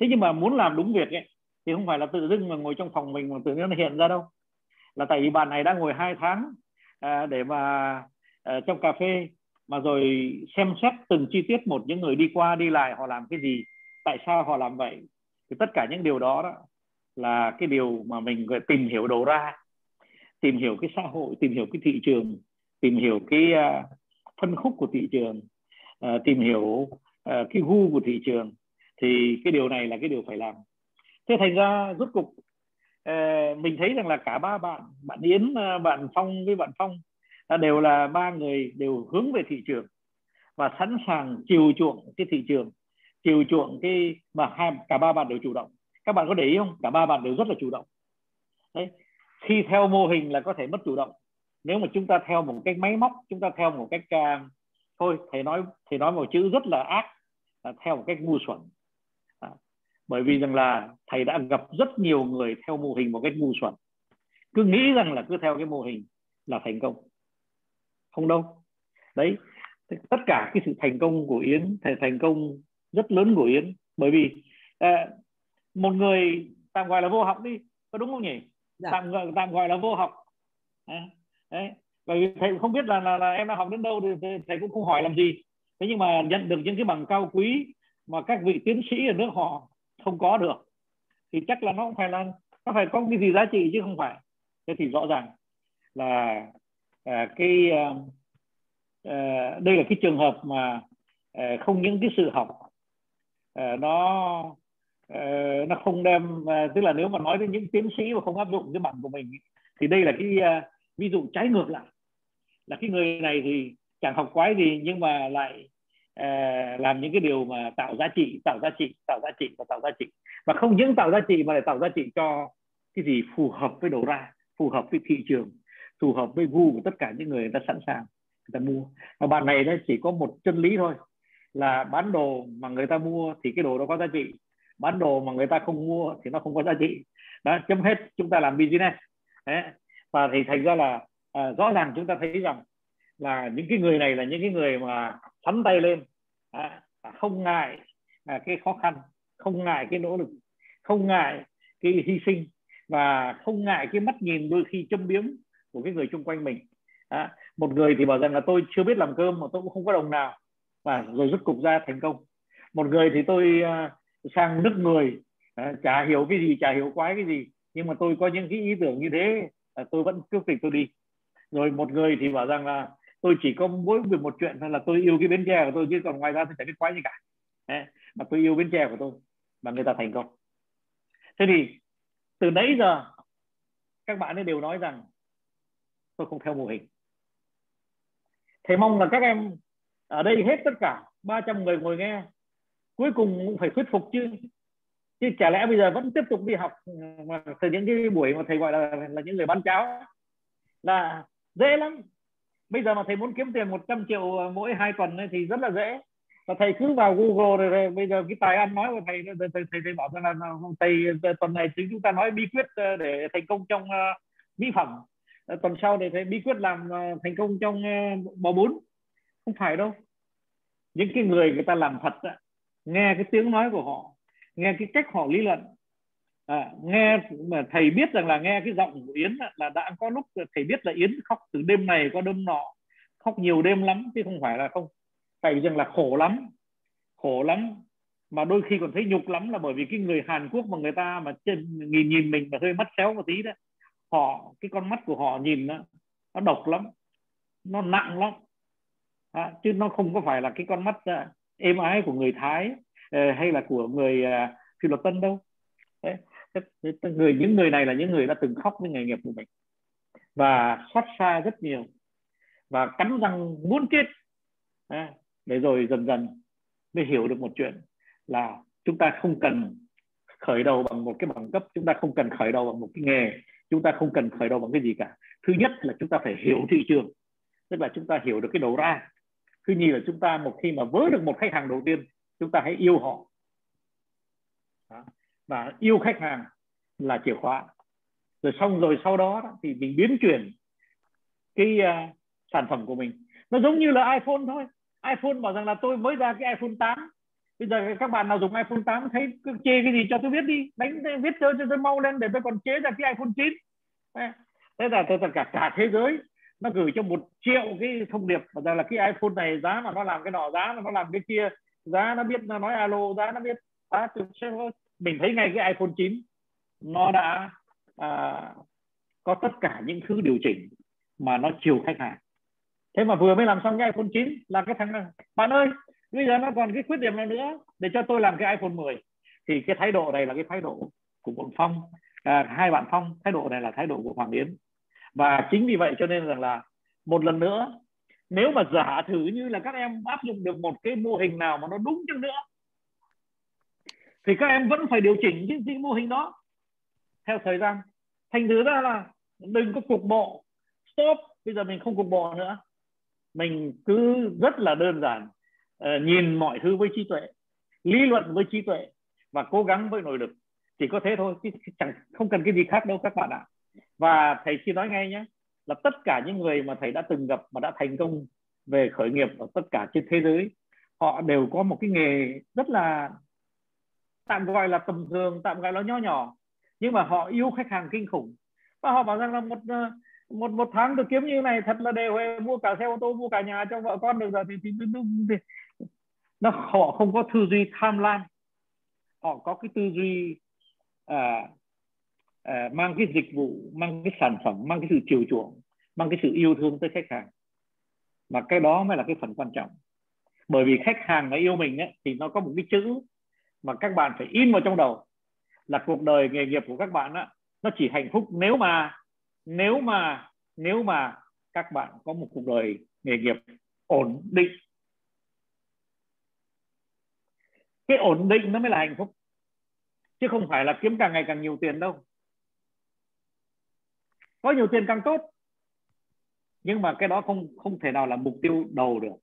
Thế nhưng mà muốn làm đúng việc ấy thì không phải là tự dưng mà ngồi trong phòng mình mà tự nhiên nó hiện ra đâu. Là tại vì bạn này đang ngồi hai tháng uh, để mà uh, trong cà phê mà rồi xem xét từng chi tiết một những người đi qua đi lại họ làm cái gì tại sao họ làm vậy. Thì tất cả những điều đó đó là cái điều mà mình tìm hiểu đầu ra tìm hiểu cái xã hội tìm hiểu cái thị trường tìm hiểu cái uh, phân khúc của thị trường uh, tìm hiểu uh, cái gu của thị trường thì cái điều này là cái điều phải làm. Thế thành ra rốt cục uh, mình thấy rằng là cả ba bạn bạn Yến uh, bạn Phong với bạn Phong uh, đều là ba người đều hướng về thị trường và sẵn sàng chiều chuộng cái thị trường chiều chuộng cái mà hai cả ba bạn đều chủ động. Các bạn có để ý không? Cả ba bạn đều rất là chủ động. Đấy. Khi theo mô hình là có thể mất chủ động nếu mà chúng ta theo một cái máy móc chúng ta theo một cách uh, thôi thầy nói thầy nói một chữ rất là ác là theo một cách ngu xuẩn. À, bởi vì rằng là thầy đã gặp rất nhiều người theo mô hình một cách ngu xuẩn. Cứ nghĩ rằng là cứ theo cái mô hình là thành công. Không đâu. Đấy tất cả cái sự thành công của Yến thầy thành công rất lớn của Yến. Bởi vì à, một người tạm gọi là vô học đi có đúng không nhỉ? Dạ. tạm tạm gọi là vô học. À, đấy. Bởi vì thầy không biết là, là là em đã học đến đâu thì thầy cũng không hỏi làm gì. Thế nhưng mà nhận được những cái bằng cao quý mà các vị tiến sĩ ở nước họ không có được thì chắc là nó cũng phải là nó phải có cái gì giá trị chứ không phải. Thế thì rõ ràng là à, cái à, à đây là cái trường hợp mà à, không những cái sự học à, nó à, nó không đem à, tức là nếu mà nói đến những tiến sĩ mà không áp dụng cái bằng của mình thì đây là cái à, ví dụ trái ngược lại. Là cái người này thì chẳng học quái gì nhưng mà lại uh, làm những cái điều mà tạo giá trị tạo giá trị tạo giá trị và tạo giá trị. Và không những tạo giá trị mà lại tạo giá trị cho cái gì phù hợp với đầu ra phù hợp với thị trường phù hợp với gu của tất cả những người, người ta sẵn sàng người ta mua. Và bạn này nó chỉ có một chân lý thôi là bán đồ mà người ta mua thì cái đồ đó có giá trị bán đồ mà người ta không mua thì nó không có giá trị. Đó chấm hết chúng ta làm business. Đấy và thì thành ra là à, rõ ràng chúng ta thấy rằng là những cái người này là những cái người mà sắn tay lên à, à, không ngại à, cái khó khăn không ngại cái nỗ lực không ngại cái hy sinh và không ngại cái mắt nhìn đôi khi châm biếm của cái người xung quanh mình. À, một người thì bảo rằng là tôi chưa biết làm cơm mà tôi cũng không có đồng nào. Và rồi rút cục ra thành công. Một người thì tôi uh, sang nước người uh, chả hiểu cái gì chả hiểu quái cái gì nhưng mà tôi có những cái ý tưởng như thế uh, tôi vẫn tiếp tục tôi đi. Rồi một người thì bảo rằng là tôi chỉ có mỗi việc một chuyện là tôi yêu cái bến tre của tôi chứ còn ngoài ra tôi chẳng biết quái gì cả. Đấy. mà tôi yêu bến tre của tôi mà người ta thành công. Thế thì từ nãy giờ các bạn ấy đều nói rằng tôi không theo mô hình. Thầy mong là các em ở đây hết tất cả 300 người ngồi nghe cuối cùng cũng phải thuyết phục chứ chứ chả lẽ bây giờ vẫn tiếp tục đi học mà từ những cái buổi mà thầy gọi là là những người bán cháo là dễ lắm. Bây giờ mà thầy muốn kiếm tiền 100 triệu mỗi hai tuần ấy, thì rất là dễ. Và thầy cứ vào Google rồi, rồi bây giờ cái tài ăn nói của thầy thầy thầy, thầy, thầy bảo rằng là thầy ờ, tuần này chúng ta nói bí quyết ờ, để thành công trong uh, mỹ phẩm. Tuần sau để thầy bí quyết làm uh, thành công trong uh, bò bún. Không phải đâu. Những cái người người ta làm thật nghe cái tiếng nói của họ nghe cái cách họ lý luận. À, nghe mà thầy biết rằng là nghe cái giọng của Yến là đã có lúc thầy biết là Yến khóc từ đêm này qua đêm nọ khóc nhiều đêm lắm chứ không phải là không. Tại vì rằng là khổ lắm khổ lắm. Mà đôi khi còn thấy nhục lắm là bởi vì cái người Hàn Quốc mà người ta mà nhìn nhìn mình mà hơi mắt xéo một tí đó họ cái con mắt của họ nhìn nó nó độc lắm nó nặng lắm. À, chứ nó không có phải là cái con mắt à, êm ái của người Thái. Ờ, hay là của người à, Phi Luật Tân đâu? Đấy người, những người này là những người đã từng khóc với nghề nghiệp của mình và xót xa rất nhiều và cắn răng muốn chết. Để rồi dần dần mới hiểu được một chuyện là chúng ta không cần khởi đầu bằng một cái bằng cấp, chúng ta không cần khởi đầu bằng một cái nghề, chúng ta không cần khởi đầu bằng cái gì cả. Thứ nhất là chúng ta phải hiểu thị trường, tức là chúng ta hiểu được cái đầu ra. Thứ nhì là chúng ta một khi mà vớ được một khách hàng đầu tiên chúng ta hãy yêu họ. Và yêu khách hàng là chìa khóa. Rồi xong rồi sau đó thì mình biến chuyển cái uh, sản phẩm của mình. Nó giống như là iPhone thôi. iPhone bảo rằng là tôi mới ra cái iPhone 8 bây giờ các bạn nào dùng iPhone 8 thấy chê cái gì cho tôi biết đi. Đánh viết cho cho tôi mau lên để tôi còn chế ra cái iPhone 9 thế là tất cả cả thế giới nó gửi cho một triệu cái thông điệp. Và rằng là cái iPhone này giá mà nó làm cái nọ giá mà nó làm cái kia giá nó biết nó nói alo giá nó biết. À, mình thấy ngay cái iPhone 9 nó đã à, có tất cả những thứ điều chỉnh mà nó chiều khách hàng. Thế mà vừa mới làm xong cái iPhone 9 là cái thằng này bạn ơi bây giờ nó còn cái khuyết điểm nào nữa để cho tôi làm cái iPhone 10 thì cái thái độ này là cái thái độ của bọn Phong à, hai bạn Phong. Thái độ này là thái độ của Hoàng Yến. Và chính vì vậy cho nên rằng là một lần nữa nếu mà giả thử như là các em áp dụng được một cái mô hình nào mà nó đúng chăng nữa thì các em vẫn phải điều chỉnh cái, cái mô hình đó. Theo thời gian thành thử ra là đừng có cục bộ. Stop bây giờ mình không cục bộ nữa. Mình cứ rất là đơn giản uh, nhìn mọi thứ với trí tuệ lý luận với trí tuệ và cố gắng với nội lực. Chỉ có thế thôi chứ chẳng không cần cái gì khác đâu các bạn ạ. Và thầy xin nói ngay nhé là tất cả những người mà thầy đã từng gặp mà đã thành công về khởi nghiệp ở tất cả trên thế giới họ đều có một cái nghề rất là tạm gọi là tầm thường tạm gọi là nho nhỏ nhưng mà họ yêu khách hàng kinh khủng. Và họ bảo rằng là một ờ, một một tháng được kiếm như này thật là đều mua cả xe ô tô mua cả nhà cho vợ con được rồi thì, thì, thì, thì nó họ không có tư duy tham lam họ có cái tư duy à, uh, mang cái dịch vụ mang cái sản phẩm mang cái sự chiều chuộng mang cái sự yêu thương tới khách hàng. Mà cái đó mới là cái phần quan trọng. Bởi vì khách hàng nó yêu mình ấy, thì nó có một cái chữ mà các bạn phải in vào trong đầu là cuộc đời nghề nghiệp của các bạn á nó chỉ hạnh phúc nếu mà nếu mà nếu mà các bạn có một cuộc đời nghề nghiệp ổn định. Cái ổn định nó mới là hạnh phúc chứ không phải là kiếm càng ngày càng nhiều tiền đâu có nhiều tiền càng tốt. Nhưng mà cái đó không không thể nào là mục tiêu đầu được.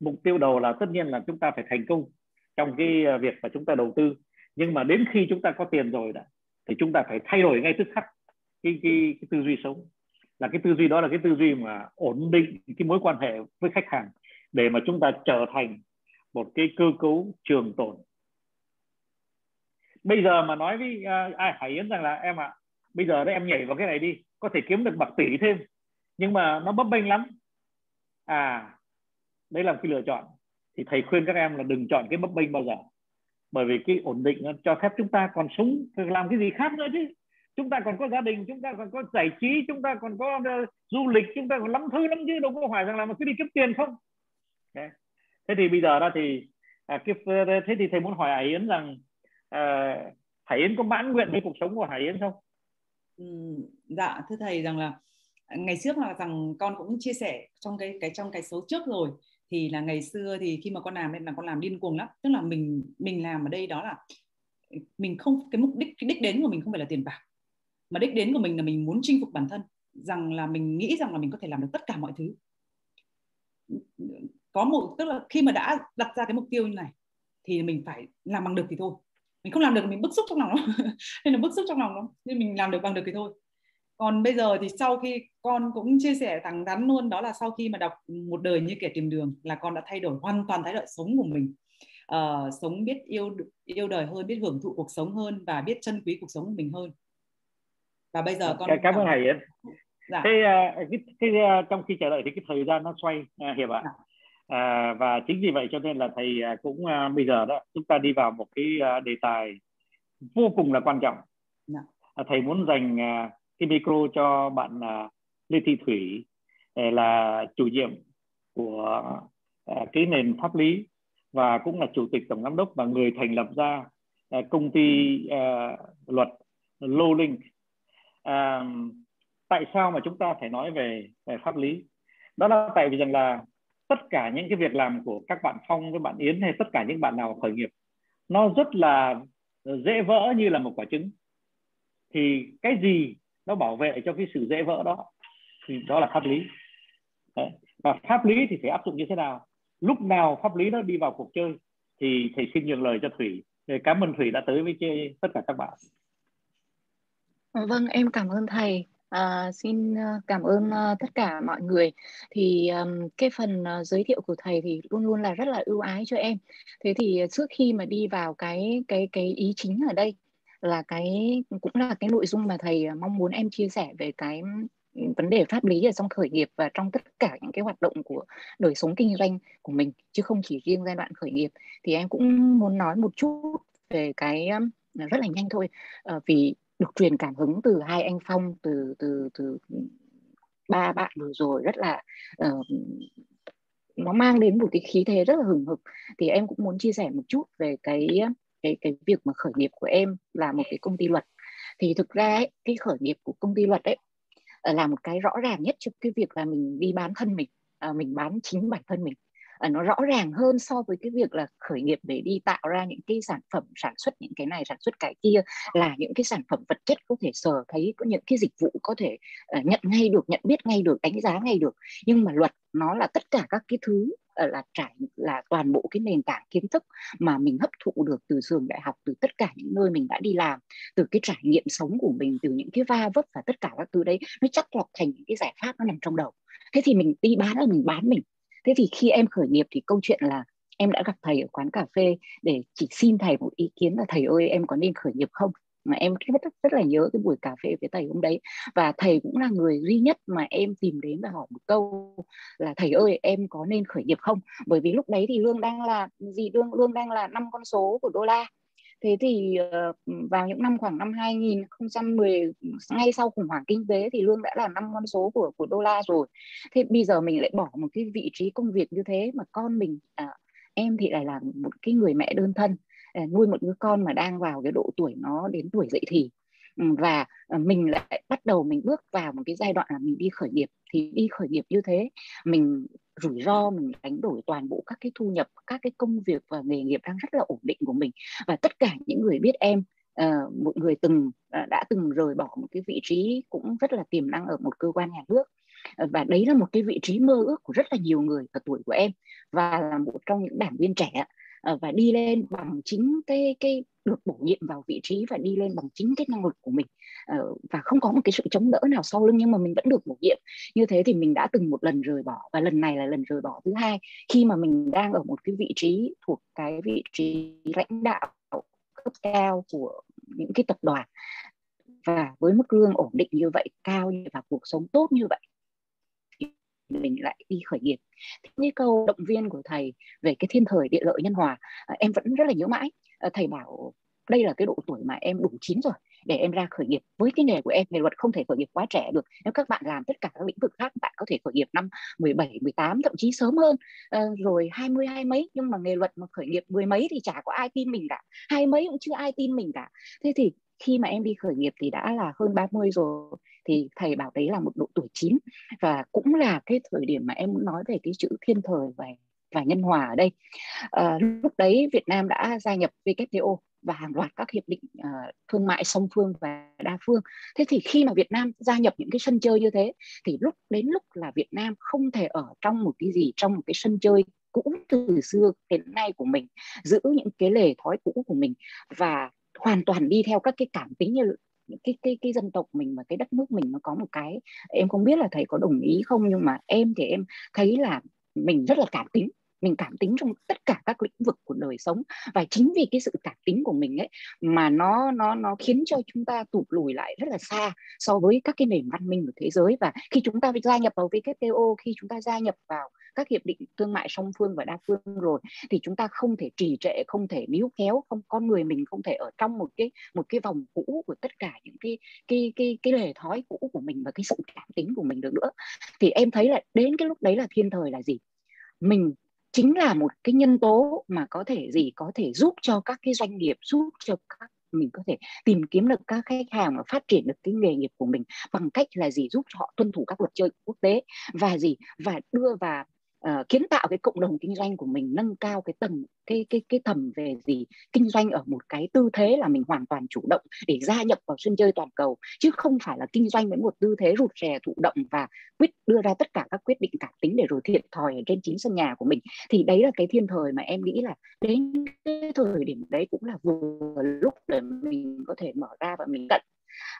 Mục tiêu đầu là tất nhiên là chúng ta phải thành công trong cái ờ, việc mà chúng ta đầu tư. Nhưng mà đến khi chúng ta có tiền rồi đã thì chúng ta phải thay đổi ngay tức khắc cái, cái, cái tư duy sống. Là cái tư duy đó là cái tư duy mà ổn định cái mối quan hệ với khách hàng để mà chúng ta trở thành một cái cơ cấu trường tồn. Bây giờ mà nói với uh, ai Hải Yến rằng là em ạ à, bây giờ đấy em nhảy vào cái này đi có thể kiếm được bạc tỷ thêm. Nhưng mà nó bấp bênh lắm. À đấy là cái lựa chọn. Thì thầy khuyên các em là đừng chọn cái bấp bênh bao giờ. Bởi vì cái ổn định nó cho phép chúng ta còn sống làm cái gì khác nữa chứ. Chúng ta còn có gia đình chúng ta còn có giải trí chúng ta còn có uh, du lịch chúng ta còn lắm thứ lắm chứ. Đâu có phải rằng là mà cứ đi kiếm tiền không? Okay. thế thì bây giờ đó thì à, cái, ờ, thế thì thầy muốn hỏi Hải Yến rằng à, Hải Yến có mãn nguyện với cuộc sống của Hải Yến không? Ừ, dạ thưa thầy rằng là à, ngày trước là rằng con cũng chia sẻ trong cái cái, trong cái số trước rồi, thì là ngày xưa thì khi mà con làm nên là con làm điên cuồng lắm. Tức là mình mình làm ở đây đó là, mình không, cái mục đích, cái đích đến của mình không phải là tiền bạc. Mà đích đến của mình là mình muốn chinh phục bản thân, rằng là mình nghĩ rằng là mình có thể làm được tất cả mọi thứ. Có một, tức là khi mà đã đặt ra cái mục tiêu như này, thì mình phải làm bằng được thì thôi mình không làm được mình bức xúc trong lòng nên là bức xúc trong lòng lắm. Nên mình làm được bằng được thì thôi. Còn bây giờ thì sau khi con cũng chia sẻ thẳng thắn luôn đó là sau khi mà đọc một đời như kẻ tìm đường là con đã thay đổi hoàn toàn thái độ sống của mình. Uh, sống biết yêu yêu đời hơn biết hưởng thụ cuộc sống hơn và biết trân quý cuộc sống của mình hơn. Và bây giờ con cảm ơn thầy dạ. thế uh, cái, cái, uh, trong khi chờ đợi thì cái thời gian nó xoay uh, hiệp ạ. Dạ. À, và chính vì vậy cho nên là thầy cũng uh, bây giờ đó chúng ta đi vào một cái uh, đề tài vô cùng là quan trọng. Dạ. uh, thầy muốn dành uh, cái micro cho bạn uh, Lê Thị Thủy uh, là chủ nhiệm của uh, cái nền pháp lý và cũng là chủ tịch tổng giám đốc và người thành lập ra uh, công ty uh, luật Lowlink. À, tại sao mà chúng ta phải nói về, về pháp lý? Đó là tại vì rằng là tất cả những cái việc làm của các bạn phong với bạn yến hay tất cả những bạn nào khởi nghiệp nó rất là dễ vỡ như là một quả trứng. Thì cái gì nó bảo vệ cho cái sự dễ vỡ đó thì đó là pháp lý. Đấy. và pháp lý thì phải áp dụng như thế nào? Lúc nào pháp lý nó đi vào cuộc chơi thì thầy xin nhường lời cho thủy. Cảm ơn thủy đã tới với tất cả các bạn. Vâng, em cảm ơn thầy. À, xin ờ, cảm ơn ờ, tất cả mọi người. Thì um, cái phần giới thiệu của thầy thì luôn luôn là rất là ưu ái cho em. Thế thì trước khi mà đi vào cái cái cái ý chính ở đây là cái cũng là cái nội dung mà thầy mong muốn em chia sẻ về cái vấn đề pháp lý ở trong khởi nghiệp và trong tất cả những cái hoạt động của đời sống kinh doanh của mình chứ không chỉ riêng giai đoạn khởi nghiệp thì em cũng muốn nói một chút về cái rất là nhanh thôi vì được truyền cảm hứng từ hai anh Phong từ từ từ ba bạn vừa rồi rất là uh, nó mang đến một cái khí thế rất là hừng hực. Thì em cũng muốn chia sẻ một chút về cái cái cái việc mà khởi nghiệp của em là một cái công ty luật. Thì thực ra ấy, cái khởi nghiệp của công ty luật ấy ờ, là một cái rõ ràng nhất cho cái việc là mình đi bán thân mình à, mình bán chính bản thân mình nó rõ ràng hơn so với cái việc là khởi nghiệp để đi tạo ra những cái sản phẩm sản xuất những cái này sản xuất cái kia là những cái sản phẩm vật chất có thể sờ thấy có những cái dịch vụ có thể uh, nhận ngay được nhận biết ngay được đánh giá ngay được. Nhưng mà luật nó là tất cả các cái thứ ờ, là trải là toàn bộ cái nền tảng kiến thức mà mình hấp thụ được từ trường đại học từ tất cả những nơi mình đã đi làm từ cái trải nghiệm sống của mình từ những cái va vấp và tất cả các thứ đấy nó chắc lọc thành những cái giải pháp nó nằm trong đầu. Thế thì mình đi bán là mình bán mình thế thì khi em khởi nghiệp thì câu chuyện là em đã gặp thầy ở quán cà phê để chỉ xin thầy một ý kiến là thầy ơi em có nên khởi nghiệp không? Mà em rất, rất là nhớ cái buổi cà phê với thầy hôm đấy. Và thầy cũng là người duy nhất mà em tìm đến và hỏi một câu là thầy ơi em có nên khởi nghiệp không? Bởi vì lúc đấy thì lương đang là gì lương lương đang là năm con số của đô la thế thì ờ, vào những năm khoảng năm 2010 ngay sau khủng hoảng kinh tế thì lương đã là năm con số của của đô la rồi. Thế bây giờ mình lại bỏ một cái vị trí công việc như thế mà con mình à, em thì lại là một cái người mẹ đơn thân à, nuôi một đứa con mà đang vào cái độ tuổi nó đến tuổi dậy thì. Ừ, và ờ, mình lại bắt đầu mình bước vào một cái giai đoạn là mình đi khởi nghiệp. Thì đi khởi nghiệp như thế mình rủi ro mình đánh đổi toàn bộ các cái thu nhập các cái công việc và nghề nghiệp đang rất là ổn định của mình. Và tất cả những người biết em uh, một người từng uh, đã từng rời bỏ một cái vị trí cũng rất là tiềm năng ở một cơ quan nhà nước. Uh, và đấy là một cái vị trí mơ ước của rất là nhiều người ở tuổi của em và là một trong những đảng viên trẻ. Ờ, và đi lên bằng chính cái cái được bổ nhiệm vào vị trí và đi lên bằng chính cái năng lực của mình. Ờ, và không có một cái sự chống đỡ nào sau lưng nhưng mà mình vẫn được bổ nhiệm. Như thế thì mình đã từng một lần rời bỏ và lần này là lần rời bỏ thứ hai khi mà mình đang ở một cái vị trí thuộc cái vị trí lãnh đạo cấp cao của những cái tập đoàn. Và với mức lương ổn định như vậy, cao như và cuộc sống tốt như vậy mình lại đi khởi nghiệp. Những câu động viên của thầy về cái thiên thời địa lợi nhân hòa à, em vẫn rất là nhớ mãi. À, thầy bảo đây là cái độ tuổi mà em đủ chín rồi để em ra khởi nghiệp. Với cái nghề của em nghề luật không thể khởi nghiệp quá trẻ được. Nếu các bạn làm tất cả các lĩnh vực khác bạn có thể khởi nghiệp năm 17, 18 thậm chí sớm hơn. À, rồi 20 hai mấy nhưng mà nghề luật mà khởi nghiệp mười mấy thì chả có ai tin mình cả. Hai mấy cũng chưa ai tin mình cả. Thế thì khi mà em đi khởi nghiệp thì đã là hơn 30 rồi thì thầy bảo đấy là một độ tuổi chín. Và cũng là cái thời điểm mà em nói về cái chữ thiên thời và và nhân hòa ở đây. À, lúc đấy Việt Nam đã gia nhập WTO và hàng loạt các hiệp định uh, thương mại song phương và đa phương. Thế thì khi mà Việt Nam gia nhập những cái sân chơi như thế thì lúc đến lúc là Việt Nam không thể ở trong một cái gì trong một cái sân chơi cũ từ xưa đến nay của mình, giữ những cái lề thói cũ của mình. Và hoàn toàn đi theo các cái cảm tính như cái cái cái dân tộc mình và cái đất nước mình nó có một cái, em không biết là thầy có đồng ý không, nhưng mà em thì em thấy là mình rất là cảm tính. Mình cảm tính trong tất cả các lĩnh vực của đời sống và chính vì cái sự cảm tính của mình ấy mà nó nó nó khiến cho chúng ta tụt lùi lại rất là xa so với các cái nền văn minh của thế giới. Và khi chúng ta gia nhập vào WTO khi chúng ta gia nhập vào các hiệp định thương mại song phương và đa phương rồi, thì chúng ta không thể trì trệ, không thể níu kéo, không, con người mình không thể ở trong một cái một cái vòng cũ của tất cả những cái cái cái cái lề thói cũ của mình và cái sự cảm tính của mình được nữa. Thì em thấy là đến cái lúc đấy là thiên thời là gì? Mình chính là một cái nhân tố mà có thể gì? Có thể giúp cho các cái doanh nghiệp, giúp cho các, mình có thể tìm kiếm được các khách hàng và phát triển được cái nghề nghiệp của mình bằng cách là gì? Giúp cho họ tuân thủ các luật chơi quốc tế và gì? Và đưa vào uh, kiến tạo cái cộng đồng kinh doanh của mình nâng cao cái tầng cái cái cái tầm về gì kinh doanh ở một cái tư thế là mình hoàn toàn chủ động để gia nhập vào sân chơi toàn cầu chứ không phải là kinh doanh với một tư thế rụt rè thụ động và quyết đưa ra tất cả các quyết định cảm tính để rồi thiệt thòi ở trên chính sân nhà của mình. Thì đấy là cái thiên thời mà em nghĩ là đến cái thời điểm đấy cũng là vừa lúc để mình có thể mở ra và mình cận.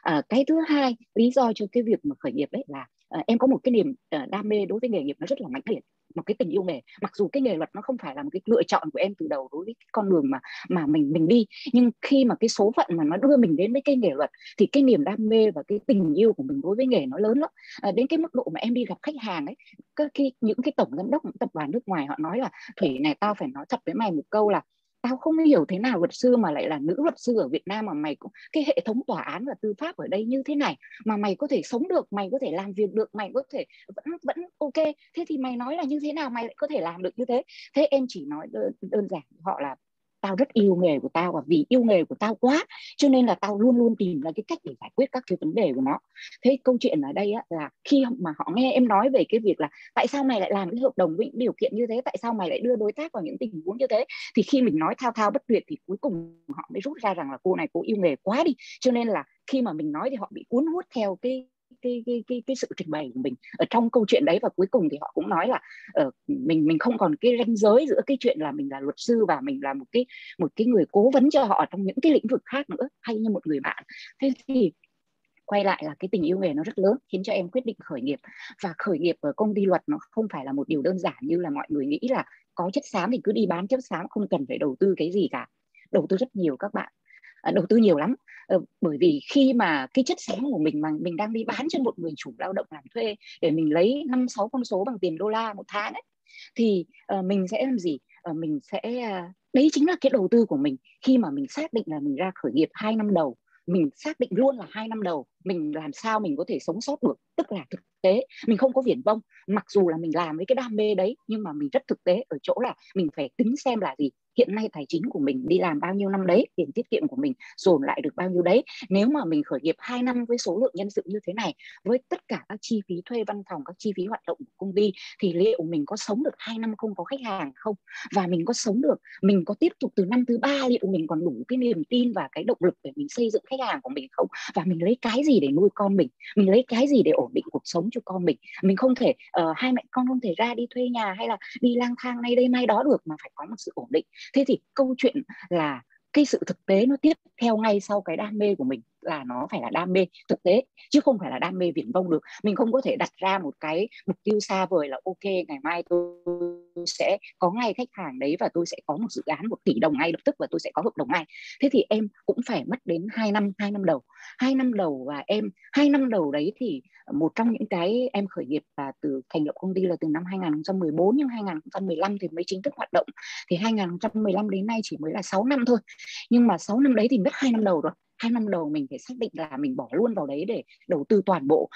À, cái thứ hai lý do cho cái việc mà khởi nghiệp đấy là à, em có một cái niềm à, đam mê đối với nghề nghiệp nó rất là mạnh liệt một cái tình yêu nghề. Mặc dù cái nghề luật nó không phải là một cái lựa chọn của em từ đầu đối với cái con đường mà mà mình mình đi nhưng khi mà cái số phận mà nó đưa mình đến với cái nghề luật thì cái niềm đam mê và cái tình yêu của mình đối với nghề nó lớn lắm. À, đến cái mức độ mà em đi gặp khách hàng ấy các cái những cái tổng giám đốc tập đoàn nước ngoài họ nói là thủy này tao phải nói thật với mày một câu là tao không hiểu thế nào luật sư mà lại là nữ luật sư ở Việt Nam mà mày cũng cái hệ thống tòa án và tư pháp ở đây như thế này mà mày có thể sống được mày có thể làm việc được mày có thể vẫn vẫn ok. Thế thì mày nói là như thế nào mày lại có thể làm được như thế? Thế em chỉ nói đơn, đơn giản họ là tao rất yêu nghề của tao và vì yêu nghề của tao quá cho nên là tao luôn luôn tìm ra cái cách để giải quyết các cái vấn đề của nó. Thế câu chuyện ở đây á, là khi mà họ nghe em nói về cái việc là tại sao mày lại làm cái hợp đồng với những điều kiện như thế tại sao mày lại đưa đối tác vào những tình huống như thế thì khi mình nói thao thao bất tuyệt thì cuối cùng họ mới rút ra rằng là cô này cô yêu nghề quá đi. Cho nên là khi mà mình nói thì họ bị cuốn hút theo cái cái cái cái cái sự trình bày của mình ở trong câu chuyện đấy và cuối cùng thì họ cũng nói là uh, mình mình không còn cái ranh giới giữa cái chuyện là mình là luật sư và mình là một cái một cái người cố vấn cho họ trong những cái lĩnh vực khác nữa hay như một người bạn. Thế thì quay lại là cái tình yêu nghề nó rất lớn khiến cho em quyết định khởi nghiệp. Và khởi nghiệp ở công ty luật nó không phải là một điều đơn giản như là mọi người nghĩ là có chất xám thì cứ đi bán chất xám không cần phải đầu tư cái gì cả. Đầu tư rất nhiều các bạn. À, đầu tư nhiều lắm. Ờ, bởi vì khi mà cái chất xám của mình mà mình đang đi bán cho một người chủ lao động làm thuê để mình lấy năm, sáu con số bằng tiền đô la một tháng ấy, thì ờ, mình sẽ làm gì? Ờ, mình sẽ à, đấy chính là cái đầu tư của mình. Khi mà mình xác định là mình ra khởi nghiệp hai năm đầu, mình xác định luôn là hai năm đầu, mình làm sao mình có thể sống sót được, tức là thực tế. Mình không có viển vông. Mặc dù là mình làm với cái đam mê đấy, nhưng mà mình rất thực tế ở chỗ là mình phải tính xem là gì, hiện nay tài chính của mình đi làm bao nhiêu năm đấy, tiền tiết kiệm của mình dồn lại được bao nhiêu đấy. Nếu mà mình khởi nghiệp 2 năm với số lượng nhân sự như thế này, với tất cả các chi phí thuê văn phòng, các chi phí hoạt động của công ty, thì liệu mình có sống được 2 năm không có khách hàng không? Và mình có sống được, mình có tiếp tục từ năm thứ ba, liệu mình còn đủ cái niềm tin và cái động lực để mình xây dựng khách hàng của mình không? Và mình lấy cái gì để nuôi con mình? Mình lấy cái gì để ổn định cuộc sống cho con mình. Mình không thể uh, hai mẹ con không thể ra đi thuê nhà hay là đi lang thang nay đây mai đó được mà phải có một sự ổn định. Thế thì câu chuyện là cái sự thực tế nó tiếp theo ngay sau cái đam mê của mình là nó phải là đam mê thực tế, chứ không phải là đam mê viển vông được. Mình không có thể đặt ra một cái mục tiêu xa vời là, ok, ngày mai tôi sẽ có ngay khách hàng đấy và tôi sẽ có một dự án một tỷ đồng ngay lập tức và tôi sẽ có hợp đồng ngay. Thế thì em cũng phải mất đến 2 năm, hai năm đầu. Hai năm đầu và em, hai năm đầu đấy thì một trong những cái em khởi nghiệp là từ thành lập công ty là từ năm 2014 nhưng 2015 thì mới chính thức hoạt động. Thì 2015 đến nay chỉ mới là 6 năm thôi. Nhưng mà 6 năm đấy thì mất hai năm đầu rồi hai năm đầu mình phải xác định là mình bỏ luôn vào đấy để đầu tư toàn bộ.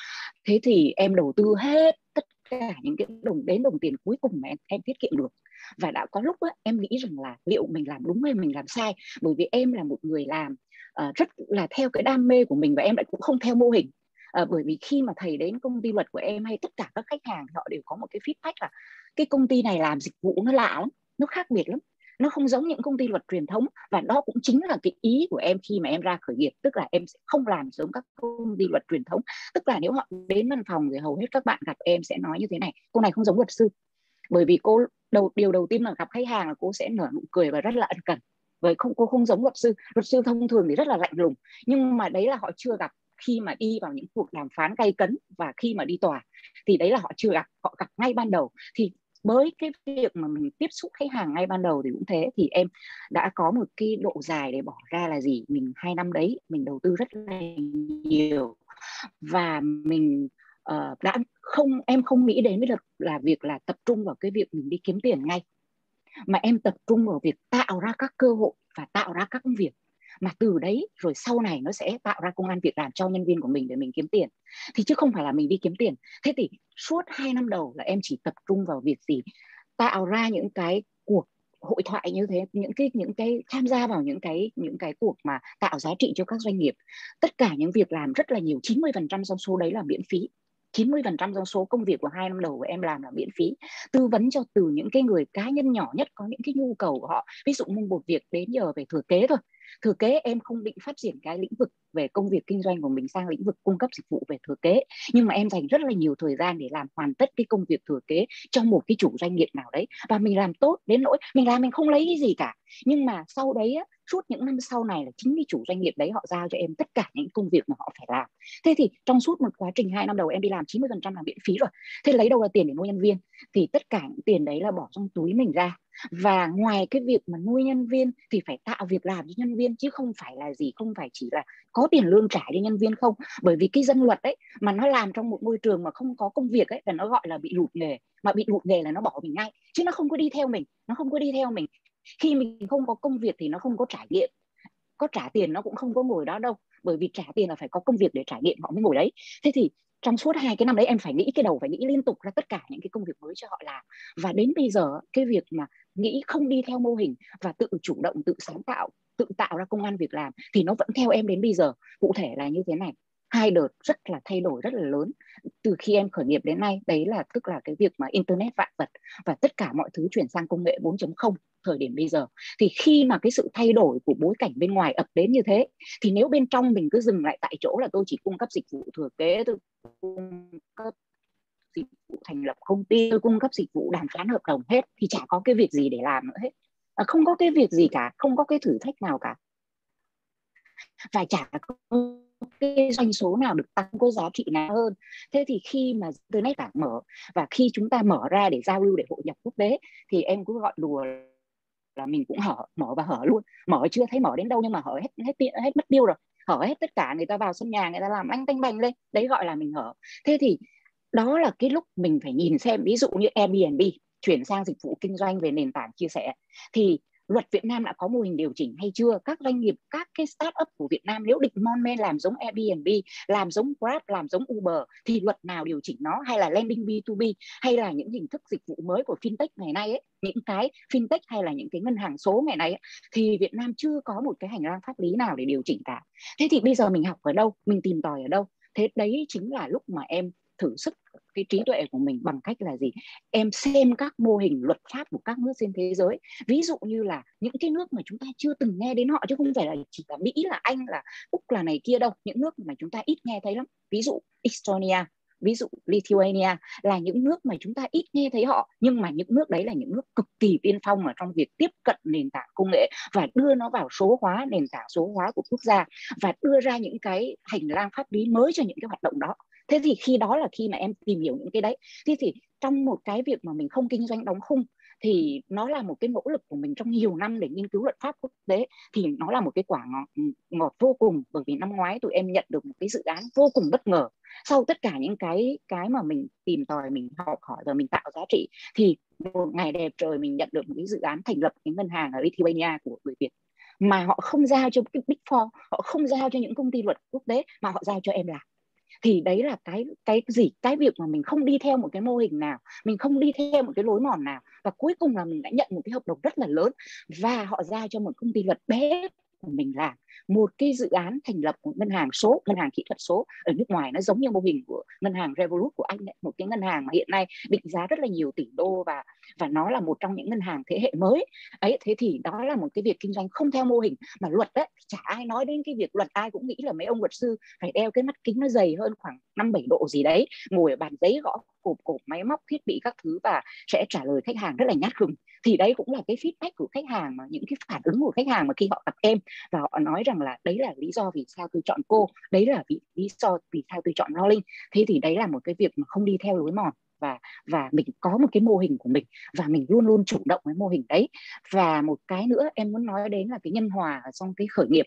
Thế thì em đầu tư hết tất cả những cái đồng đến đồng tiền cuối cùng mà em, em tiết kiệm được. Và đã có lúc đó, em nghĩ rằng là liệu mình làm đúng hay mình làm sai? Bởi vì em là một người làm uh, rất là theo cái đam mê của mình và em lại cũng không theo mô hình. À, bởi vì khi mà thầy đến công ty luật của em hay tất cả các khách hàng họ đều có một cái feedback là cái công ty này làm dịch vụ nó lạ lắm nó khác biệt lắm nó không giống những công ty luật truyền thống và đó cũng chính là cái ý của em khi mà em ra khởi nghiệp. Tức là em sẽ không làm giống các công ty luật truyền thống. Tức là nếu họ đến văn phòng thì hầu hết các bạn gặp em sẽ nói như thế này, cô này không giống luật sư. Bởi vì cô đầu, điều đầu tiên là gặp khách hàng là cô sẽ nở nụ cười và rất là ân cần. Với không, cô không giống luật sư. Luật sư thông thường thì rất là lạnh lùng. Nhưng mà đấy là họ chưa gặp khi mà đi vào những cuộc đàm phán gay cấn và khi mà đi tòa. Thì đấy là họ chưa gặp. Họ gặp ngay ban đầu. Thì với cái việc mà mình tiếp xúc khách hàng ngay ban đầu thì cũng thế. Thì em đã có một cái độ dài để bỏ ra là gì? Mình hai năm đấy mình đầu tư rất là nhiều. Và mình uh, đã không em không nghĩ đến là, là việc là tập trung vào cái việc mình đi kiếm tiền ngay. Mà em tập trung vào việc tạo ra các cơ hội và tạo ra các công việc mà từ đấy, rồi sau này nó sẽ tạo ra công an việc làm cho nhân viên của mình để mình kiếm tiền. Thì chứ không phải là mình đi kiếm tiền. Thế thì suốt hai năm đầu là em chỉ tập trung vào việc gì? Tạo ra những cái cuộc hội thoại như thế, những cái những cái tham gia vào những cái những cái cuộc mà tạo giá trị cho các doanh nghiệp. Tất cả những việc làm rất là nhiều 90% trong số đấy là miễn phí. 90% trong số công việc của hai năm đầu của em làm là miễn phí. Tư vấn cho từ những cái người cá nhân nhỏ nhất có những cái nhu cầu của họ. Ví dụ như một việc đến giờ về thừa kế thôi thừa kế em không định phát triển cái lĩnh vực về công việc kinh doanh của mình sang lĩnh vực cung cấp dịch vụ về thừa kế. Nhưng mà em dành rất là nhiều thời gian để làm hoàn tất cái công việc thừa kế cho một cái chủ doanh nghiệp nào đấy. Và mình làm tốt đến nỗi mình làm mình không lấy cái gì cả. Nhưng mà sau đấy á, suốt những năm sau này là chính cái chủ doanh nghiệp đấy họ giao cho em tất cả những công việc mà họ phải làm. Thế thì trong suốt một quá trình hai năm đầu em đi làm 90% là miễn phí rồi. Thế lấy đâu ra tiền để nuôi nhân viên? Thì tất cả những tiền đấy là bỏ trong túi mình ra và ngoài cái việc mà nuôi nhân viên thì phải tạo việc làm cho nhân viên, chứ không phải là gì, không phải chỉ là có tiền lương trả cho nhân viên không. Bởi vì cái dân luật đấy mà nó làm trong một môi trường mà không có công việc ấy là nó gọi là bị lụt nghề. Mà bị lụt nghề là nó bỏ mình ngay, chứ nó không có đi theo mình, nó không có đi theo mình. Khi mình không có công việc thì nó không có trải nghiệm. Có trả tiền nó cũng không có ngồi đó đâu, bởi vì trả tiền là phải có công việc để trải nghiệm, họ mới ngồi đấy. Thế thì trong suốt hai cái năm đấy em phải nghĩ, cái đầu phải nghĩ liên tục ra tất cả những cái công việc mới cho họ làm. Và đến bây giờ, cái việc mà nghĩ không đi theo mô hình và tự chủ động, tự sáng tạo, tự tạo ra công an việc làm thì nó vẫn theo em đến bây giờ. Cụ thể là như thế này, hai đợt rất là thay đổi, rất là lớn. Từ khi em khởi nghiệp đến nay, đấy là tức là cái việc mà internet vạn vật và tất cả mọi thứ chuyển sang công nghệ 4.0 thời điểm bây giờ. Thì khi mà cái sự thay đổi của bối cảnh bên ngoài ập đến như thế thì nếu bên trong mình cứ dừng lại tại chỗ là tôi chỉ cung cấp dịch vụ thừa kế tôi cung cấp dịch vụ thành lập công ty tôi cung cấp dịch vụ đàm phán hợp đồng hết thì chả có cái việc gì để làm nữa hết. À, không có cái việc gì cả không có cái thử thách nào cả. Và chả có cái doanh số nào được tăng có giá trị nào hơn. Thế thì khi mà internet cả mở và khi chúng ta mở ra để giao lưu để hội nhập quốc tế thì em cứ gọi đùa là mình cũng hở mở và hở luôn. Mở chưa thấy mở đến đâu nhưng mà hở hết hết hết, hết mất tiêu rồi. Hở hết tất cả người ta vào sân nhà người ta làm anh tanh bành lên. Đấy gọi là mình hở. Thế thì đó là cái lúc mình phải nhìn xem ví dụ như Airbnb chuyển sang dịch vụ kinh doanh về nền tảng chia sẻ. Thì luật Việt Nam đã có mô hình điều chỉnh hay chưa? Các doanh nghiệp các cái start up của Việt Nam nếu định mon men làm giống Airbnb làm giống Grab làm giống Uber thì luật nào điều chỉnh nó? Hay là lending B2B hay là những hình thức dịch vụ mới của fintech ngày nay ấy những cái fintech hay là những cái ngân hàng số ngày nay ấy, thì Việt Nam chưa có một cái hành lang pháp lý nào để điều chỉnh cả. Thế thì bây giờ mình học ở đâu? Mình tìm tòi ở đâu? Thế đấy chính là lúc mà em thử sức cái trí tuệ của mình bằng cách là gì? Em xem các mô hình luật pháp của các nước trên thế giới. Ví dụ như là những cái nước mà chúng ta chưa từng nghe đến họ chứ không phải là chỉ là mỹ, là anh, là úc, là này kia đâu. Những nước mà chúng ta ít nghe thấy lắm. Ví dụ estonia, ví dụ Lithuania là những nước mà chúng ta ít nghe thấy họ. Nhưng mà những nước đấy là những nước cực kỳ tiên phong ở trong việc tiếp cận nền tảng công nghệ và đưa nó vào số hóa, nền tảng số hóa của quốc gia và đưa ra những cái hành lang pháp lý mới cho những cái hoạt động đó thế thì khi đó là khi mà em tìm hiểu những cái đấy. Thế thì trong một cái việc mà mình không kinh doanh đóng khung thì nó là một cái nỗ lực của mình trong nhiều năm để nghiên cứu luật pháp quốc tế. Thì nó là một cái quả ngọt, ngọt vô cùng bởi vì năm ngoái tụi em nhận được một cái dự án vô cùng bất ngờ. Sau tất cả những cái cái mà mình tìm tòi mình học hỏi và mình tạo giá trị thì một ngày đẹp trời mình nhận được một cái dự án thành lập cái ngân hàng ở Lithuania của người Việt. Mà họ không giao cho cái big four họ không giao cho những công ty luật quốc tế mà họ giao cho em làm thì đấy là cái cái gì? Cái việc mà mình không đi theo một cái mô hình nào, mình không đi theo một cái lối mòn nào, và cuối cùng là mình đã nhận một cái hợp đồng rất là lớn, và họ giao cho một công ty luật bé của mình làm. Một cái dự án thành lập một ngân hàng số ngân hàng kỹ thuật số ở nước ngoài nó giống như mô hình của ngân hàng Revolut của anh ấy, một cái ngân hàng mà hiện nay định giá rất là nhiều tỷ đô và và nó là một trong những ngân hàng thế hệ mới. Ấy thế thì đó là một cái việc kinh doanh không theo mô hình mà luật đấy chả ai nói đến cái việc luật ai cũng nghĩ là mấy ông luật sư phải đeo cái mắt kính nó dày hơn khoảng năm bảy độ gì đấy ngồi ở bàn giấy gõ cộp cộp máy móc thiết bị các thứ và sẽ trả lời khách hàng rất là nhát gừng. Thì đấy cũng là cái feedback của khách hàng mà những cái phản ứng của khách hàng mà khi họ gặp em và họ nói rằng là đấy là lý do vì sao tôi chọn cô đấy là vì lý do vì sao tôi chọn Rowling. Thế thì đấy là một cái việc mà không đi theo lối mòn. Và và mình có một cái mô hình của mình và mình luôn luôn chủ động với mô hình đấy. Và một cái nữa em muốn nói đến là cái nhân hòa trong cái khởi nghiệp.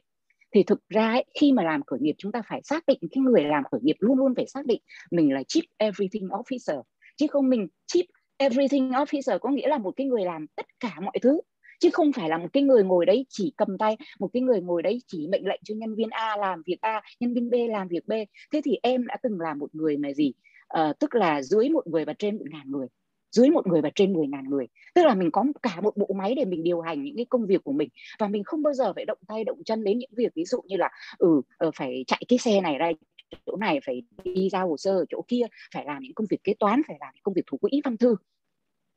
Thì thực ra ấy, khi mà làm khởi nghiệp chúng ta phải xác định cái người làm khởi nghiệp luôn luôn phải xác định mình là chief everything officer. Chứ không mình chief everything officer có nghĩa là một cái người làm tất cả mọi thứ chứ không phải là một cái người ngồi đấy chỉ cầm tay một cái người ngồi đấy chỉ mệnh lệnh cho nhân viên A làm việc A nhân viên B làm việc B. Thế thì em đã từng là một người mà gì? À, tức là dưới một người và trên một ngàn người dưới một người và trên 10 ngàn người. Tức là mình có cả một bộ máy để mình điều hành những cái công việc của mình. Và mình không bao giờ phải động tay động chân đến những việc ví dụ như là ừ ờ, phải chạy cái xe này ra chỗ này phải đi giao hồ sơ ở chỗ kia phải làm những công việc kế toán phải làm những công việc thủ quỹ văn thư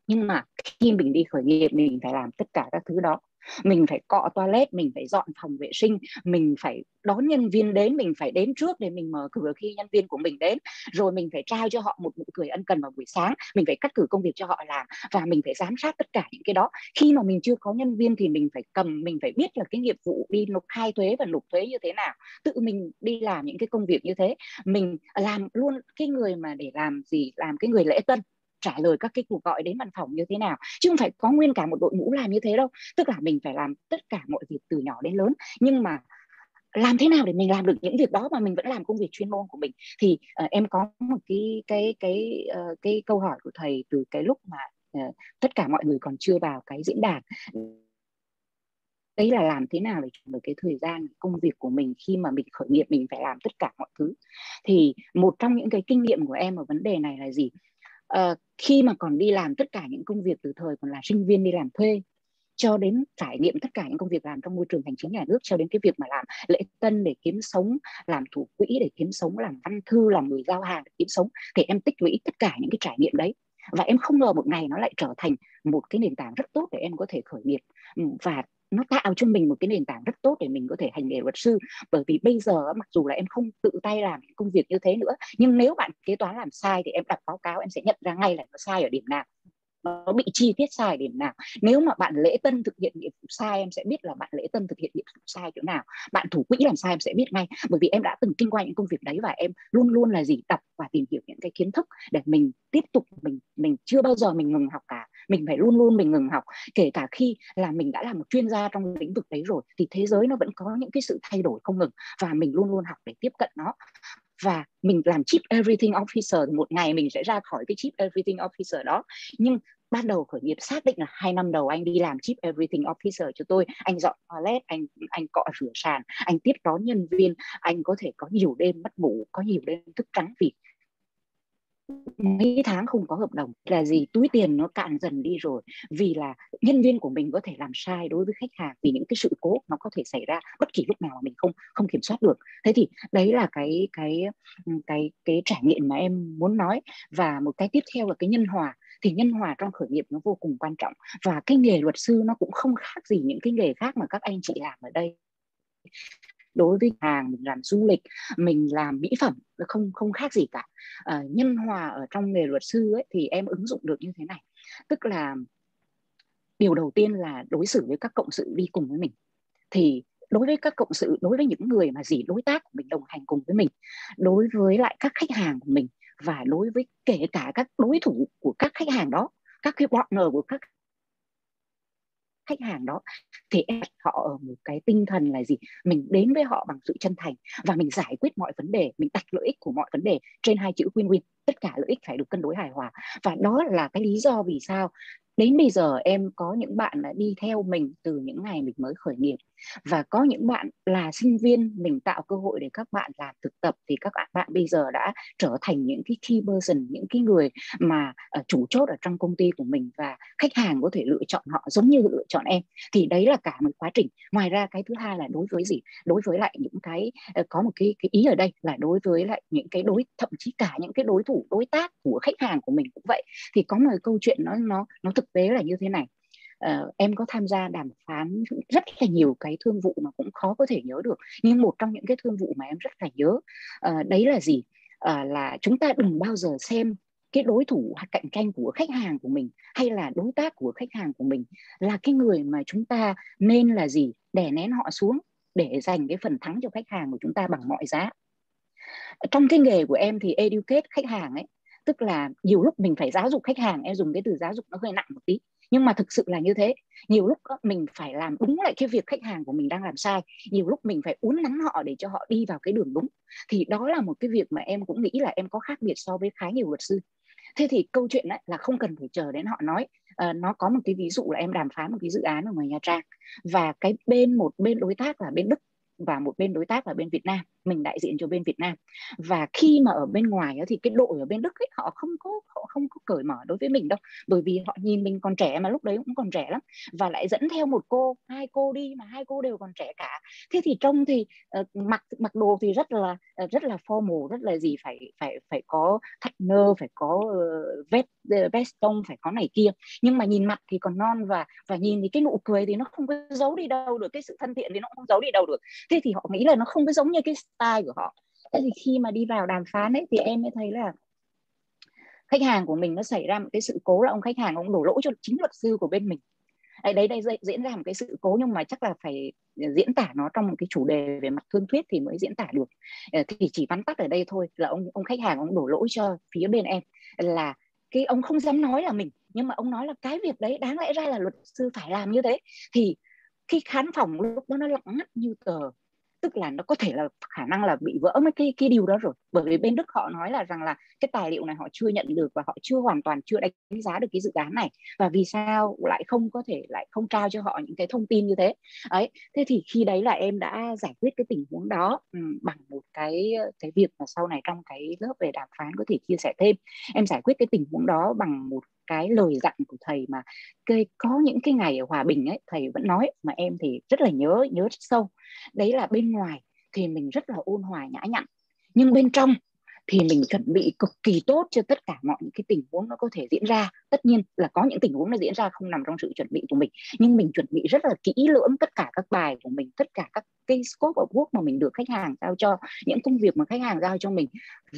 nhưng mà khi mình đi khởi nghiệp, mình phải làm tất cả các thứ đó. Mình phải cọ toilet, mình phải dọn phòng vệ sinh, mình phải đón nhân viên đến, mình phải đến trước để mình mở cửa khi nhân viên của mình đến. Rồi mình phải trao cho họ một nụ cười ân cần vào buổi sáng. Mình phải cắt cử công việc cho họ làm và mình phải giám sát tất cả những cái đó. Khi mà mình chưa có nhân viên thì mình phải cầm, mình phải biết là cái nghiệp vụ đi nộp khai thuế và nộp thuế như thế nào. Tự mình đi làm những cái công việc như thế. Mình làm luôn cái người mà để làm gì, làm cái người lễ tân trả lời các cái cuộc gọi đến văn phòng như thế nào chứ không phải có nguyên cả một đội ngũ làm như thế đâu. Tức là mình phải làm tất cả mọi việc từ nhỏ đến lớn. Nhưng mà làm thế nào để mình làm được những việc đó mà mình vẫn làm công việc chuyên môn của mình? Thì uh, em có một cái cái cái uh, cái câu hỏi của thầy từ cái lúc mà uh, tất cả mọi người còn chưa vào cái diễn đàn. Đấy là làm thế nào để chuyển được cái thời gian công việc của mình khi mà mình khởi nghiệp mình phải làm tất cả mọi thứ? Thì một trong những cái kinh nghiệm của em ở vấn đề này là gì? Uh, khi mà còn đi làm tất cả những công việc từ thời còn là sinh viên đi làm thuê cho đến trải nghiệm tất cả những công việc làm trong môi trường hành chính nhà nước cho đến cái việc mà làm lễ tân để kiếm sống làm thủ quỹ để kiếm sống làm văn thư làm người giao hàng để kiếm sống thì em tích lũy tất cả những cái trải nghiệm đấy. Và em không ngờ một ngày nó lại trở thành một cái nền tảng rất tốt để em có thể khởi nghiệp. Và nó tạo cho mình một cái nền tảng rất tốt để mình có thể hành nghề luật sư. Bởi vì bây giờ mặc dù là em không tự tay làm những công việc như thế nữa, nhưng nếu bạn kế toán làm sai thì em đọc báo cáo em sẽ nhận ra ngay là nó sai ở điểm nào nó bị chi tiết sai điểm nào. Nếu mà bạn lễ tân thực hiện nhiệm vụ sai, em sẽ biết là bạn lễ tân thực hiện nhiệm vụ sai chỗ nào. Bạn thủ quỹ làm sai em sẽ biết ngay. Bởi vì em đã từng kinh qua những công việc đấy và em luôn luôn là gì đọc và tìm hiểu những cái kiến thức để mình tiếp tục, mình mình chưa bao giờ mình ngừng học cả. Mình phải luôn luôn mình ngừng học. Kể cả khi là mình đã là một chuyên gia trong lĩnh vực đấy rồi, thì thế giới nó vẫn có những cái sự thay đổi không ngừng và mình luôn luôn học để tiếp cận nó và mình làm chief everything officer, một ngày mình sẽ ra khỏi cái chief everything officer đó. Nhưng ban đầu khởi nghiệp xác định là hai năm đầu anh đi làm chief everything officer cho tôi. Anh dọn toilet, anh anh cọ rửa sàn, anh tiếp đón nhân viên. Anh có thể có nhiều đêm mất ngủ, có nhiều đêm thức trắng vì mấy tháng không có hợp đồng là gì? Túi tiền nó cạn dần đi rồi. Vì là nhân viên của mình có thể làm sai đối với khách hàng vì những cái sự cố nó có thể xảy ra bất kỳ lúc nào mà mình không không kiểm soát được. Thế thì đấy là cái cái cái cái trải nghiệm mà em muốn nói. Và một cái tiếp theo là cái nhân hòa. Thì nhân hòa trong khởi nghiệp nó vô cùng quan trọng. Và cái nghề luật sư nó cũng không khác gì những cái nghề khác mà các anh chị làm ở đây đối với hàng mình làm du lịch mình làm mỹ phẩm không không khác gì cả. À, nhân hòa ở trong nghề luật sư ấy, thì em ứng dụng được như thế này. Tức là điều đầu tiên là đối xử với các cộng sự đi cùng với mình. Thì đối với các cộng sự đối với những người mà gì đối tác của mình đồng hành cùng với mình đối với lại các khách hàng của mình và đối với kể cả các đối thủ của các khách hàng đó các cái partner của các khách hàng đó, thì em họ ở một cái tinh thần là gì? Mình đến với họ bằng sự chân thành và mình giải quyết mọi vấn đề, mình đặt lợi ích của mọi vấn đề trên hai chữ win-win. Tất cả lợi ích phải được cân đối hài hòa. Và đó là cái lý do vì sao đến bây giờ em có những bạn đã đi theo mình từ những ngày mình mới khởi nghiệp và có những bạn là sinh viên mình tạo cơ hội để các bạn làm thực tập thì các bạn bạn bây giờ đã trở thành những cái key person những cái người mà uh, chủ chốt ở trong công ty của mình và khách hàng có thể lựa chọn họ giống như lựa chọn em. Thì đấy là cả một quá trình. Ngoài ra cái thứ hai là đối với gì? Đối với lại những cái uh, có một cái cái ý ở đây là đối với lại những cái đối thậm chí cả những cái đối thủ đối tác của khách hàng của mình cũng vậy. Thì có một câu chuyện nó nó nó thực tế là như thế này uh, em có tham gia đàm phán rất là nhiều cái thương vụ mà cũng khó có thể nhớ được nhưng một trong những cái thương vụ mà em rất là nhớ uh, đấy là gì? Uh, là chúng ta đừng bao giờ xem cái đối thủ cạnh tranh của khách hàng của mình hay là đối tác của khách hàng của mình là cái người mà chúng ta nên là gì? Đè nén họ xuống để giành cái phần thắng cho khách hàng của chúng ta bằng mọi giá. Trong cái nghề của em thì educate khách hàng ấy tức là nhiều lúc mình phải giáo dục khách hàng em dùng cái từ giáo dục nó hơi nặng một tí nhưng mà thực sự là như thế. Nhiều lúc mình phải làm đúng lại cái việc khách hàng của mình đang làm sai. Nhiều lúc mình phải uốn nắn họ để cho họ đi vào cái đường đúng. Thì đó là một cái việc mà em cũng nghĩ là em có khác biệt so với khá nhiều luật sư. Thế thì câu chuyện ấy là không cần phải chờ đến họ nói. À, nó có một cái ví dụ là em đàm phán một cái dự án ở ngoài Nha Trang. Và cái bên một bên đối tác là bên Đức và một bên đối tác là bên Việt Nam mình đại diện cho bên Việt Nam. Và khi mà ở bên ngoài thì cái đội ở bên Đức ấy, họ không có họ không có cởi mở đối với mình đâu. Bởi vì họ nhìn mình còn trẻ mà lúc đấy cũng còn trẻ lắm. Và lại dẫn theo một cô hai cô đi mà hai cô đều còn trẻ cả. Thế thì trông thì uh, mặc mặc đồ thì rất là uh, rất là formal rất là gì phải phải phải có thắt nơ phải có uh, vest veston phải có này kia. Nhưng mà nhìn mặt thì còn non và và nhìn thì cái nụ cười thì nó không có giấu đi đâu được cái sự thân thiện thì nó không giấu đi đâu được. Thế thì họ nghĩ là nó không có giống như cái style của họ. Thế thì khi mà đi vào đàm phán ấy, thì em mới thấy là khách hàng của mình nó xảy ra một cái sự cố là ông khách hàng ông đổ lỗi cho chính luật sư của bên mình. Đấy đấy đây diễn ra một cái sự cố nhưng mà chắc là phải diễn tả nó trong một cái chủ đề về mặt thương thuyết thì mới diễn tả được. Ờ, thì chỉ vắn tắt ở đây thôi là ông ông khách hàng ông đổ lỗi cho phía bên em là cái ông không dám nói là mình, nhưng mà ông nói là cái việc đấy đáng lẽ ra là luật sư phải làm như thế. Thì khi khán phòng lúc đó nó lặng ngắt như tờ tức là nó có thể là khả năng là bị vỡ mấy cái cái điều đó rồi. Bởi vì bên Đức họ nói là rằng là cái tài liệu này họ chưa nhận được và họ chưa hoàn toàn, chưa đánh giá được cái dự án này. Và vì sao lại không có thể, lại không trao cho họ những cái thông tin như thế? Ấy, thế thì khi đấy là em đã giải quyết cái tình huống đó ừ, bằng một cái cái việc mà sau này trong cái lớp về đàm phán có thể chia sẻ thêm. Em giải quyết cái tình huống đó bằng một cái lời dặn của thầy mà cái, có những cái ngày ở hòa bình ấy, thầy vẫn nói, mà em thì rất là nhớ nhớ rất sâu. Đấy là bên ngoài thì mình rất là ôn hòa nhã nhặn, nhưng bên trong thì mình chuẩn bị cực kỳ tốt cho tất cả mọi những cái tình huống nó có thể diễn ra. Tất nhiên là có những tình huống nó diễn ra không nằm trong sự chuẩn bị của mình, nhưng mình chuẩn bị rất là kỹ lưỡng tất cả các bài của mình, tất cả các cái scope of work mà mình được khách hàng giao cho, những công việc mà khách hàng giao cho mình.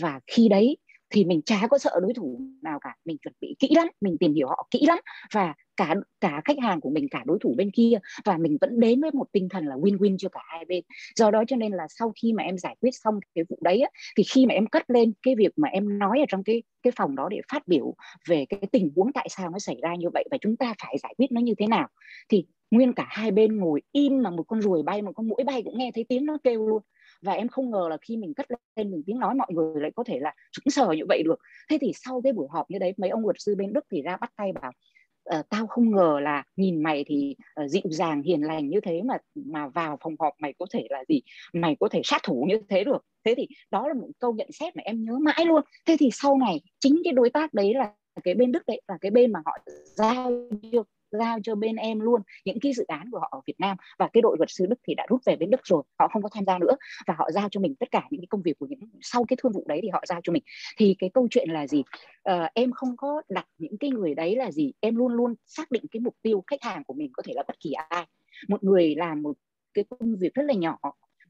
Và khi đấy thì mình chả có sợ đối thủ nào cả. Mình chuẩn bị kỹ lắm mình tìm hiểu họ kỹ lắm và cả cả khách hàng của mình cả đối thủ bên kia và mình vẫn đến với một tinh thần là win-win cho cả hai bên. Do đó cho nên là sau khi mà em giải quyết xong cái vụ đấy á, thì khi mà em cất lên cái việc mà em nói ở trong cái cái phòng đó để phát biểu về cái tình huống tại sao nó xảy ra như vậy và chúng ta phải giải quyết nó như thế nào thì nguyên cả hai bên ngồi im mà một con ruồi bay một con mũi bay cũng nghe thấy tiếng nó kêu luôn và em không ngờ là khi mình cất lên mình tiếng nói mọi người lại có thể là sững sờ như vậy được. Thế thì sau cái buổi họp như đấy mấy ông luật sư bên đức thì ra bắt tay bảo uh, tao không ngờ là nhìn mày thì uh, dịu dàng hiền lành như thế mà mà vào phòng họp mày có thể là gì? Mày có thể sát thủ như thế được. Thế thì đó là một câu nhận xét mà em nhớ mãi luôn. Thế thì sau này chính cái đối tác đấy là cái bên đức đấy là cái bên mà họ giao cho giao cho bên em luôn những cái dự án của họ ở Việt Nam. Và cái đội luật sư Đức thì đã rút về bên Đức rồi họ không có tham gia nữa. Và họ giao cho mình tất cả những cái công việc của những sau cái thương vụ đấy thì họ giao cho mình. Thì cái câu chuyện là gì? À, em không có đặt những cái người đấy là gì? Em luôn luôn xác định cái mục tiêu khách hàng của mình có thể là bất kỳ ai. Một người làm một cái công việc rất là nhỏ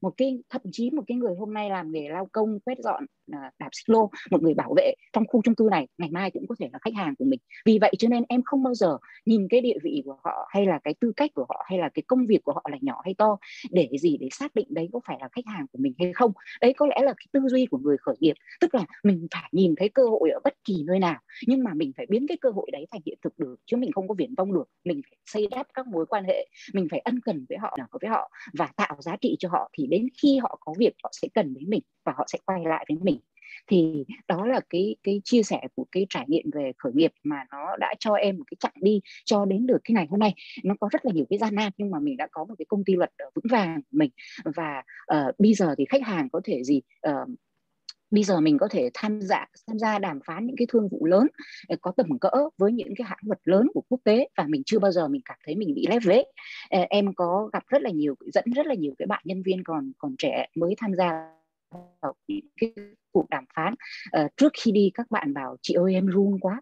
một cái thậm chí một cái người hôm nay làm nghề lao công quét dọn À, đạp xích lô một người bảo vệ trong khu chung cư này, ngày mai cũng có thể là khách hàng của mình. Vì vậy cho nên em không bao giờ nhìn cái địa vị của họ hay là cái tư cách của họ hay là cái công việc của họ là nhỏ hay to, để gì để xác định đấy có phải là khách hàng của mình hay không. Đấy có lẽ là cái tư duy của người khởi nghiệp, tức là mình phải nhìn thấy cơ hội ở bất kỳ nơi nào, nhưng mà mình phải biến cái cơ hội đấy thành hiện thực được, chứ mình không có viển vông được. Mình phải xây đắp các mối quan hệ, mình phải ân cần với họ với họ và tạo giá trị cho họ, thì đến khi họ có việc họ sẽ cần đến mình và họ sẽ quay lại với mình. Thì đó là cái cái chia sẻ của cái trải nghiệm về khởi nghiệp mà nó đã cho em một cái chặng đi cho đến được cái ngày hôm nay. Nó có rất là nhiều cái gian nan nhưng mà mình đã có một cái công ty luật vững vàng của mình. Và uh, bây giờ thì khách hàng có thể gì uh, bây giờ mình có thể tham gia tham gia đàm phán những cái thương vụ lớn ờ, có tầm cỡ với những cái hãng luật lớn của quốc tế và mình chưa bao giờ mình cảm thấy mình bị lép vế. Em có gặp rất là nhiều dẫn rất là nhiều cái bạn nhân viên còn còn trẻ mới tham gia vào cái cuộc đàm phán. Uh, trước khi đi các bạn bảo chị ơi em run quá.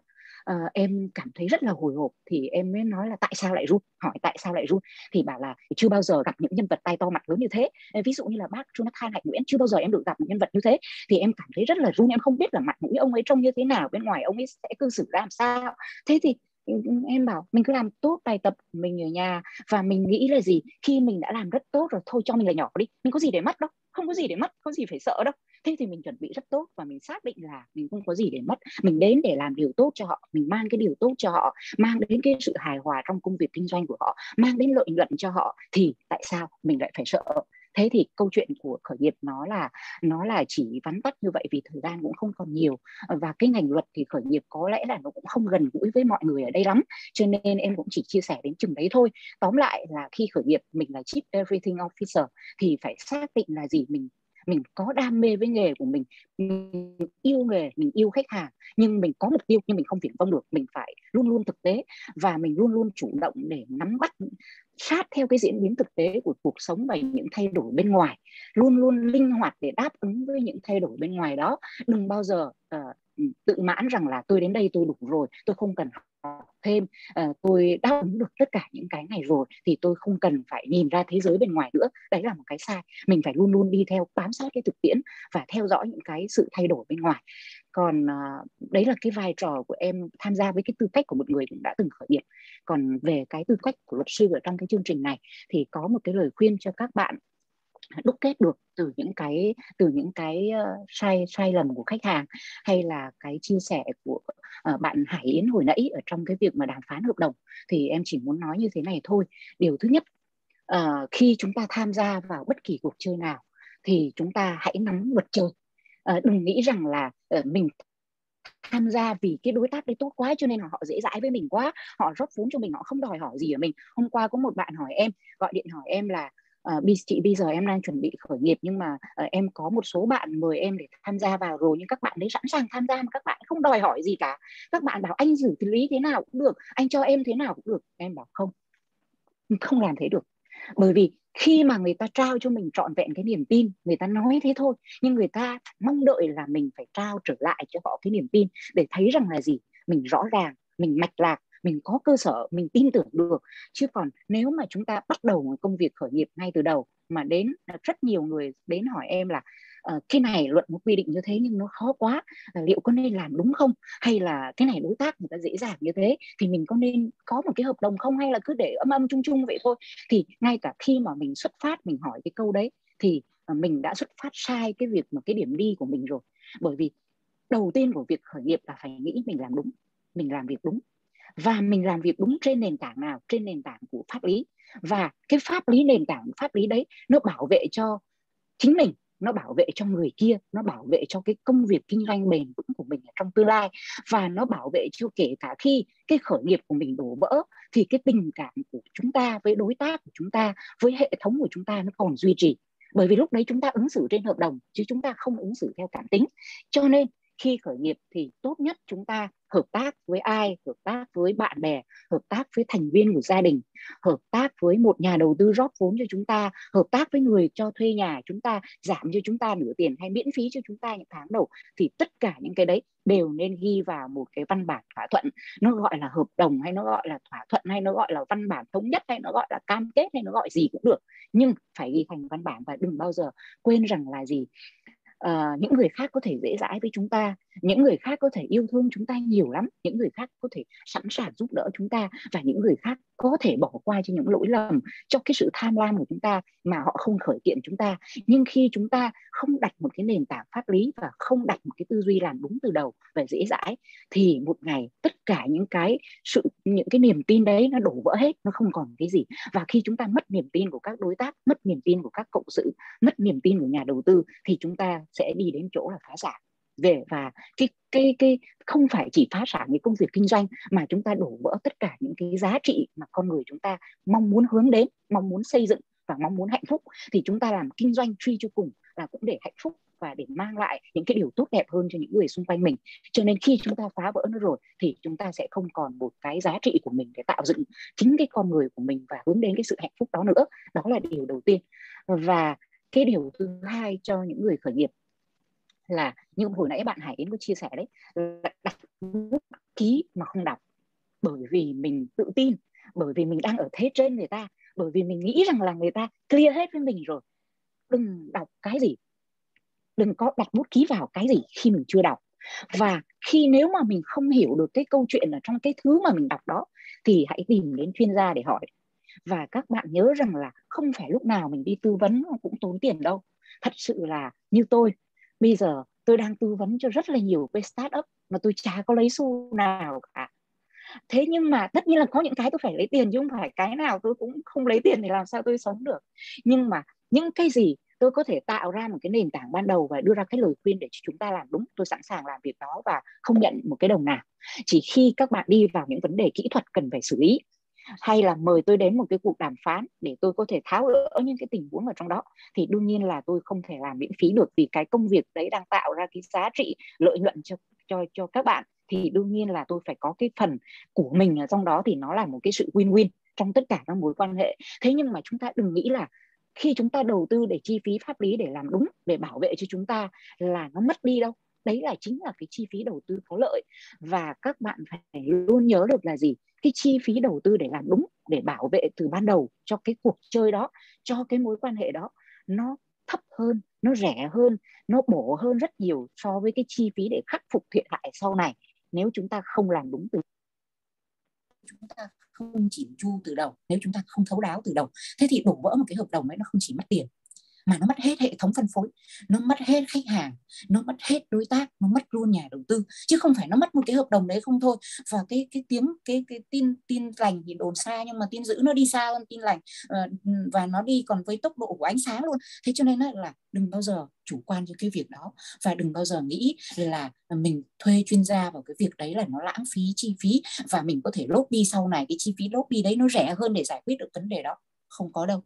Uh, em cảm thấy rất là hồi hộp thì em mới nói là tại sao lại run? Hỏi tại sao lại run? Thì bảo là chưa bao giờ gặp những nhân vật tay to mặt lớn như thế. Ờ, ví dụ như là bác Jonathan Hạnh Nguyễn chưa bao giờ em được gặp một nhân vật như thế. Thì em cảm thấy rất là run em không biết là mặt mũi ông ấy trông như thế nào bên ngoài ông ấy sẽ cư xử ra làm sao. Thế thì ừ, ừ, em bảo mình cứ làm tốt bài tập mình ở nhà và mình nghĩ là gì? Khi mình đã làm rất tốt rồi thôi cho mình là nhỏ đi mình có gì để mất đâu không có gì để mất có gì phải sợ đâu. Thế thì mình chuẩn bị rất tốt và mình xác định là mình không có gì để mất. Mình đến để làm điều tốt cho họ, mình mang cái điều tốt cho họ, mang đến cái sự hài hòa trong công việc kinh doanh của họ, mang đến lợi nhuận cho họ, thì tại sao mình lại phải sợ? Thế thì câu chuyện của khởi nghiệp nó là nó là chỉ vắn tắt như vậy vì thời gian cũng không còn nhiều. Ờ, và cái ngành luật thì khởi nghiệp có lẽ là nó cũng không gần gũi với mọi người ở đây lắm, cho nên em cũng chỉ chia sẻ đến chừng đấy thôi. Tóm lại là khi khởi nghiệp mình là chief everything officer thì phải xác định là gì? Mình mình có đam mê với nghề của mình mình yêu nghề mình yêu khách hàng nhưng mình có mục tiêu nhưng mình không viển vông được mình phải luôn luôn thực tế và mình luôn luôn chủ động để nắm bắt sát theo cái diễn biến thực tế của cuộc sống và những thay đổi bên ngoài. Luôn luôn linh hoạt để đáp ứng với những thay đổi bên ngoài đó. Đừng bao giờ uh, tự mãn rằng là tôi đến đây tôi đủ rồi tôi không cần thêm uh, tôi đáp ứng được tất cả những cái này rồi thì tôi không cần phải nhìn ra thế giới bên ngoài nữa. Đấy là một cái sai. Mình phải luôn luôn đi theo bám sát cái thực tiễn và theo dõi những cái sự thay đổi bên ngoài. Còn uh, đấy là cái vai trò của em tham gia với cái tư cách của một người cũng đã từng khởi nghiệp. Còn về cái tư cách của luật sư ở trong cái chương trình này thì có một cái lời khuyên cho các bạn đúc kết được từ những cái từ những cái uh, sai sai lầm của khách hàng hay là cái chia sẻ của uh, bạn Hải Yến hồi nãy ở trong cái việc mà đàm phán hợp đồng thì em chỉ muốn nói như thế này thôi. Điều thứ nhất uh, khi chúng ta tham gia vào bất kỳ cuộc chơi nào thì chúng ta hãy nắm luật chơi. Đừng nghĩ rằng là uh, mình tham gia vì cái đối tác đấy tốt quá cho nên là họ dễ dãi với mình quá họ rót vốn cho mình họ không đòi hỏi gì ở mình. Hôm qua có một bạn hỏi em gọi điện hỏi em là uh, chị bây giờ em đang chuẩn bị khởi nghiệp nhưng mà uh, em có một số bạn mời em để tham gia vào rồi nhưng các bạn đấy sẵn sàng tham gia mà các bạn không đòi hỏi gì cả. Các bạn bảo anh xử lý thế nào cũng được anh cho em thế nào cũng được. Em bảo không không làm thế được. Bởi vì khi mà người ta trao cho mình trọn vẹn cái niềm tin người ta nói thế thôi nhưng người ta mong đợi là mình phải trao trở lại cho họ cái niềm tin để thấy rằng là gì? Mình rõ ràng mình mạch lạc mình có cơ sở mình tin tưởng được. Chứ còn nếu mà chúng ta bắt đầu một công việc khởi nghiệp ngay từ đầu mà đến rất nhiều người đến hỏi em là uh, cái này luật nó quy định như thế nhưng nó khó quá uh, liệu có nên làm đúng không? Hay là cái này đối tác người ta dễ dàng như thế thì mình có nên có một cái hợp đồng không? Hay là cứ để âm âm chung chung vậy thôi? Thì ngay cả khi mà mình xuất phát mình hỏi cái câu đấy thì uh, mình đã xuất phát sai cái việc mà cái điểm đi của mình rồi. Bởi vì đầu tiên của việc khởi nghiệp là phải nghĩ mình làm đúng mình làm việc đúng và mình làm việc đúng trên nền tảng nào? Trên nền tảng của pháp lý. Và cái pháp lý, nền tảng pháp lý đấy, nó bảo vệ cho chính mình, nó bảo vệ cho người kia, nó bảo vệ cho cái công việc kinh doanh bền vững của mình ở trong tương lai. Và nó bảo vệ cho kể cả khi cái khởi nghiệp của mình đổ vỡ, thì cái tình cảm của chúng ta với đối tác của chúng ta, với hệ thống của chúng ta nó còn duy trì. Bởi vì lúc đấy chúng ta ứng xử trên hợp đồng, chứ chúng ta không ứng xử theo cảm tính. Cho nên khi khởi nghiệp thì tốt nhất chúng ta hợp tác với ai, hợp tác với bạn bè, hợp tác với thành viên của gia đình, hợp tác với một nhà đầu tư rót vốn cho chúng ta, hợp tác với người cho thuê nhà chúng ta, giảm cho chúng ta nửa tiền hay miễn phí cho chúng ta những tháng đầu, thì tất cả những cái đấy đều nên ghi vào một cái văn bản thỏa thuận. Nó gọi là hợp đồng hay nó gọi là thỏa thuận hay nó gọi là văn bản thống nhất hay nó gọi là cam kết hay nó gọi gì cũng được, nhưng phải ghi thành văn bản và đừng bao giờ quên rằng là gì? Uh, những người khác có thể dễ dãi với chúng ta những người khác có thể yêu thương chúng ta nhiều lắm, những người khác có thể sẵn sàng giúp đỡ chúng ta và những người khác có thể bỏ qua cho những lỗi lầm, cho cái sự tham lam của chúng ta mà họ không khởi kiện chúng ta. Nhưng khi chúng ta không đặt một cái nền tảng pháp lý và không đặt một cái tư duy làm đúng từ đầu và dễ dãi, thì một ngày tất cả những cái sự, những cái niềm tin đấy nó đổ vỡ hết, nó không còn cái gì. Và khi chúng ta mất niềm tin của các đối tác, mất niềm tin của các cộng sự, mất niềm tin của nhà đầu tư, thì chúng ta sẽ đi đến chỗ là phá sản về và cái cái cái không phải chỉ phá sản những công việc kinh doanh mà chúng ta đổ vỡ tất cả những cái giá trị mà con người chúng ta mong muốn hướng đến, mong muốn xây dựng và mong muốn hạnh phúc, thì chúng ta làm kinh doanh truy cho cùng là cũng để hạnh phúc và để mang lại những cái điều tốt đẹp hơn cho những người xung quanh mình. Cho nên khi chúng ta phá vỡ nó rồi thì chúng ta sẽ không còn một cái giá trị của mình để tạo dựng chính cái con người của mình và hướng đến cái sự hạnh phúc đó nữa. Đó là điều đầu tiên. Và cái điều thứ hai cho những người khởi nghiệp là như hồi nãy bạn Hải Yến có chia sẻ đấy, là đặt bút ký mà không đọc bởi vì mình tự tin, bởi vì mình đang ở thế trên người ta, bởi vì mình nghĩ rằng là người ta clear hết với mình rồi. Đừng đọc cái gì, đừng có đặt bút ký vào cái gì khi mình chưa đọc. Và khi nếu mà mình không hiểu được cái câu chuyện ở trong cái thứ mà mình đọc đó, thì hãy tìm đến chuyên gia để hỏi. Và các bạn nhớ rằng là không phải lúc nào mình đi tư vấn cũng tốn tiền đâu. Thật sự là như tôi bây giờ tôi đang tư vấn cho rất là nhiều cái startup mà tôi chả có lấy xu nào cả. Thế nhưng mà tất nhiên là có những cái tôi phải lấy tiền chứ không phải cái nào tôi cũng không lấy tiền thì làm sao tôi sống được. Nhưng mà những cái gì tôi có thể tạo ra một cái nền tảng ban đầu và đưa ra cái lời khuyên để chúng ta làm đúng, tôi sẵn sàng làm việc đó và không nhận một cái đồng nào. Chỉ khi các bạn đi vào những vấn đề kỹ thuật cần phải xử lý hay là mời tôi đến một cái cuộc đàm phán để tôi có thể tháo gỡ những cái tình huống ở trong đó, thì đương nhiên là tôi không thể làm miễn phí được vì cái công việc đấy đang tạo ra cái giá trị, lợi nhuận cho cho cho các bạn. Thì đương nhiên là tôi phải có cái phần của mình ở trong đó thì nó là một cái sự win-win trong tất cả các mối quan hệ. Thế nhưng mà chúng ta đừng nghĩ là khi chúng ta đầu tư để chi phí pháp lý để làm đúng, để bảo vệ cho chúng ta là nó mất đi đâu đấy là chính là cái chi phí đầu tư có lợi. Và các bạn phải luôn nhớ được là gì? Cái chi phí đầu tư để làm đúng, để bảo vệ từ ban đầu cho cái cuộc chơi đó, cho cái mối quan hệ đó, nó thấp hơn, nó rẻ hơn, nó bổ hơn rất nhiều so với cái chi phí để khắc phục thiệt hại sau này, nếu chúng ta không làm đúng từ chúng ta không chỉn chu từ đầu, nếu chúng ta không thấu đáo từ đầu. Thế thì đổ vỡ một cái hợp đồng ấy, nó không chỉ mất tiền mà nó mất hết hệ thống phân phối, nó mất hết khách hàng, nó mất hết đối tác, nó mất luôn nhà đầu tư. Chứ không phải nó mất một cái hợp đồng đấy không thôi. Và cái cái tiếng, cái cái tin tin lành thì đồn xa, nhưng mà tin dữ nó đi xa hơn tin lành. Ờ, và nó đi còn với tốc độ của ánh sáng luôn. Thế cho nên là đừng bao giờ chủ quan cho cái việc đó. Và đừng bao giờ nghĩ là mình thuê chuyên gia vào cái việc đấy là nó lãng phí chi phí, và mình có thể lobby sau này. Cái chi phí lobby đấy nó rẻ hơn để giải quyết được vấn đề đó. Không có đâu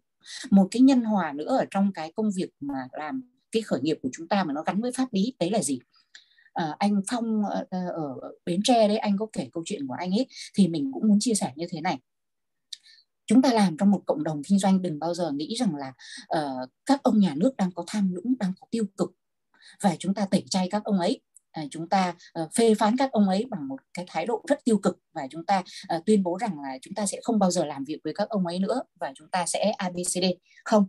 một cái nhân hòa nữa ở trong cái công việc mà làm cái khởi nghiệp của chúng ta mà nó gắn với pháp lý đấy là gì? À, anh Phong ở, ở Bến Tre đấy anh có kể câu chuyện của anh ấy thì mình cũng muốn chia sẻ như thế này. Chúng ta làm trong một cộng đồng kinh doanh đừng bao giờ nghĩ rằng là uh, các ông nhà nước đang có tham nhũng đang có tiêu cực và chúng ta tẩy chay các ông ấy. Ờ, chúng ta ờ, phê phán các ông ấy bằng một cái thái độ rất tiêu cực và chúng ta ờ, tuyên bố rằng là chúng ta sẽ không bao giờ làm việc với các ông ấy nữa và chúng ta sẽ abcd không.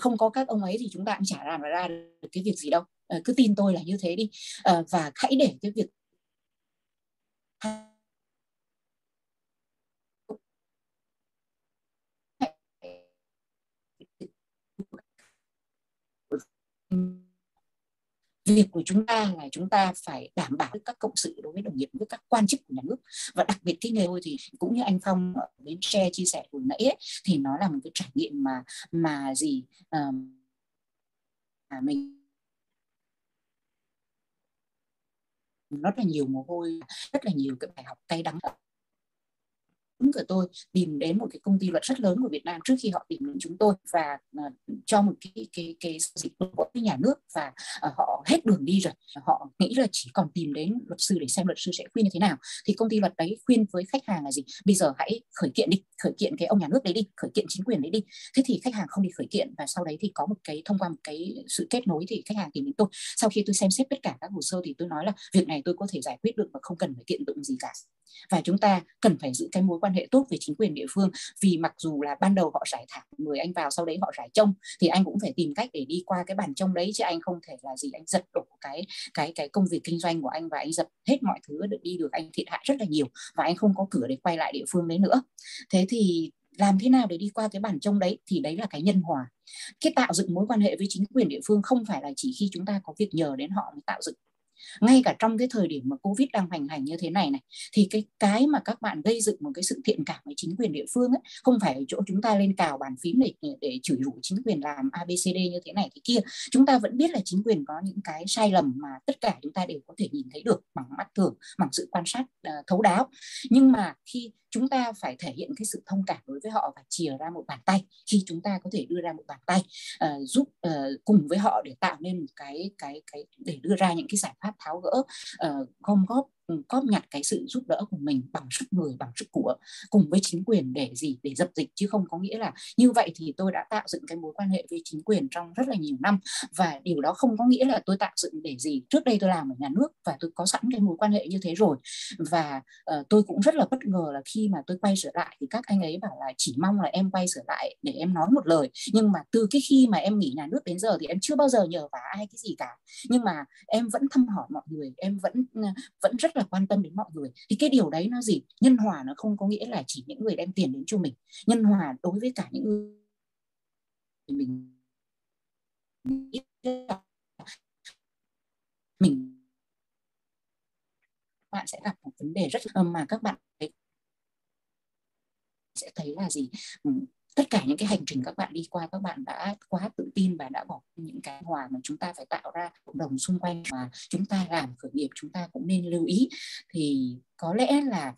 Không có các ông ấy thì chúng ta cũng chả làm ra được cái việc gì đâu. Cứ tin tôi là như thế đi. Và hãy để cái việc việc của chúng ta là chúng ta phải đảm bảo các cộng sự đối với đồng nghiệp với các quan chức của nhà nước. Và đặc biệt cái nghề tôi thì cũng như anh Phong ở bến tre chia sẻ hồi nãy ấy, thì nó là một cái trải nghiệm mà mà gì uh, à, mình rất là nhiều mồ hôi rất là nhiều cái bài học cay đắng của tôi tìm đến một cái công ty luật rất lớn của Việt Nam trước khi họ tìm đến chúng tôi và uh, cho một cái cái cái dịch vụ với nhà nước và uh, họ hết đường đi rồi. Họ nghĩ là chỉ còn tìm đến luật sư để xem luật sư sẽ khuyên như thế nào. Thì công ty luật đấy khuyên với khách hàng là gì? Bây giờ hãy khởi kiện đi khởi kiện cái ông nhà nước đấy đi khởi kiện chính quyền đấy đi. Thế thì khách hàng không đi khởi kiện và sau đấy thì có một cái thông qua một cái sự kết nối thì khách hàng tìm đến tôi. Sau khi tôi xem xét tất cả các hồ sơ thì tôi nói là việc này tôi có thể giải quyết được và không cần phải kiện tụng gì cả. Và chúng ta cần phải giữ cái mối quan hệ tốt với chính quyền địa phương. Vì mặc dù là ban đầu họ giải thả người anh vào, sau đấy họ giải trông, thì anh cũng phải tìm cách để đi qua cái bàn trông đấy, chứ anh không thể là gì, anh giật đổ cái cái cái công việc kinh doanh của anh và anh dập hết mọi thứ được đi được, anh thiệt hại rất là nhiều và anh không có cửa để quay lại địa phương đấy nữa. Thế thì làm thế nào để đi qua cái bản trông đấy? Thì đấy là cái nhân hòa. Cái tạo dựng mối quan hệ với chính quyền địa phương không phải là chỉ khi chúng ta có việc nhờ đến họ mới tạo dựng ngay cả trong cái thời điểm mà covid đang hoành hành như thế này này thì cái cái mà các bạn gây dựng một cái sự thiện cảm với chính quyền địa phương ấy, không phải ở chỗ chúng ta lên cào bàn phím để để chửi rủa chính quyền làm abcd như thế này thế kia. Chúng ta vẫn biết là chính quyền có những cái sai lầm mà tất cả chúng ta đều có thể nhìn thấy được bằng mắt thường bằng sự quan sát uh, thấu đáo. Nhưng mà khi chúng ta phải thể hiện cái sự thông cảm đối với họ và chìa ra một bàn tay. Khi chúng ta có thể đưa ra một bàn tay uh, giúp uh, cùng với họ để tạo nên một cái cái cái để đưa ra những cái giải pháp tháo gỡ uh, gom góp Ừ, cóp nhặt cái sự giúp đỡ của mình bằng sức người bằng sức của cùng với chính quyền để gì? Để dập dịch chứ không có nghĩa là như vậy thì tôi đã tạo dựng cái mối quan hệ với chính quyền trong rất là nhiều năm. Và điều đó không có nghĩa là tôi tạo dựng để gì? Trước đây tôi làm ở nhà nước và tôi có sẵn cái mối quan hệ như thế rồi. Và uh, tôi cũng rất là bất ngờ là khi mà tôi quay trở lại thì các anh ấy bảo là chỉ mong là em quay trở lại để em nói một lời. Nhưng mà từ cái khi mà em nghỉ nhà nước đến giờ thì em chưa bao giờ nhờ vả ai cái gì cả. Nhưng mà em vẫn thăm hỏi mọi người em vẫn vẫn rất là quan tâm đến mọi người. Thì cái điều đấy nó gì? Nhân hòa nó không có nghĩa là chỉ những người đem tiền đến cho mình. Nhân hòa đối với cả những người mình mình bạn sẽ gặp một vấn đề rất, mà các bạn sẽ thấy là gì? Tất cả những cái hành trình các bạn đi qua, các bạn đã quá tự tin và đã bỏ những cái hòa mà chúng ta phải tạo ra cộng đồng xung quanh mà chúng ta làm khởi nghiệp, chúng ta cũng nên lưu ý. Thì có lẽ là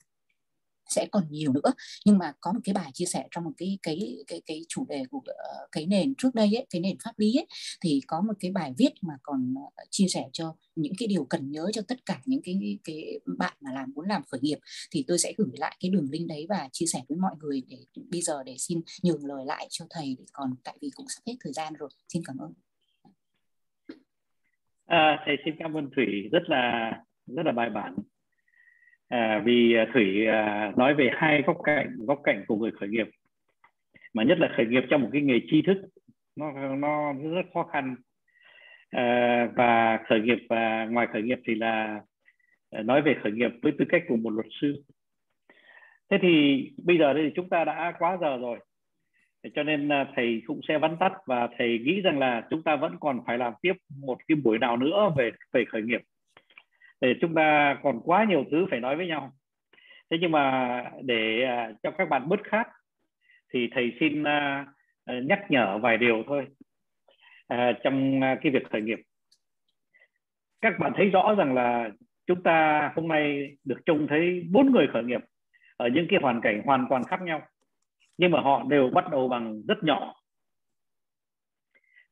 sẽ còn nhiều nữa. Nhưng mà có một cái bài chia sẻ trong một cái cái cái cái chủ đề của ờ, cái nền trước đây ấy, cái nền pháp lý ấy, thì có một cái bài viết mà còn ờ, chia sẻ cho những cái điều cần nhớ cho tất cả những cái cái bạn mà làm muốn làm khởi nghiệp. Thì tôi sẽ gửi lại cái đường link đấy và chia sẻ với mọi người để bây giờ để xin nhường lời lại cho thầy. Để còn tại vì cũng sắp hết thời gian rồi xin cảm ơn. À, thầy xin cảm ơn thủy rất là rất là bài bản à, vì à, thủy à, nói về hai góc cạnh góc cạnh của người khởi nghiệp. Mà nhất là khởi nghiệp trong một cái nghề tri thức nó nó rất khó khăn. À, và khởi nghiệp và ngoài khởi nghiệp thì là à, nói về khởi nghiệp với tư cách của một luật sư. Thế thì bây giờ thì chúng ta đã quá giờ rồi. Cho nên à, thầy cũng sẽ vắn tắt và thầy nghĩ rằng là chúng ta vẫn còn phải làm tiếp một cái buổi nào nữa về về khởi nghiệp để chúng ta còn quá nhiều thứ phải nói với nhau. Thế nhưng mà để à, cho các bạn bớt khát, thì thầy xin à, à, nhắc nhở vài điều thôi. Trong cái việc khởi nghiệp. Các bạn thấy rõ rằng là chúng ta hôm nay được trông thấy bốn người khởi nghiệp ở những cái hoàn cảnh hoàn toàn khác nhau, nhưng mà họ đều bắt đầu bằng rất nhỏ.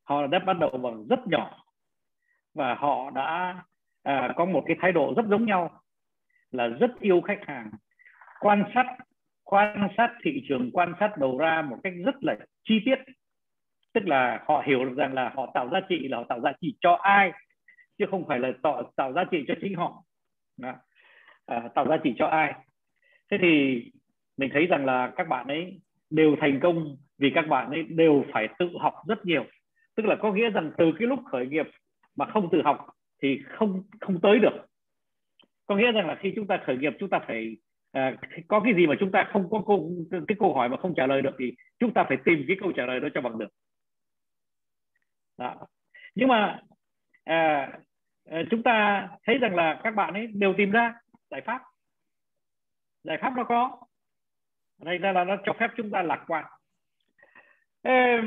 Họ đã bắt đầu bằng rất nhỏ và họ đã à, có một cái thái độ rất giống nhau là rất yêu khách hàng quan sát quan sát thị trường quan sát đầu ra một cách rất là chi tiết. Tức là họ hiểu được rằng là họ tạo giá trị là họ tạo giá trị cho ai chứ không phải là tạo, tạo giá trị cho chính họ. Đó. À, tạo giá trị cho ai. Thế thì mình thấy rằng là các bạn ấy đều thành công vì các bạn ấy đều phải tự học rất nhiều. Tức là có nghĩa rằng từ cái lúc khởi nghiệp mà không tự học thì không không tới được. Có nghĩa rằng là khi chúng ta khởi nghiệp chúng ta phải à, có cái gì mà chúng ta không có câu cái câu hỏi mà không trả lời được thì chúng ta phải tìm cái câu trả lời đó cho bằng được. Đó. nhưng mà à, à chúng ta thấy rằng là các bạn ấy đều tìm ra giải pháp. Giải pháp nó có. Đây ra là nó cho phép chúng ta lạc quan. Ê,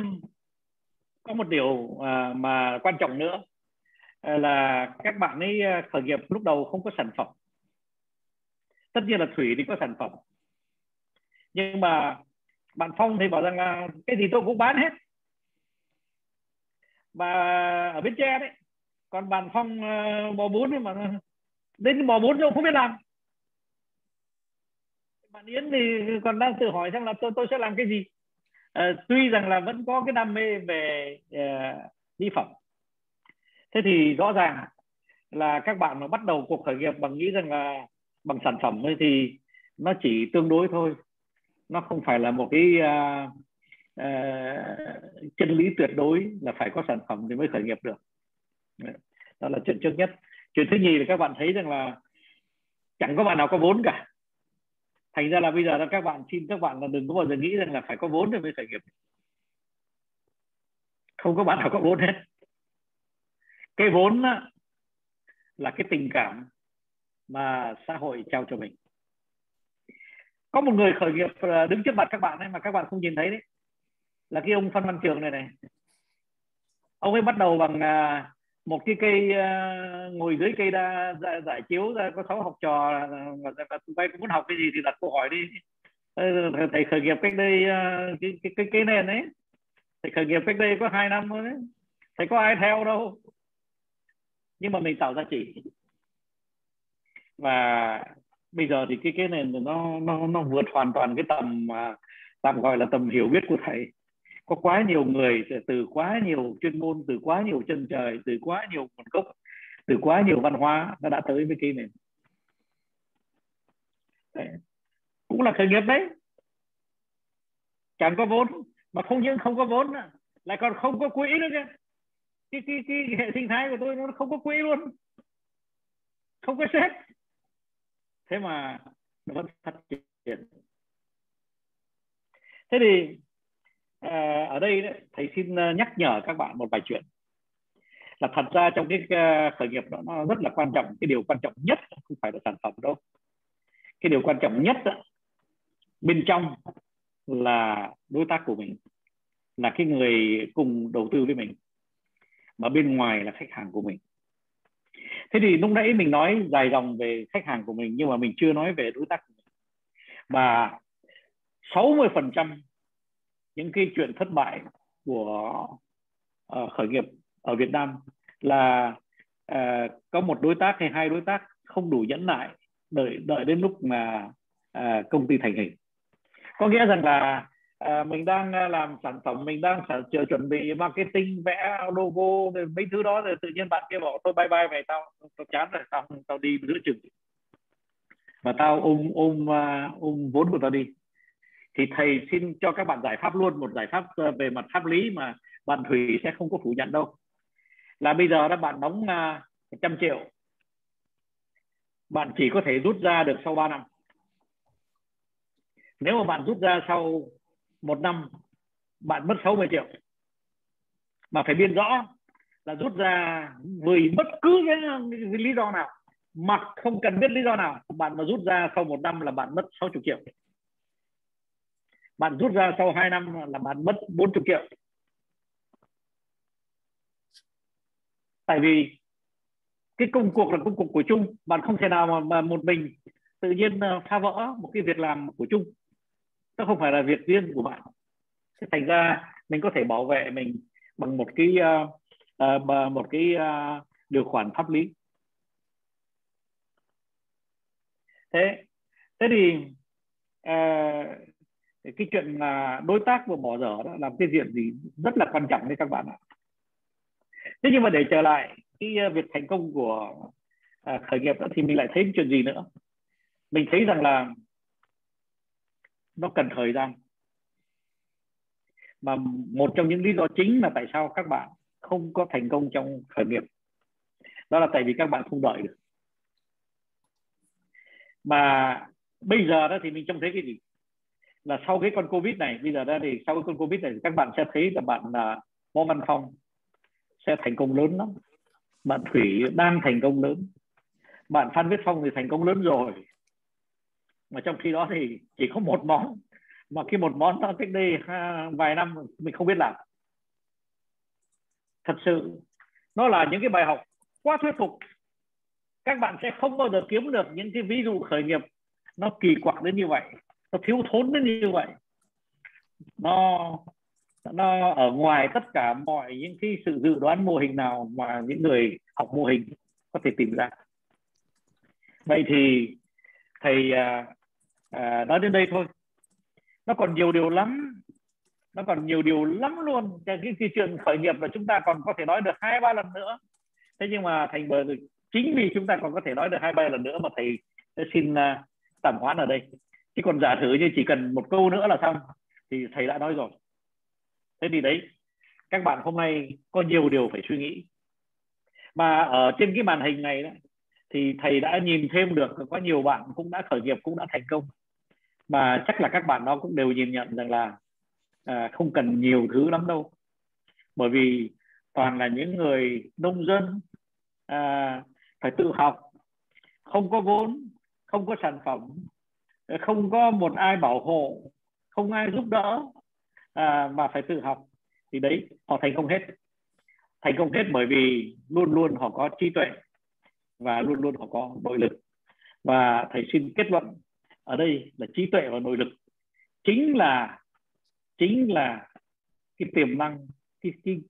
có một điều à, mà quan trọng nữa. Ờ, là các bạn ấy ờ, khởi nghiệp lúc đầu không có sản phẩm. Tất nhiên là thủy thì có sản phẩm. Nhưng mà bạn phong thì bảo rằng là cái gì tôi cũng bán hết. Và ở bên tre đấy còn bạn phong uh, bò bún mà đến bò bún tôi không biết làm. Bạn Yến thì còn đang tự hỏi rằng là tôi tôi sẽ làm cái gì? À, tuy rằng là vẫn có cái đam mê về uh, mỹ phẩm thế thì rõ ràng là các bạn mà bắt đầu cuộc khởi nghiệp bằng nghĩ rằng là bằng sản phẩm ấy thì nó chỉ tương đối thôi. Nó không phải là một cái uh, uh, chân lý tuyệt đối là phải có sản phẩm thì mới khởi nghiệp được. Đó là chuyện trước nhất. Chuyện thứ nhì là các bạn thấy rằng là chẳng có bạn nào có vốn cả. Thành ra là bây giờ là các bạn xin các bạn là đừng có bao giờ nghĩ rằng là phải có vốn để mới khởi nghiệp. Không có bạn nào có vốn hết cái vốn là cái tình cảm mà xã hội trao cho mình. Có một người khởi nghiệp ờ, đứng trước mặt các bạn ấy mà các bạn không nhìn thấy đấy là cái ông Phan Văn Trường này này. Ông ấy bắt đầu bằng à, một cái cây ờ, ngồi dưới cây đa giải, giải chiếu ra có sáu học trò và tụi bay muốn học cái gì thì đặt câu hỏi đi. Thầy khởi nghiệp cách đây cái cái cái cái nền ấy. Thầy khởi nghiệp cách đây có hai năm thôi đấy. Thầy có ai theo đâu? Nhưng mà mình tạo giá trị. Và bây giờ thì cái cái nền nó nó nó vượt hoàn toàn cái tầm mà tạm gọi là tầm hiểu biết của thầy. Có quá nhiều người từ quá nhiều chuyên môn, từ quá nhiều chân trời, từ quá nhiều nguồn gốc, từ quá nhiều văn hóa nó đã tới với cái này đấy. cũng là khởi nghiệp đấy. Chẳng có vốn, mà không những không có vốn lại còn không có quỹ nữa chứ cái cái cái hệ sinh thái của tôi nó không có quỹ luôn. Không có sếp. Thế mà nó vẫn phát triển. Thế thì à, ở đây đấy, thầy xin à, nhắc nhở các bạn một vài chuyện. Là thật ra trong cái à, khởi nghiệp đó nó rất là quan trọng. Cái điều quan trọng nhất không phải là sản phẩm đâu. Cái điều quan trọng nhất đó, bên trong là đối tác của mình. Là cái người cùng đầu tư với mình mà bên ngoài là khách hàng của mình. Thế thì lúc nãy mình nói dài dòng về khách hàng của mình nhưng mà mình chưa nói về đối tác của mình. Và 60 phần trăm những cái chuyện thất bại của uh, khởi nghiệp ở Việt Nam là uh, có một đối tác hay hai đối tác không đủ nhẫn nại đợi đợi đến lúc mà uh, công ty thành hình. Có nghĩa rằng là à, mình đang ờ, làm sản phẩm mình đang sản chờ chuẩn bị marketing vẽ logo rồi mấy thứ đó rồi tự nhiên bạn kia bảo tôi bye bye về tao tao chán rồi tao tao đi giữa chừng. Và tao ôm ôm ờ, ôm vốn của tao đi. Thì thầy xin cho các bạn giải pháp luôn một giải pháp về mặt pháp lý mà bạn Thủy sẽ không có phủ nhận đâu. Là bây giờ đó bạn đóng một 100 triệu. Bạn chỉ có thể rút ra được sau 3 năm. Nếu mà bạn rút ra sau một năm bạn mất 60 triệu. Mà phải biên rõ là rút ra vì bất cứ cái, cái lý do nào mặc không cần biết lý do nào bạn mà rút ra sau một năm là bạn mất 60 triệu. Bạn rút ra sau 2 năm là bạn mất 40 triệu. Tại vì cái công cuộc là công cuộc của chung bạn không thể nào mà, mà một mình tự nhiên ờ, phá vỡ một cái việc làm của chung nó không phải là việc riêng của bạn. Thế thành ra mình có thể bảo vệ mình bằng một cái uh, uh, một cái uh, điều khoản pháp lý. Thế thế thì uh, cái chuyện là đối tác vừa bỏ dở đó làm cái diện gì rất là quan trọng đấy các bạn ạ. Thế nhưng mà để trở lại cái việc thành công của uh, khởi nghiệp đó, thì mình lại thấy chuyện gì nữa. Mình thấy rằng là nó cần thời gian. Mà một trong những lý do chính là tại sao các bạn không có thành công trong khởi nghiệp. Đó là tại vì các bạn không đợi được. Mà bây giờ đó thì mình trông thấy cái gì? Là sau cái con covid này, bây giờ đó thì sau cái con covid này các bạn sẽ thấy là bạn là Võ Văn Phong sẽ thành công lớn lắm. Bạn Thủy đang thành công lớn. Bạn Phan Viết Phong thì thành công lớn rồi mà trong khi đó thì chỉ có một món, mà cái một món đó cách đây vài năm mình không biết làm. Thật sự, nó là những cái bài học quá thuyết phục. Các bạn sẽ không bao giờ kiếm được những cái ví dụ khởi nghiệp nó kỳ quặc đến như vậy, nó thiếu thốn đến như vậy. Nó nó ở ngoài tất cả mọi những cái sự dự đoán mô hình nào mà những người học mô hình có thể tìm ra. Vậy thì thầy à, à, nói đến đây thôi. Nó còn nhiều điều lắm. Nó còn nhiều điều lắm luôn. Cái, cái chuyện khởi nghiệp là chúng ta còn có thể nói được hai ba lần nữa. Thế nhưng mà thành bờ chính vì chúng ta còn có thể nói được hai ba lần nữa mà thầy xin uh, tạm hoãn ở đây. Chứ còn giả thử như chỉ cần một câu nữa là xong thì thầy đã nói rồi. Thế thì đấy các bạn hôm nay có nhiều điều phải suy nghĩ. Mà ở trên cái màn hình này đó, thì thầy đã nhìn thêm được có nhiều bạn cũng đã khởi nghiệp cũng đã thành công mà chắc là các bạn đó cũng đều nhìn nhận rằng là à, không cần nhiều thứ lắm đâu. Bởi vì toàn là những người nông dân à, phải tự học. Không có vốn không có sản phẩm không có một ai bảo hộ không ai giúp đỡ à, mà phải tự học. Thì đấy họ thành công hết. Thành công hết bởi vì luôn luôn họ có trí tuệ và luôn luôn họ có nội lực. Và thầy xin kết luận ở đây là trí tuệ và nội lực. Chính là chính là cái tiềm năng cái, cái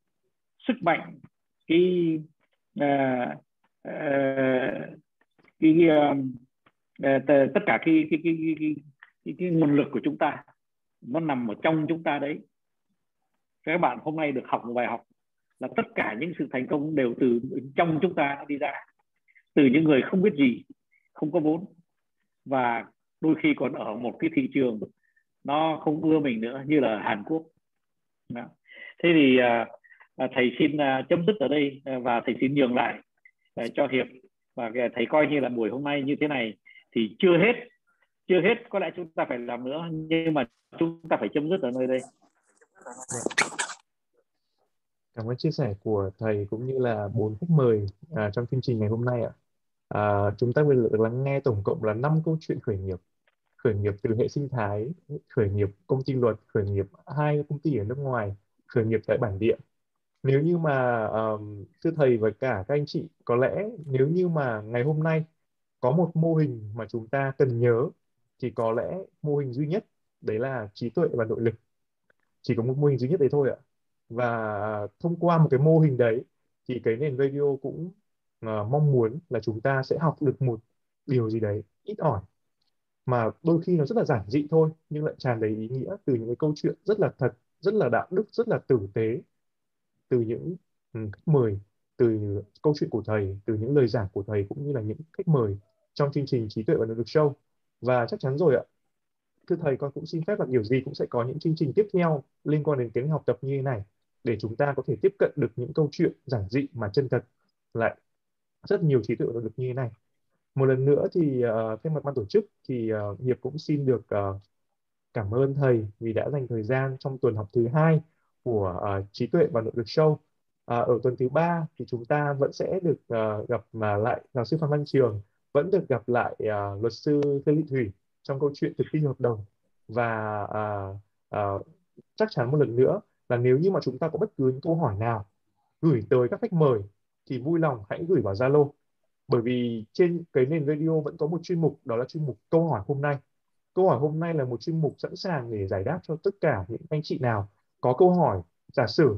sức mạnh cái uh, uh, cái uh, tất cả cái cái, cái, cái, cái, cái, cái nguồn lực của chúng ta nó nằm ở trong chúng ta đấy. Các bạn hôm nay được học một bài học là tất cả những sự thành công đều từ trong chúng ta đi ra từ những người không biết gì không có vốn. Và đôi khi còn ở một cái thị trường nó không ưa mình nữa như là Hàn Quốc. Đó. thế thì à, à thầy xin à, chấm dứt ở đây à, và thầy xin nhường lại à, cho hiệp. Và à, thầy coi như là buổi hôm nay như thế này thì chưa hết chưa hết có lẽ chúng ta phải làm nữa nhưng mà chúng ta phải chấm dứt ở nơi đây. Cảm ơn chia sẻ của thầy cũng như là bốn khách mời à, trong chương trình ngày hôm nay ạ. À, chúng ta vừa được lắng nghe tổng cộng là năm câu chuyện khởi nghiệp khởi nghiệp từ hệ sinh thái khởi nghiệp công ty luật khởi nghiệp hai công ty ở nước ngoài khởi nghiệp tại bản địa. Nếu như mà um, thưa thầy và cả các anh chị có lẽ nếu như mà ngày hôm nay có một mô hình mà chúng ta cần nhớ thì có lẽ mô hình duy nhất đấy là trí tuệ và nội lực. Chỉ có một mô hình duy nhất đấy thôi ạ. Và thông qua một cái mô hình đấy thì cái nền radio cũng uh, mong muốn là chúng ta sẽ học được một điều gì đấy ít ỏi mà đôi khi nó rất là giản dị thôi, nhưng lại tràn đầy ý nghĩa từ những cái câu chuyện rất là thật, rất là đạo đức, rất là tử tế. Từ những ừ, khách mời, từ câu chuyện của thầy, từ những lời giảng của thầy cũng như là những khách mời trong chương trình trí tuệ và nội lực show. Và chắc chắn rồi ạ. Thưa thầy, con cũng xin phép là điều gì cũng sẽ có những chương trình tiếp theo liên quan đến tiếng học tập như thế này, để chúng ta có thể tiếp cận được những câu chuyện giản dị mà chân thật. Lại rất nhiều trí tuệ và nội lực như thế này một lần nữa thì uh, thay mặt ban tổ chức thì uh, hiệp cũng xin được uh, cảm ơn thầy vì đã dành thời gian trong tuần học thứ hai của uh, trí tuệ và nội lực show. Uh, ở tuần thứ ba thì chúng ta vẫn sẽ được uh, gặp mà lại giáo sư Phan Văn Trường, vẫn được gặp lại uh, luật sư Lê Thị Thủy trong câu chuyện thực thi hợp đồng và uh, uh, chắc chắn một lần nữa là nếu như mà chúng ta có bất cứ những câu hỏi nào gửi tới các khách mời thì vui lòng hãy gửi vào Zalo bởi vì trên cái nền radio vẫn có một chuyên mục đó là chuyên mục câu hỏi hôm nay. Câu hỏi hôm nay là một chuyên mục sẵn sàng để giải đáp cho tất cả những anh chị nào có câu hỏi. Giả sử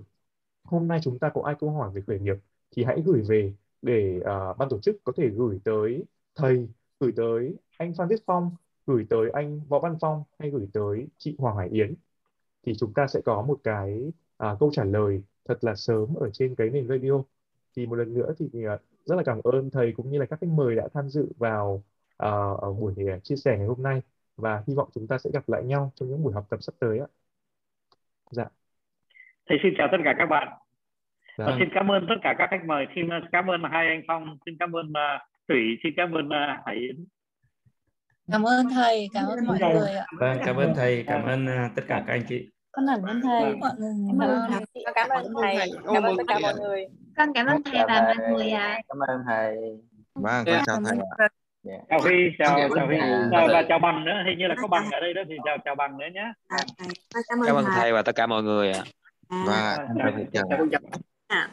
hôm nay chúng ta có ai câu hỏi về khởi nghiệp thì hãy gửi về để uh, ban tổ chức có thể gửi tới thầy gửi tới anh Phan Viết Phong gửi tới anh Võ Văn Phong hay gửi tới chị Hoàng Hải Yến. Thì chúng ta sẽ có một cái uh, câu trả lời thật là sớm ở trên cái nền radio. Thì một lần nữa thì uh, rất là cảm ơn thầy cũng như là các khách mời đã tham dự vào uh, ở buổi chia sẻ ngày hôm nay và hy vọng chúng ta sẽ gặp lại nhau trong những buổi học tập sắp tới ạ. Dạ. Thầy xin chào tất cả các bạn. Dạ. Và xin cảm ơn tất cả các khách mời. Xin cảm ơn hai anh Phong, xin cảm ơn uh, Thủy, xin cảm ơn uh, Hải Yến. Cảm ơn thầy, cảm ơn mọi người ạ. Vâng, cảm ơn thầy, cảm ơn uh, tất cả các anh chị. Con cảm ơn thầy. Cảm ơn thầy. Con cảm ơn thầy. Cảm ơn tất cả mọi người. Con cảm ơn thầy và mọi người ạ. Cảm ơn thầy. Vâng, con chào thầy. Yeah. chào Huy chào chào Huy. Chào, và chào bằng nữa. Hình như là có bằng ở đây đó thì chào chào bằng nữa nhé. Cảm ơn thầy. và tất cả mọi người ạ. À. và chào thầy chào